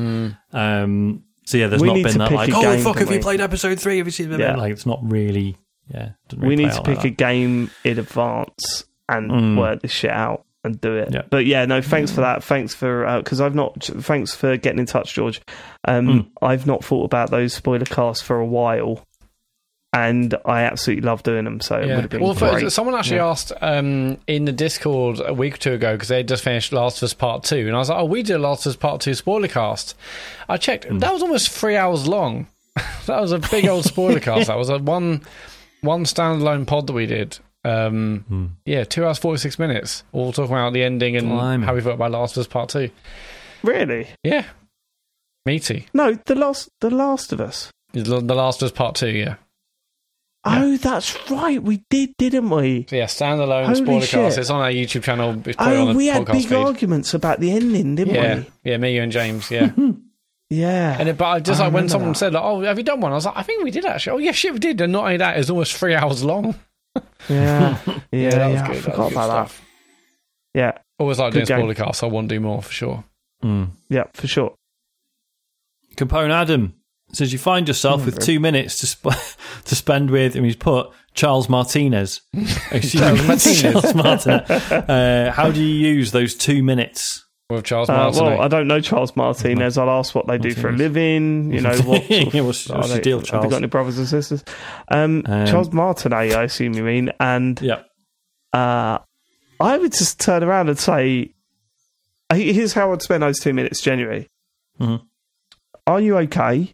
Um, so yeah, there's We not been that like, a oh game, fuck, don't have you played episode three? Have you seen? it?" Yeah. Like, it's not really. Yeah, doesn't we need to out like pick a game in advance and Mm. work this shit out and do it. Yeah. But yeah, no, thanks for that. Thanks for because I've not. Thanks for getting in touch, George. Um, Mm. I've not thought about those spoiler casts for a while, and I absolutely love doing them. So it would have been Well, for- great. someone actually Yeah. asked um, in the Discord a week or two ago because they just finished Last of Us Part Two, and I was like, "Oh, we did Last of Us Part Two spoiler cast." I checked; Hmm. that was almost three hours long. that was a big old spoiler cast. That was a one one standalone pod that we did. Um, Hmm. Yeah, two hours forty six minutes, all talking about the ending and Blimey. how we felt about Last of Us Part Two. really. Yeah, meaty. No, the last, the Last of Us. The the Last of Us Part Two. Yeah, Oh, that's right. We did, didn't we? so yeah, standalone Holy spoiler shit. cast. It's on our YouTube channel. It's probably on Oh, we had big feed. arguments about the ending, didn't Yeah, we? yeah, me, you, and James. Yeah. Yeah. And it, but I just I like when someone that. said, like, "Oh, have you done one?" I was like, "I think we did actually." Oh, yeah, shit, we did. And not only that, it's almost three hours long. yeah. Yeah. Yeah. that was I good. That forgot was good about that. Yeah. Always like Good doing game. spoiler casts. I want to do more for sure. Mm. Yeah, for sure. Capone Adam says you find yourself with two minutes to sp- to spend with, and he's put Charles Martinez. Charles Martinez. Charles Martinez. Uh, how do you use those two minutes? With Charles Uh, Martinet. well, I don't know Charles Martinez. I'll ask what they do for a living. You know what? sort of- what's- what's your they- deal, Have they got any brothers and sisters? Um, Um, Charles Martinet, I assume you mean. And Yeah. uh, I would just turn around and say, "Here's how I'd spend those two minutes." Genuinely, Mhm. are you okay?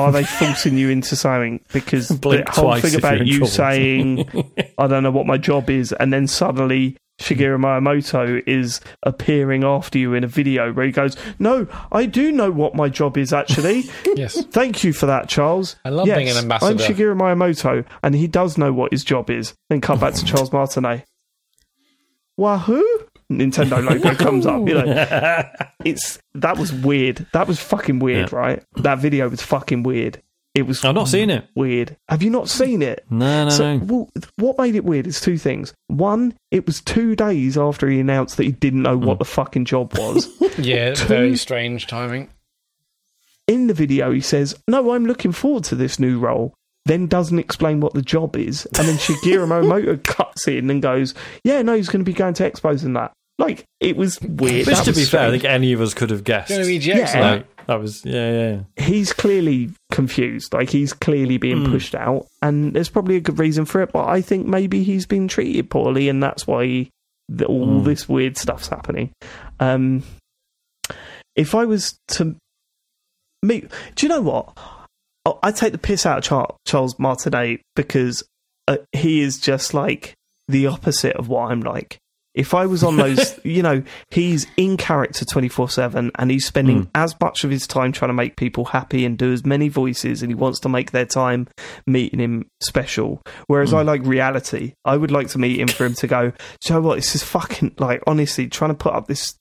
Are they forcing you into something? Because the whole thing about you trouble. saying, "I don't know what my job is," and then suddenly Shigeru Miyamoto is appearing after you in a video where he goes, "No, I do know what my job is actually." yes. Thank you for that, Charles. I love yes, being an ambassador. I'm Shigeru Miyamoto, and he does know what his job is. Then come back to Charles Martinet. Wahoo! Nintendo logo comes up. You know, it's that was weird. That was fucking weird, Yeah. right? That video was fucking weird. It was. I've not seen it. Weird. Have you not seen it? No, no, So, no. well, what made it weird is two things. One, it was two days after he announced that he didn't know Hmm. what the fucking job was. Yeah, Two- very strange timing. In the video, he says, "No, I'm looking forward to this new role." Then doesn't explain what the job is, and then Shigeru Miyamoto cuts in and goes, "Yeah, no, he's going to be going to expos and that." Like it was weird. Which, That to was be fair, I think any of us could have guessed. Going to be GX Yeah. like, Like, that was, yeah, yeah. yeah. he's clearly confused. Like he's clearly being Hmm. pushed out, and there's probably a good reason for it. But I think maybe he's been treated poorly, and that's why the, all Hmm. this weird stuff's happening. Um, if I was to meet, do you know what? I- I take the piss out of Charles Martinet because uh, he is just like the opposite of what I'm like. If I was on those, you know, he's in character 24 7 and he's spending mm. as much of his time trying to make people happy and do as many voices and he wants to make their time meeting him special. Whereas I mm. like reality. I would like to meet him for him to go, Do you know what? This is fucking, like, honestly, trying to put up this.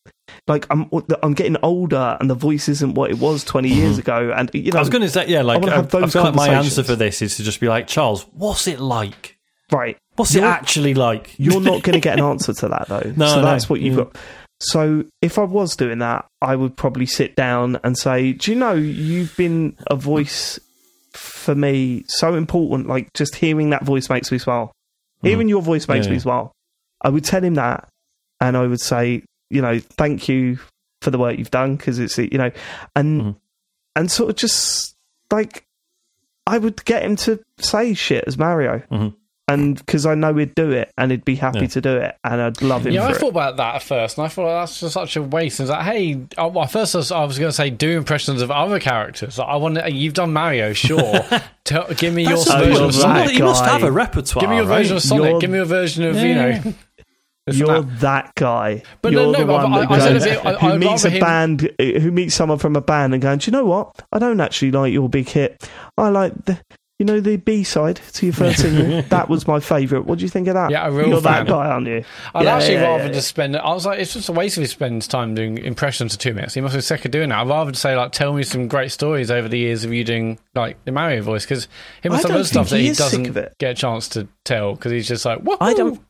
Like I'm, I'm getting older, and the voice isn't what it was 20 years mm-hmm. ago. And you know, I was going to say, yeah, like, I, have I feel like my answer for this is to just be like, Charles, what's it like? Right? What's it actually like? You're not going to get an answer to that though. No, so no, that's what you've yeah. got. So if I was doing that, I would probably sit down and say, "Do you know you've been a voice for me so important? Like just hearing that voice makes me smile. Hearing your voice makes Mm. Yeah, me smile." I would tell him that, and I would say, "You know, thank you for the work you've done because it's you know," and Mhm. and sort of just like I would get him to say shit as Mario. Mhm. And because I know he'd do it, and he'd be happy Yeah. to do it, and I'd love him Yeah, for I it. thought about that at first, and I thought that's just such a waste. And it's like, hey, oh, well, first I was, was going to say do impressions of other characters. Like, I want you've done Mario, sure. Tell, give me your That's the version of. Sonic. You must have a repertoire. Give me your right? version of Sonic. You're- give me your version of you know. You're that. that guy. But no, You're no, the but one I- that I said goes- a bit- I- who I'd meets a him- band, who meets someone from a band and going, "Do you know what? I don't actually like your big hit. I like the, you know, the B side to your first single. That was my favourite. What do you think of that? Yeah, a real You're fan. that guy, aren't you? I'd Yeah, actually yeah, rather yeah, just spend. I was like, it's just a waste of his spend time doing impressions for two minutes. He must be sick of doing that. I'd rather say like, tell me some great stories over the years of you doing like the Mario voice because I have don't other stuff that he he doesn't get a chance to tell because he's just like, what? I don't.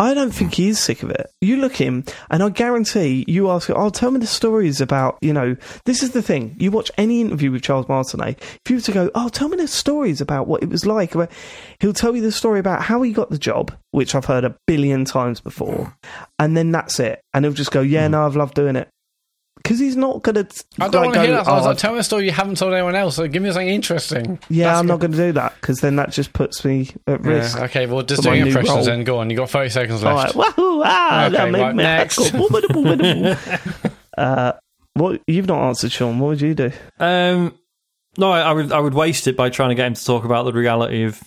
I don't think he is sick of it. You look him, and I guarantee you ask, him, "Oh, tell me the stories about." You know, this is the thing. You watch any interview with Charles Martinet. If you were to go, "Oh, tell me the stories about what it was like," he'll tell you the story about how he got the job, which I've heard a billion times before, and then that's it. And he'll just go, "Yeah, hmm. no, I've loved doing it," because he's not gonna. I don't like, want to hear that. So I was "Oh, like, tell me a story you haven't told anyone else. So give me something interesting. yeah, That's I'm good. not going to do that because then that just puts me at risk. Yeah, okay, well, just doing impressions role. then. Go on. You got thirty seconds left. right. Wahoo, ah, Okay, that made right, me next. uh, what you've not answered, Sean? What would you do? Um, no, I, I would I would waste it by trying to get him to talk about the reality of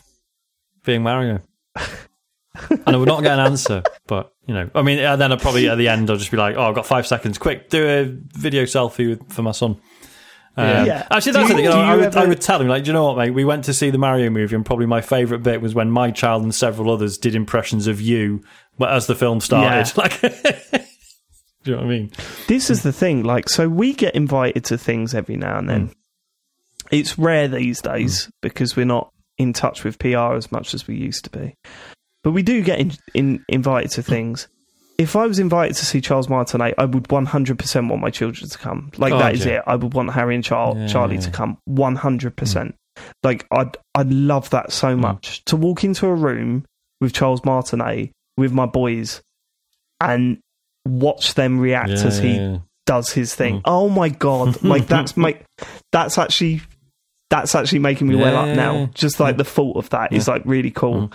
being Mario. and I would not get an answer, but you know, I mean, and then I'd probably at the end I'll just be like, "Oh, I've got five seconds. Quick, do a video selfie with, for my son." Um, Yeah. Actually, that's you- the thing. do I, I you would, I would tell him, like, do you know what, mate? We went to see the Mario movie, and probably my favourite bit was when my child and several others did impressions of you as the film started. Yeah. Like, do you know what I mean? This is the thing. Like, so we get invited to things every now and then. It's rare these days because we're not in touch with PR as much as we used to be. But we do get in, in, invited to things. If I was invited to see Charles Martinet, I would 100% want my children to come. Like, Oh, that is yeah. it. I would want Harry and Char- Yeah. Charlie to come 100%. Like, I'd, I'd love that so much. To walk into a room with Charles Martinet, with my boys, and watch them react Yeah, as he yeah, yeah. does his thing. Mm. Oh my god! Like that's make that's actually that's actually making me well up yeah, now. yeah. Just like the thought of that is like really cool.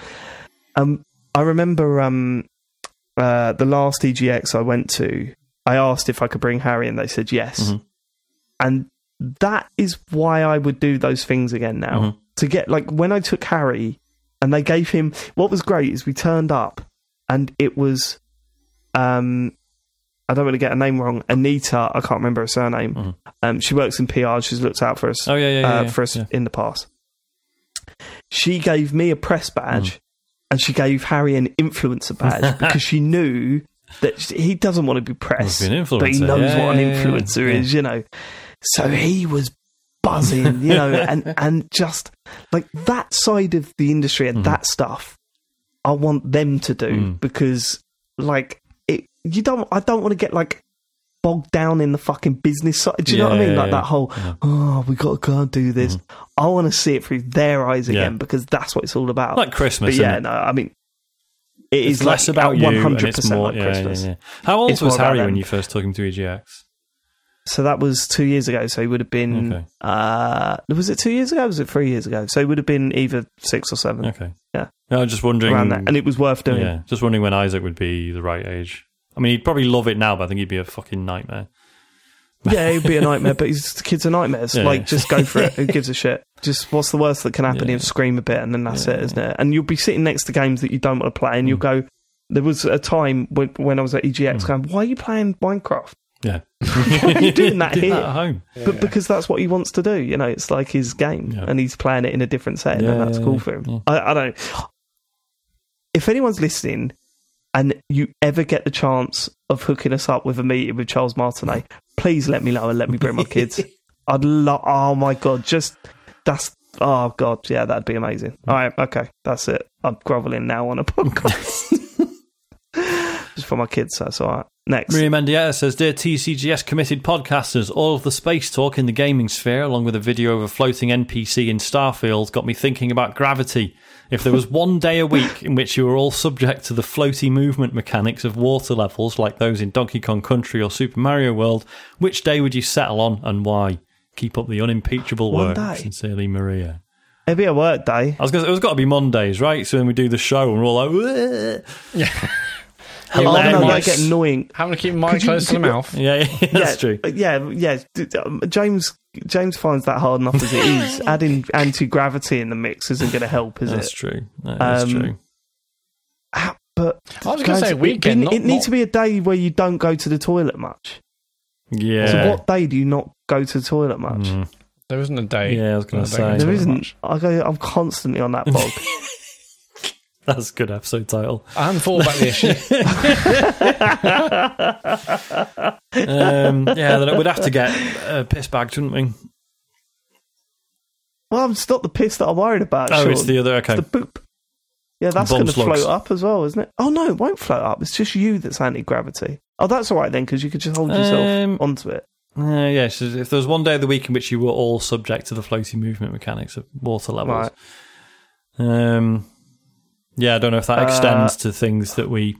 Um, I remember um, uh, the last EGX I went to. I asked if I could bring Harry, and they said yes. Mhm. And that is why I would do those things again now. Mhm. To get like when I took Harry, and they gave him what was great is we turned up, and it was um I don't want to get her name wrong. Anita, I can't remember her surname. Mhm. Um, she works in PR. She's looked out for us, Oh yeah, yeah, yeah, uh, yeah, for us yeah. in the past. She gave me a press badge, Mm. And she gave Harry an influencer badge because she knew that he doesn't want to be press, Must be but he knows Yeah, what an yeah, influencer yeah. is, you know. So he was buzzing, you know, and and just like that side of the industry and that stuff, I want them to do Mm. because like it, you don't. I don't want to get like bogged down in the fucking business side. Do you know what I mean? yeah, Like yeah. that whole oh, we got to go and do this. I want to see it through their eyes Yeah. again because that's what it's all about. Like Christmas, but yeah, no, I mean. It is It's less like about you, and hundred it's percent more. like yeah, Christmas. yeah, yeah. How old It's was Harry when you first took him to EGX? So that was two years ago. So he would have been. Okay. Uh, was it two years ago? Was it three years ago? So he would have been either six or seven Okay. Yeah. No, I was just wondering. around that, and it was worth doing. yeah, just wondering when Isaac would be the right age. I mean, he'd probably love it now, but I think he'd be a fucking nightmare. Yeah, it'd be a nightmare, but he's, the kids are nightmares. Yeah. Like, just go for it. Who gives a shit? Just what's the worst that can happen? Yeah. He'll scream a bit, and then that's Yeah. it, isn't it? And you'll be sitting next to games that you don't want to play, and Mm. you'll go. There was a time when, when I was at EGX going, "Why are you playing Minecraft? Yeah. Why are you doing that Did here?" that at home. But because that's what he wants to do, you know, it's like his game, Yeah. and he's playing it in a different setting, Yeah, and that's yeah, cool yeah, for him. yeah. I, I don't. If anyone's listening, and you ever get the chance of hooking us up with a meeting with Charles Martinet, please let me know and let me bring my kids. I'd love. Oh my god, just that's. Oh god, yeah, that'd be amazing. Mm. All right, okay, that's it. I'm groveling now on a podcast. just for my kids, that's all right. Next. Maria Mendieta says, Dear TCGS committed podcasters, all of the space talk in the gaming sphere, along with a video of a floating NPC in Starfield, got me thinking about gravity. If there was one day a week in which you were all subject to the floaty movement mechanics of water levels, like those in Donkey Kong Country or Super Mario World, which day would you settle on and why? Keep up the unimpeachable One work. day? Sincerely, Maria. It'd be a work day. I was going to say, it was got to be Mondays, right? So when we do the show and we're all like, "Wah." Yeah. Oh no, they Hilarious. get annoying. Having to keep my Could you- to the you- mouth. yeah, yeah, that's yeah, true. Yeah, yeah. Um, James James finds that hard enough as it is. Adding anti gravity in the mix isn't going to help, is it? That's it? true. That is Um, true. Ah, But I was going to say it- weekend. It, not, it needs not- to be a day where you don't go to the toilet much. Yeah. So what day do you not go to the toilet much? Mm. There isn't a day. Yeah, I was gonna say. don't go There to isn't. much. I go. I'm constantly on that bog. That's a good episode title. I hadn't thought about the issue. Um, yeah, then we'd have to get a piss bag, wouldn't we? well, it's not the piss that I'm worried about. Oh, Sean. it's the other. Okay. It's the poop. Yeah, that's going to float up as well, isn't it? Oh no, it won't float up. It's just you that's anti gravity. Oh, that's all right then, because you could just hold yourself Um, onto it. Uh, yeah, so if there was one day of the week in which you were all subject to the floaty movement mechanics of water levels, um, yeah, I don't know if that Uh, extends to things that we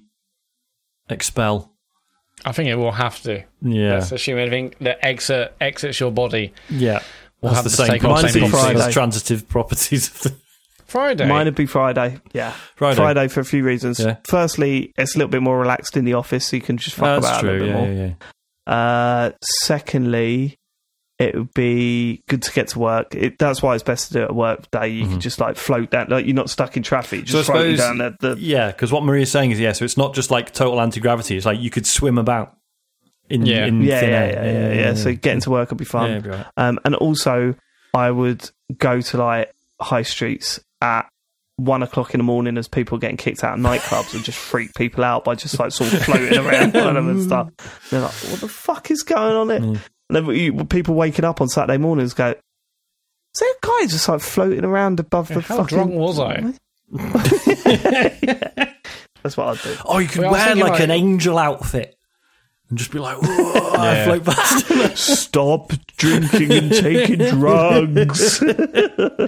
expel. I think it will have to. Yeah, Let's assume anything that exit, exits your body yeah, will have the to same take on the Mine's same Big properties, properties. Friday. transitive properties of the Friday. Mine would be Friday. Yeah, Friday. Friday for a few reasons. Yeah. Firstly, it's a little bit more relaxed in the office, so you can just fuck Oh, about that's a little bit Yeah, more. yeah, yeah. Uh, secondly, it would be good to get to work. It, that's why it's best to do it at work day. You can just like float down, like you're not stuck in traffic. Mm-hmm. So I suppose- down the, the Yeah, because what Maria's saying is, yeah, so it's not just like total anti gravity. It's like you could swim about in, Yeah. in yeah, thin yeah, air. yeah, yeah, yeah. So getting to work would be fun. it'd be all right. Um, and also, I would go to like high streets at one o'clock in the morning as people are getting kicked out of nightclubs and just freak people out by just like sort of floating around on them and stuff. They're like, what the fuck is going on here? Mm. And then you, people waking up on Saturday mornings go, is there a guy just like floating around above Yeah, the how fucking. drunk was I? That's what I'd do. Oh, you could Well, wear like, like- an angel outfit and just be like, "Whoa," Yeah. float past. Stop drinking and taking drugs.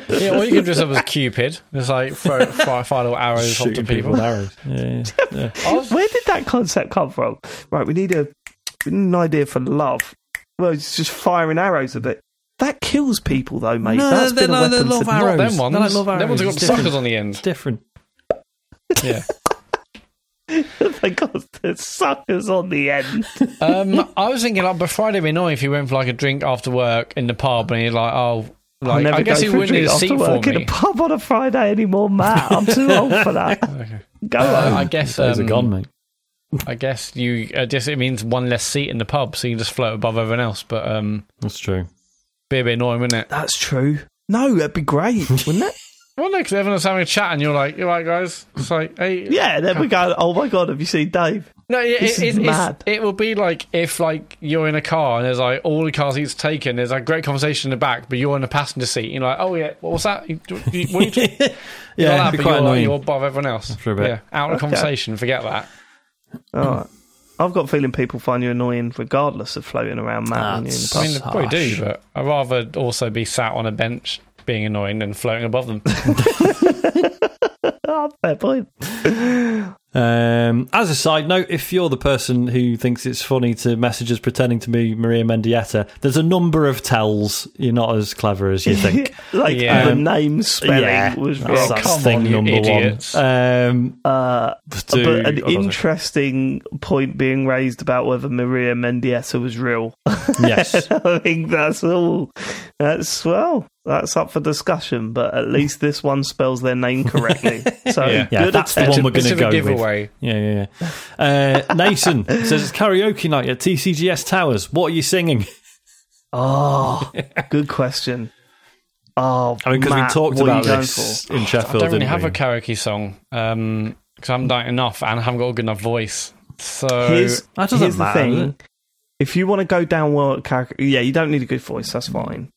Yeah, or you can dress up as Cupid. Just like throw fire, fire little arrows onto Shooting people. with arrows. Yeah, yeah. I was- Where did that concept come from? Right, we need a we need an idea for love. Well, it's just firing arrows a bit. That kills people, though, mate. No, That's they- been a no, they weapon love to- arrows. Not them ones. They don't love them ones have arrows. got It's suckers different. on the It's different. Yeah. they got the suckers on the end. Um, I was thinking like, but Friday would be annoying if you went for like a drink after work in the pub and you're like, oh, I like never I guess go you for a wouldn't need drink a after seat for work in a pub on a Friday anymore, Matt. I'm too old for that. Okay. Go Uh, home. I guess Days are um, gone, mate. I guess you. I guess it means one less seat in the pub, so you can just float above everyone else. But um, That's true. be a bit annoying, wouldn't it? That's true. No, that'd be great, wouldn't it? Well, no, because everyone's having a chat, and you're like, "You right, guys?" It's like, "Hey, Yeah, then we go, oh my God, have you seen Dave? No, it, This it, is it, mad. it's, it will be like if like you're in a car and there's like all the car seats taken. There's a great conversation in the back, but you're in the passenger seat. You're like, oh yeah, what was that? You, you, what are you Yeah, like it'd be that, but quite you're, annoying. you're above everyone else. For a bit. Yeah, out of Okay. conversation. Forget that. Oh, All right. I've got a feeling people find you annoying regardless of floating around ah, Matt when you're in the That's- I mean, they probably do, but I'd rather also be sat on a bench being annoying than floating above them. Oh, fair point. Um, as a side note, if you're the person who thinks it's funny to message us pretending to be Maria Mendieta, there's a number of tells. You're not as clever as you think. like Yeah. the name spelling yeah, was that's, wrong. that's come thing on, number idiots. one. Um, Uh, do- but an hold on interesting point being raised about whether Maria Mendieta was real. yes, I think that's all. That's well, that's up for discussion. But at least this one spells their name correctly. So Yeah. yeah, good that's the one we're going to go a with. Yeah, yeah, yeah. Uh, Nathan says it's karaoke night at TCGS Towers. What are you singing? Oh, good question. Oh, I mean, because we talked what are about you going this for? in I Sheffield. don't really didn't have we? a karaoke song because I haven't done enough and I haven't got a good enough voice. So Here's, That doesn't here's matter, the thing: if you want to go down well at karaoke, yeah, you don't need a good voice. That's fine.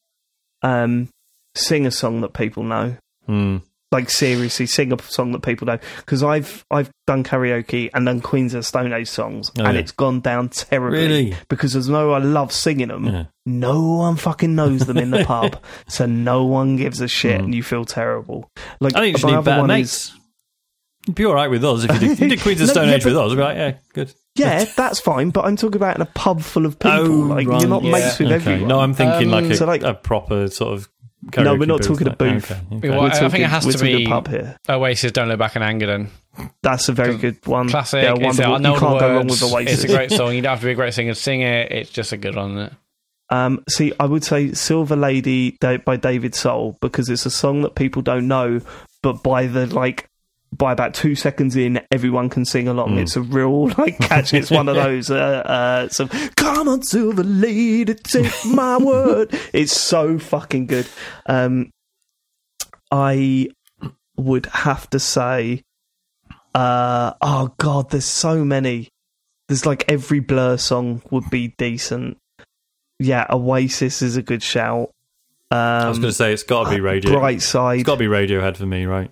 Um, sing a song that people know. Hmm. Like seriously, sing a song that people know. Because I've I've done karaoke and done Queens of Stone Age songs, Oh, and yeah. it's gone down terribly. Really? Because as though I love singing them, Yeah. no one fucking knows them in the pub, so no one gives a shit, Mm. and you feel terrible. Like I think you my need better one mates. is- You'd be all right with us if you did, you did Queens of No, Stone yeah, Age with us. Like, yeah, good. Yeah, that's fine. But I'm talking about in a pub full of people. Oh, like right, you're not yeah. mates with okay. everyone. No, I'm thinking Um, like, a, so, like- a proper sort of. Karaoke No, we're not booth, talking a like- booth. Okay, okay. We're I think it has to talking be- pub here. Oasis, Don't Look Back in Anger then. That's a very good one. Classic. Yeah, It's, wonderful. I know you can't go wrong words. with Oasis. It's a great song. You don't have to be a great singer to sing it. It's just a good one. Isn't it? Um, see, I would say "Silver Lady" by David Soul because it's a song that people don't know, but by the like, by about two seconds in, everyone can sing along. Mm. It's a real like catch. It's one of those. Uh, uh, some come on, Silver Lady, take my word. It's so fucking good. Um, I would have to say, uh, oh god, there's so many. There's like every Blur song would be decent. Yeah, Oasis is a good shout. Um, I was going to say it's got to be radio. Bright Side. It's got to be Radiohead for me, right?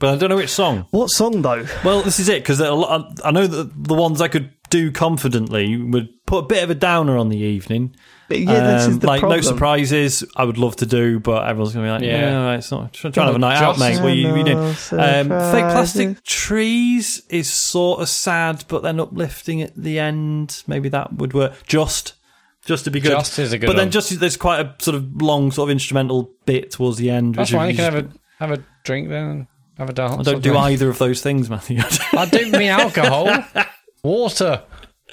But I don't know which song. what song though? Well, this is it because I know that the ones I could do confidently would put a bit of a downer on the evening. Yeah, this Um, is the like problem. no surprises. I would love to do, but everyone's going to be like, Yeah. yeah, it's not trying to have a night out, mate. What you, you doing? Um, fake plastic trees is sort of sad, but then uplifting at the end. Maybe that would work. Just, just to be good. Just is a good But then just there's quite a sort of long sort of instrumental bit towards the end. That's which fine. You just- can have a have a drink then. And Have a dance. I don't do something. either of those things, Matthew. I don't mean alcohol. Water.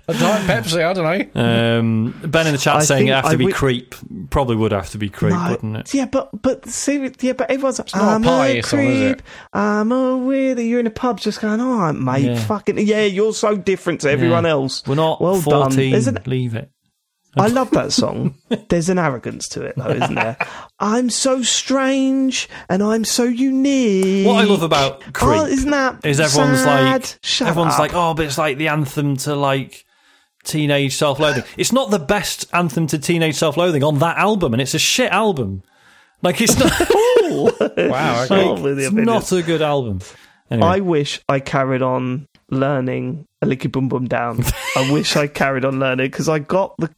A diet Pepsi. I don't know. Um, ben in the chat I saying it have to I be would- creep. Probably would have to be creep, No, wouldn't it? Yeah, but but see, yeah, but everyone's like, not a I'm party a song, is it? creep, I'm a weirdo. You're in a pub, just going, all right, mate, Yeah. fucking yeah, you're so different to everyone Yeah. else. We're not well done. 14. There's an Leave it. I love that song. There's an arrogance to it, though, isn't there? I'm so strange and I'm so unique. What I love about Creep oh, isn't that is everyone's sad? like, Shut everyone's up. like, oh, but it's like the anthem to like teenage self-loathing. it's not the best anthem to teenage self-loathing on that album, and it's a shit album. Like it's not. Wow. Okay. With the it's not a good album. Anyway, I wish I carried on learning a licky boom boom down. I wish I carried on learning because I got the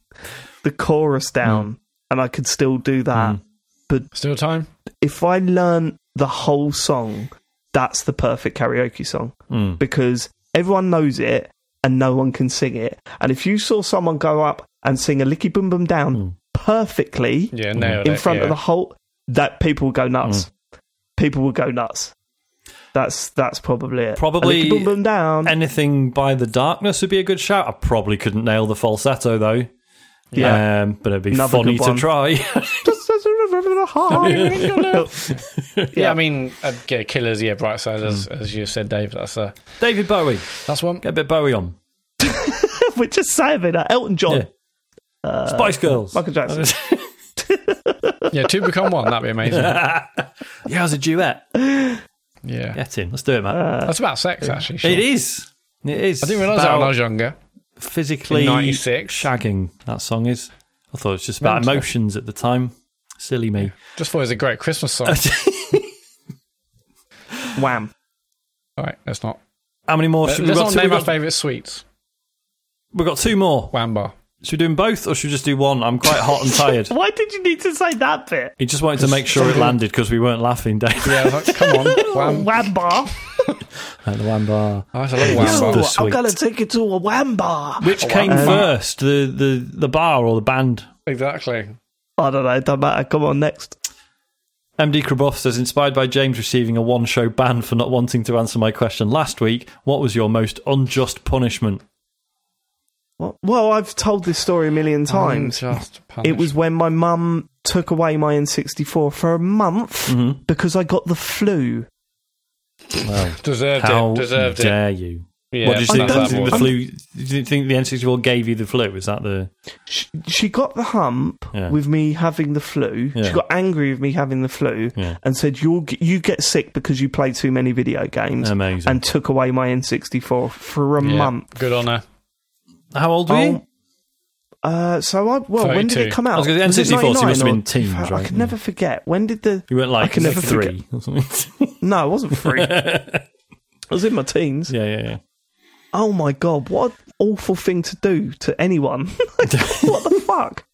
the chorus down Mm. and I could still do that. But still time. If I learn the whole song, that's the perfect karaoke song Mm. because everyone knows it and no one can sing it. And if you saw someone go up and sing a licky boom boom down Mm. perfectly Yeah. Nailed in it. front yeah. of the whole, that people will go nuts. Mm. People will go nuts. That's that's probably it. Probably boom boom down. anything by the darkness would be a good shout. I probably couldn't nail the falsetto though. Yeah. um, but it'd be Another funny good to one. try. Yeah, I mean, uh, yeah, Killers, yeah, Bright Side, as, Hmm. as you said, Dave. That's uh, David Bowie, that's one. get a bit Bowie on. We're just saving that. Elton John, Yeah. Spice Girls. Michael Jackson. Yeah, two become one. That'd be amazing. yeah, as a duet. Yeah, Get in. Let's do it, man. that's about sex actually. Sure. It is. It is. I didn't realise that when I was younger. Physically 96. shagging. That song is. I thought it was just about Mental. emotions at the time. Silly me. Just thought it was a great Christmas song. Wham. All right, let's not. How many more? Let's Should we, got not two, name we've, our got, favourite sweets. we've got two more. Wham bar. Should we do them both, or should we just do one? I'm quite hot and tired. Why did you need to say that bit? He just wanted to make sure it landed because we weren't laughing, Dave. Yeah, I was like, come on. Wham. Wham bar. like the one bar. Oh, it's a little wham Yo. bar. the I'm sweet. gonna take you to a wham bar. Which came Um, first, the, the the bar or the band? Exactly. I don't know. It doesn't matter. Come on, next. MD Krabuff says, inspired by James receiving a one show ban for not wanting to answer my question last week, what was your most unjust punishment? Well, well, I've told this story a million times. Just It was when my mum took away my N64 for a month Mm-hmm. because I got the flu. Well, deserved how it. Deserved it. dare you? Yeah, what did you I think? don't- The, the I'm- flu? Did you think the N64 gave you the flu? Is that the? She, she got the hump Yeah. with me having the flu. Yeah. She got angry with me having the flu Yeah. and said, "You'll you get sick because you play too many video games." Amazing. And took away my N64 for a Yeah, month. Good on her. How old were Oh, you? Uh, so I well, when did it come out? I was gonna say N64, so you must have been teens, I can never forget. When did the? You weren't like I can never three or something. No, it wasn't free. I was in my teens. yeah, yeah, yeah. Oh my god, what an awful thing to do to anyone. What the fuck?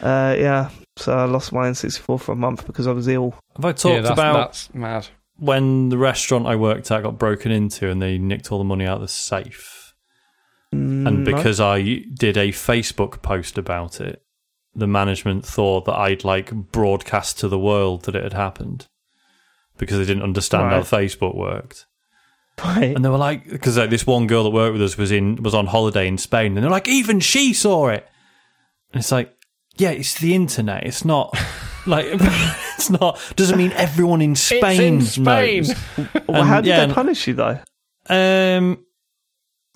Uh, yeah, so I lost my N64 for a month because I was ill. Have I talked yeah, that's, about that's mad. when the restaurant I worked at got broken into and they nicked all the money out of the safe? Mm, And no. because I did a Facebook post about it, the management thought that I'd like broadcast to the world that it had happened because they didn't understand how Facebook worked. Right. And they were like, because like, this one girl that worked with us was in was on holiday in Spain, and they're like, even she saw it. And it's like, yeah, it's the internet. It's not like it's not doesn't mean everyone in Spain, it's in Spain. knows. well, how did yeah, they punish you though? Um,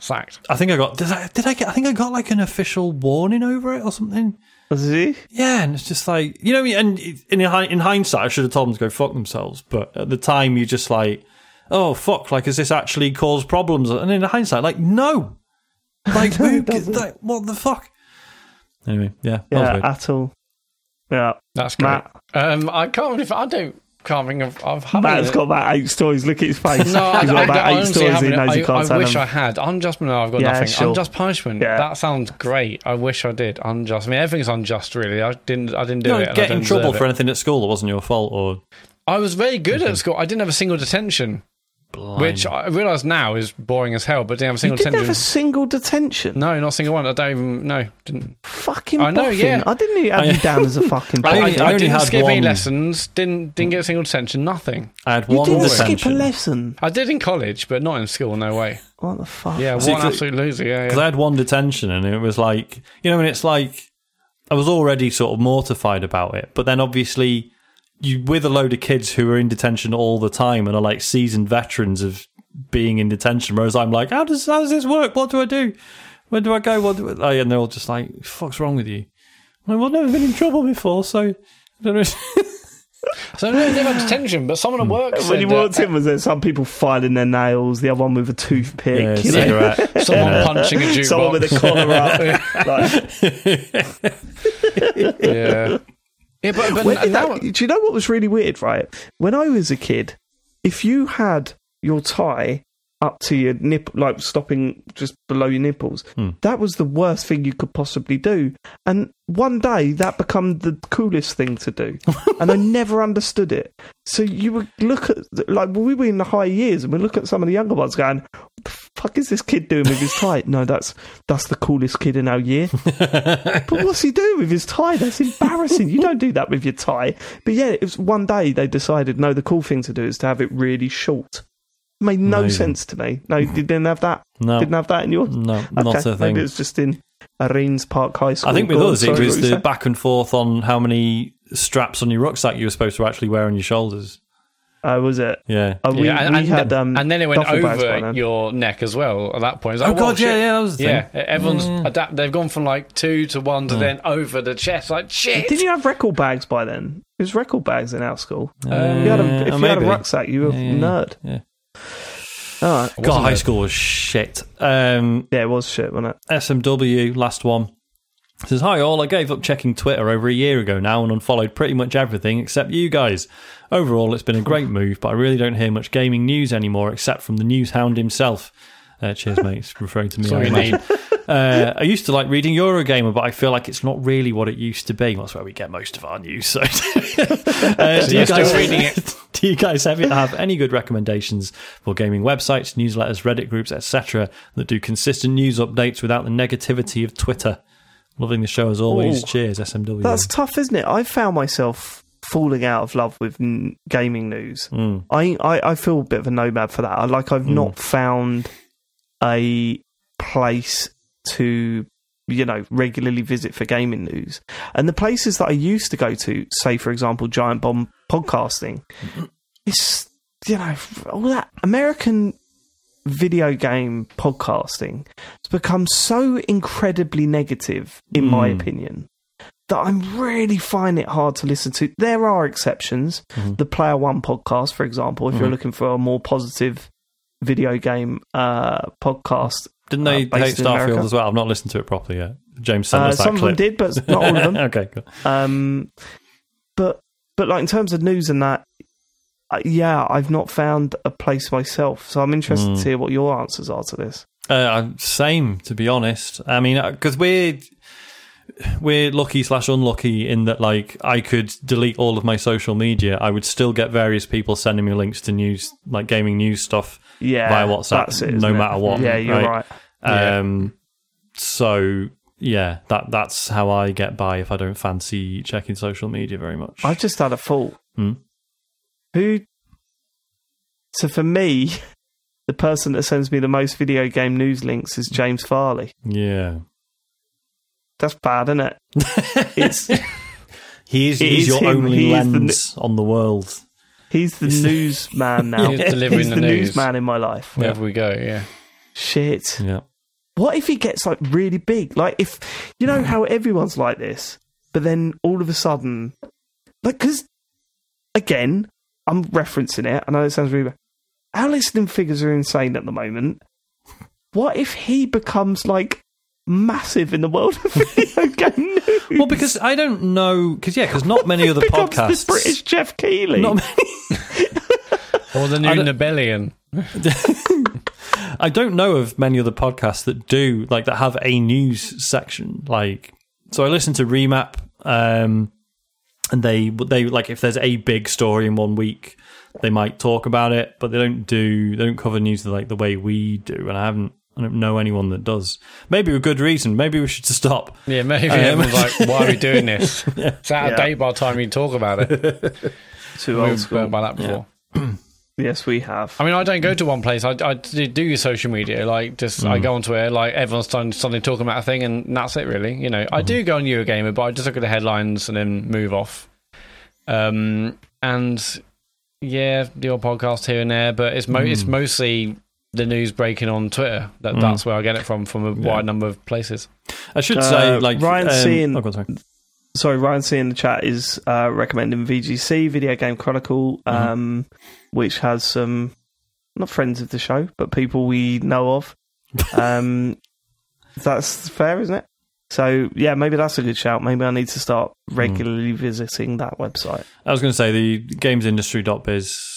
Sacked. I think I got did I, did I get I think I got like an official warning over it or something. Was he? Yeah, and it's just like you know, and in in hindsight, I should have told them to go fuck themselves. But at the time, you're just like, oh fuck, like has this actually caused problems? And in hindsight, like no, like, No, who, it like what the fuck? Anyway, yeah, that was Yeah, weird. at all. Yeah, That's great. Matt. Um, I can't. If I don't. Can't think of. I've had Matt's got about eight stories. Look at his face. No, I, He's I, got about I eight stories. He knows I, he can't I tell wish them. I had. Unjust. No, I've got Yeah, nothing. sure. Unjust punishment. Yeah. That sounds great. I wish I did. Unjust. I mean, everything's unjust, really. I didn't. I didn't do You it. don't get in trouble for it. anything at school that wasn't your fault or I was very good at school. I didn't have a single detention, which I realise now is boring as hell. But didn't have a You single didn't detention. have a single detention. No, not a single one. I don't even. No, didn't. Fucking I know, boffin. yeah. I didn't even have you down as a fucking I, I I, only- boffin. I I only didn't had skip any lessons. Didn't didn't get a single detention. Nothing. I had one You didn't detention. skip a lesson. I did in college, but not in school. No way. What the fuck? Yeah, See, one 'cause- absolute loser. Yeah, Because yeah. I had one detention and it was like, you know, and it's like, I was already sort of mortified about it. But then obviously, you with a load of kids who are in detention all the time and are like seasoned veterans of being in detention, whereas I'm like, how does, how does this work? What do I do? Where do I go? What do I, and they're all just like, fuck's wrong with you? I'm like, well, I've never been in trouble before, so. I don't know. So no, I never had detention, but someone at work When said you that- walked in, was there some people filing their nails, the other one with a toothpick, yeah, you know, someone Yeah. punching a jukebox. someone with a collar up. like, yeah. Yeah, but, but When now, that- do you know what was really weird, right? When I was a kid, if you had your tie up to your nip, like stopping just below your nipples, Hmm. that was the worst thing you could possibly do. And one day that became the coolest thing to do, and I never understood it. So you would look at like we were in the high years, and we look at some of the younger ones going. What the fuck is this kid doing with his tie? No, that's that's the coolest kid in our year. But what's he doing with his tie? That's embarrassing. You don't do that with your tie. But yeah, it was one day they decided, no, the cool thing to do is to have it really short. Made no Amazing. sense to me. No, you didn't have that. No, Didn't have that in yours. no, not okay, a thing. maybe it's just in Areens Park High School. I think with Go on, us, it was the saying? back and forth on how many straps on your rucksack you were supposed to actually wear on your shoulders. Oh, was it? Yeah. Oh, we, yeah, and, we and, had um, and then it went duffel bags by over your neck as well. At that point, It's Oh god, yeah, shit. yeah, that was the Yeah, thing. everyone's Yeah. adapt. They've gone from like two to one to then over the chest. Like shit. Didn't you have record bags by then? It was record bags in our school. Um, You had a, if Uh, you had a rucksack, you were Yeah, yeah, nerd. Yeah. All right. God, Wasn't high it? school was shit. Um, Yeah, it was shit, wasn't it? SMW, last one. Says, Hi all, I gave up checking Twitter over a year ago now and unfollowed pretty much everything except you guys. Overall, it's been a great move, but I really don't hear much gaming news anymore except from the news hound himself. Uh, cheers, mate. It's referring to me. That's all I imagine. need. Uh, I used to like reading Eurogamer, but I feel like it's not really what it used to be. That's where we get most of our news. So, uh, do, you guys, reading it. do you guys have, have any good recommendations for gaming websites, newsletters, Reddit groups, etc., that do consistent news updates without the negativity of Twitter? Loving the show as always. Ooh. Cheers, SMW. That's tough, isn't it? I found myself falling out of love with n- gaming news. Mm. I, I I feel a bit of a nomad for that. I like I've not found a place to you know regularly visit for gaming news. And the places that I used to go to, say for example, Giant Bomb podcasting, it's you know all that American video game podcasting has become so incredibly negative in my Mm. opinion that I'm really finding it hard to listen to. There are exceptions. Mm-hmm. The Player One podcast, for example, if you're looking for a more positive video game uh, podcast, Didn't they uh, hate Starfield America. as well? I've not listened to it properly yet. James sent uh, us that some of them did, but not all of them. okay, cool. Um, but but like in terms of news and that, uh, yeah, I've not found a place myself. So I'm interested Mm. to hear what your answers are to this. Uh, same, to be honest. I mean, because we're we're lucky slash unlucky in that, like, I could delete all of my social media. I would still get various people sending me links to news, like gaming news stuff, Yeah, via WhatsApp, it, no it? matter what, Yeah, you're right? right. Yeah. Um, so yeah, that that's how I get by if I don't fancy checking social media very much. I've just had a thought. Hmm. Who? So for me, the person that sends me the most video game news links is James Farley. yeah, That's bad, isn't it? It's he is, he's your him. only He is the lens on the world. He's the newsman now. He's delivering He's the the news. newsman in my life. Wherever we go, yeah. Shit. Yeah. What if he gets like really big? Like if you know how everyone's like this, but then all of a sudden, like because again, I'm referencing it. I know it sounds really bad. Our listening figures are insane at the moment. What if he becomes like massive in the world of video game news? Well, because I don't know, because yeah, because not many other podcasts. the British Geoff Keighley. Not many, Or the new Nibellion. I don't know of many other podcasts that do like that have a news section. Like, so I listen to Remap, um, and they they like if there's a big story in one week, they might talk about it, but they don't do they don't cover news like the way we do. And I haven't I don't know anyone that does. Maybe with good reason. Maybe we should stop. Yeah, maybe Um, everyone's like, why are we doing this? It's out of Yeah. date by the time you talk about it. Too We've old school. burned by that before. Yes, we have. I mean, I don't go to one place. I, I do do your social media. Like, just I go onto it. Like, everyone's starting, suddenly talking about a thing, and that's it, really. You know, I do go on Eurogamer, but I just look at the headlines and then move off. Um, and yeah, the odd podcast here and there, but it's mo- it's mostly the news breaking on Twitter. That that's where I get it from, from a wide number of places. I should say Uh, like Ryan um, Sean- oh, go sorry. sorry, Ryan C in the chat is uh, recommending VGC Video Game Chronicle, um, which has some not friends of the show, but people we know of. Um, that's fair, isn't it? So yeah, maybe that's a good shout. Maybe I need to start regularly visiting that website. I was going to say the gamesindustry.biz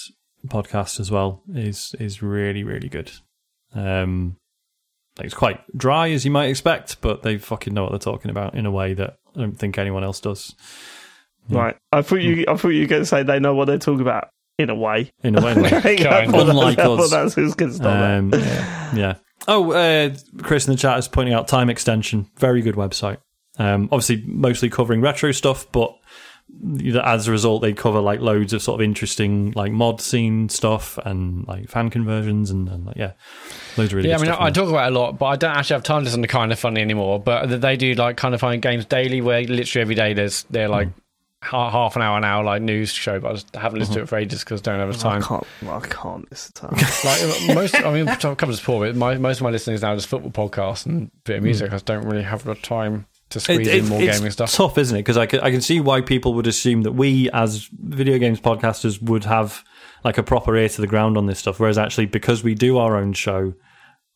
podcast as well is is really really good. Um, like it's quite dry as you might expect, but they fucking know what they're talking about in a way that I don't think anyone else does. Right. I thought you. I thought you were going to say they know what they're talking about in a way. In a way, like, I Kind thought of. Unlike that's, I thought us. that's who's going to stop there. um, yeah. Oh, uh, Chris in the chat is pointing out Time Extension, very good website. Um, obviously, mostly covering retro stuff, but as a result, they cover like loads of sort of interesting like mod scene stuff and like fan conversions and, and like, yeah, loads of really. Yeah, I mean, stuff I, I talk about it a lot, but I don't actually have time to listen to Kinda Funny anymore. But they do like Kinda Funny games daily, where literally every day there's they're like hmm. ha- half an hour, an hour like news show. But I just haven't listened to it hmm. for ages because I don't have the I time. can't. I can't this time. like uh, most, I mean, come to support it. My, most of my listening is now just football podcasts and a bit of hmm. music. I just don't really have the time to squeeze in more it's gaming stuff. tough, isn't it? Because I can, I can see why people would assume that we, as video games podcasters, would have like a proper ear to the ground on this stuff. Whereas actually, because we do our own show,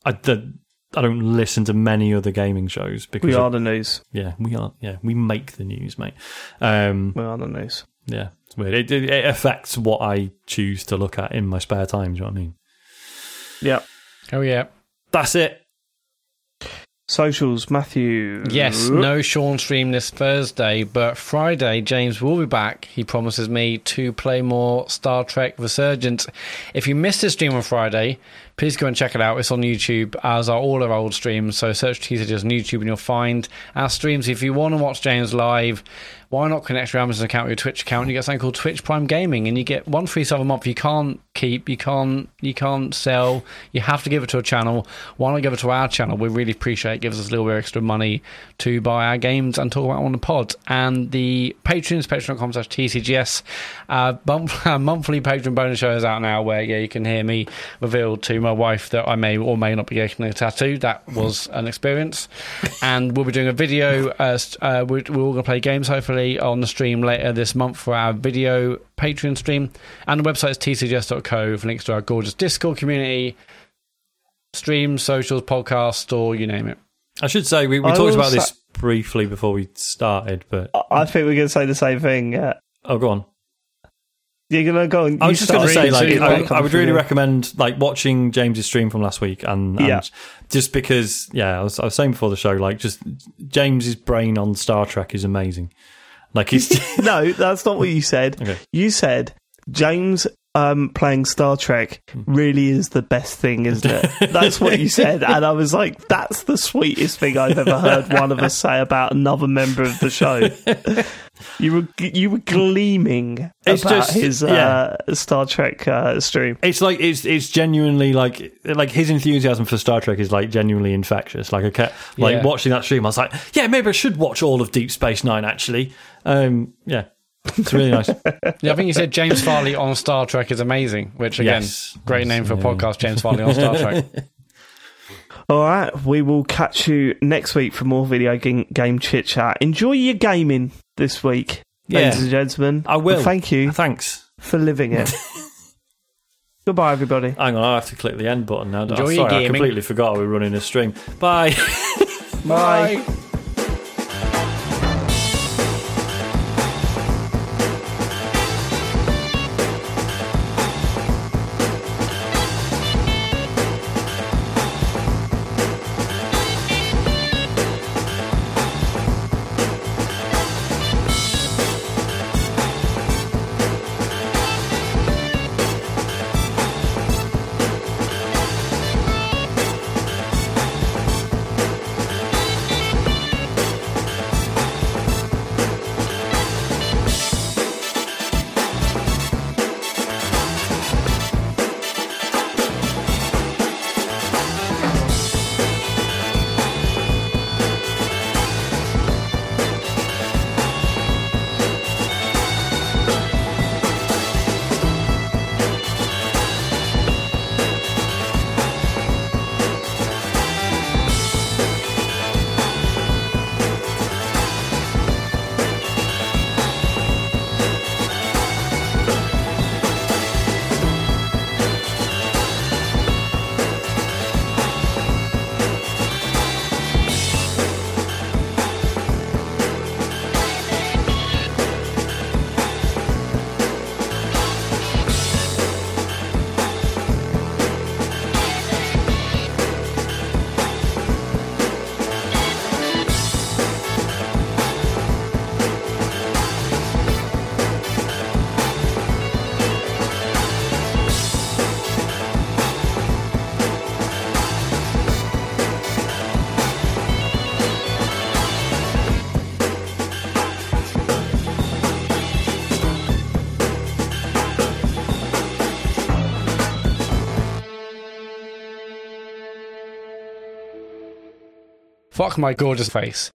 I, the, I don't listen to many other gaming shows because We of- are the news. yeah, we are yeah, we make the news, mate. Um, We are the news. yeah, it's weird. It, it, it affects what I choose to look at in my spare time. Do you know what I mean? Yep. oh yeah. That's it. Socials, Matthew. Yes, no Sean stream this Thursday, but Friday James will be back. He promises me to play more Star Trek Resurgence. If you missed his stream on Friday, please go and check it out. It's on YouTube, as are all our old streams. So search TCGs on YouTube and you'll find our streams. If you want to watch James live, why not connect your Amazon account with your Twitch account? You get something called Twitch Prime Gaming, and you get one free sub a month. You can't keep, you can't, you can't sell. You have to give it to a channel. Why not give it to our channel? We really appreciate it. Gives us a little bit of extra money to buy our games and talk about on the pod. And the Patreon is patreon.com slash TCGS. Uh, monthly Patreon bonus show is out now, where yeah, you can hear me reveal to my wife that I may or may not be getting a tattoo. That was an experience. and we'll be doing a video. Uh, st- uh, we're, we're all going to play games hopefully on the stream later this month for our video Patreon stream. And the website is tcgs.co with links to our gorgeous Discord community, streams, socials, podcasts, or you name it. I should say we, we talked about sa- this briefly before we started, but I think we're going to say the same thing. Uh, oh, go on. You're to go and I was just going to say, like, I, would- I would really recommend like watching James's stream from last week, and, and Yeah. just because, yeah, I was, I was saying before the show, like, just James's brain on Star Trek is amazing. Like he's no, that's not what you said. Okay. You said James um, playing Star Trek really is the best thing, isn't it? That's what you said, and I was like, "That's the sweetest thing I've ever heard one of us say about another member of the show." you were you were gleaming It's about just- his uh, Star Trek uh, stream. it's like it's it's genuinely like like his enthusiasm for Star Trek is like genuinely infectious. Like I kept like Yeah. watching that stream, I was like, yeah, maybe I should watch all of Deep Space Nine. Actually, um, yeah, it's really nice. Yeah, I think you said James Farley on Star Trek is amazing, which again, Yes. great name for a podcast, James Farley on Star Trek. All right, we will catch you next week for more video game, game chit chat. Enjoy your gaming this week, Yeah. ladies and gentlemen. I will. And thank you Thanks. for living it. Goodbye, everybody. Hang on, I have to click the end button now. Enjoy your sorry, I completely forgot we were running a stream. Bye. Bye. Fuck my gorgeous face.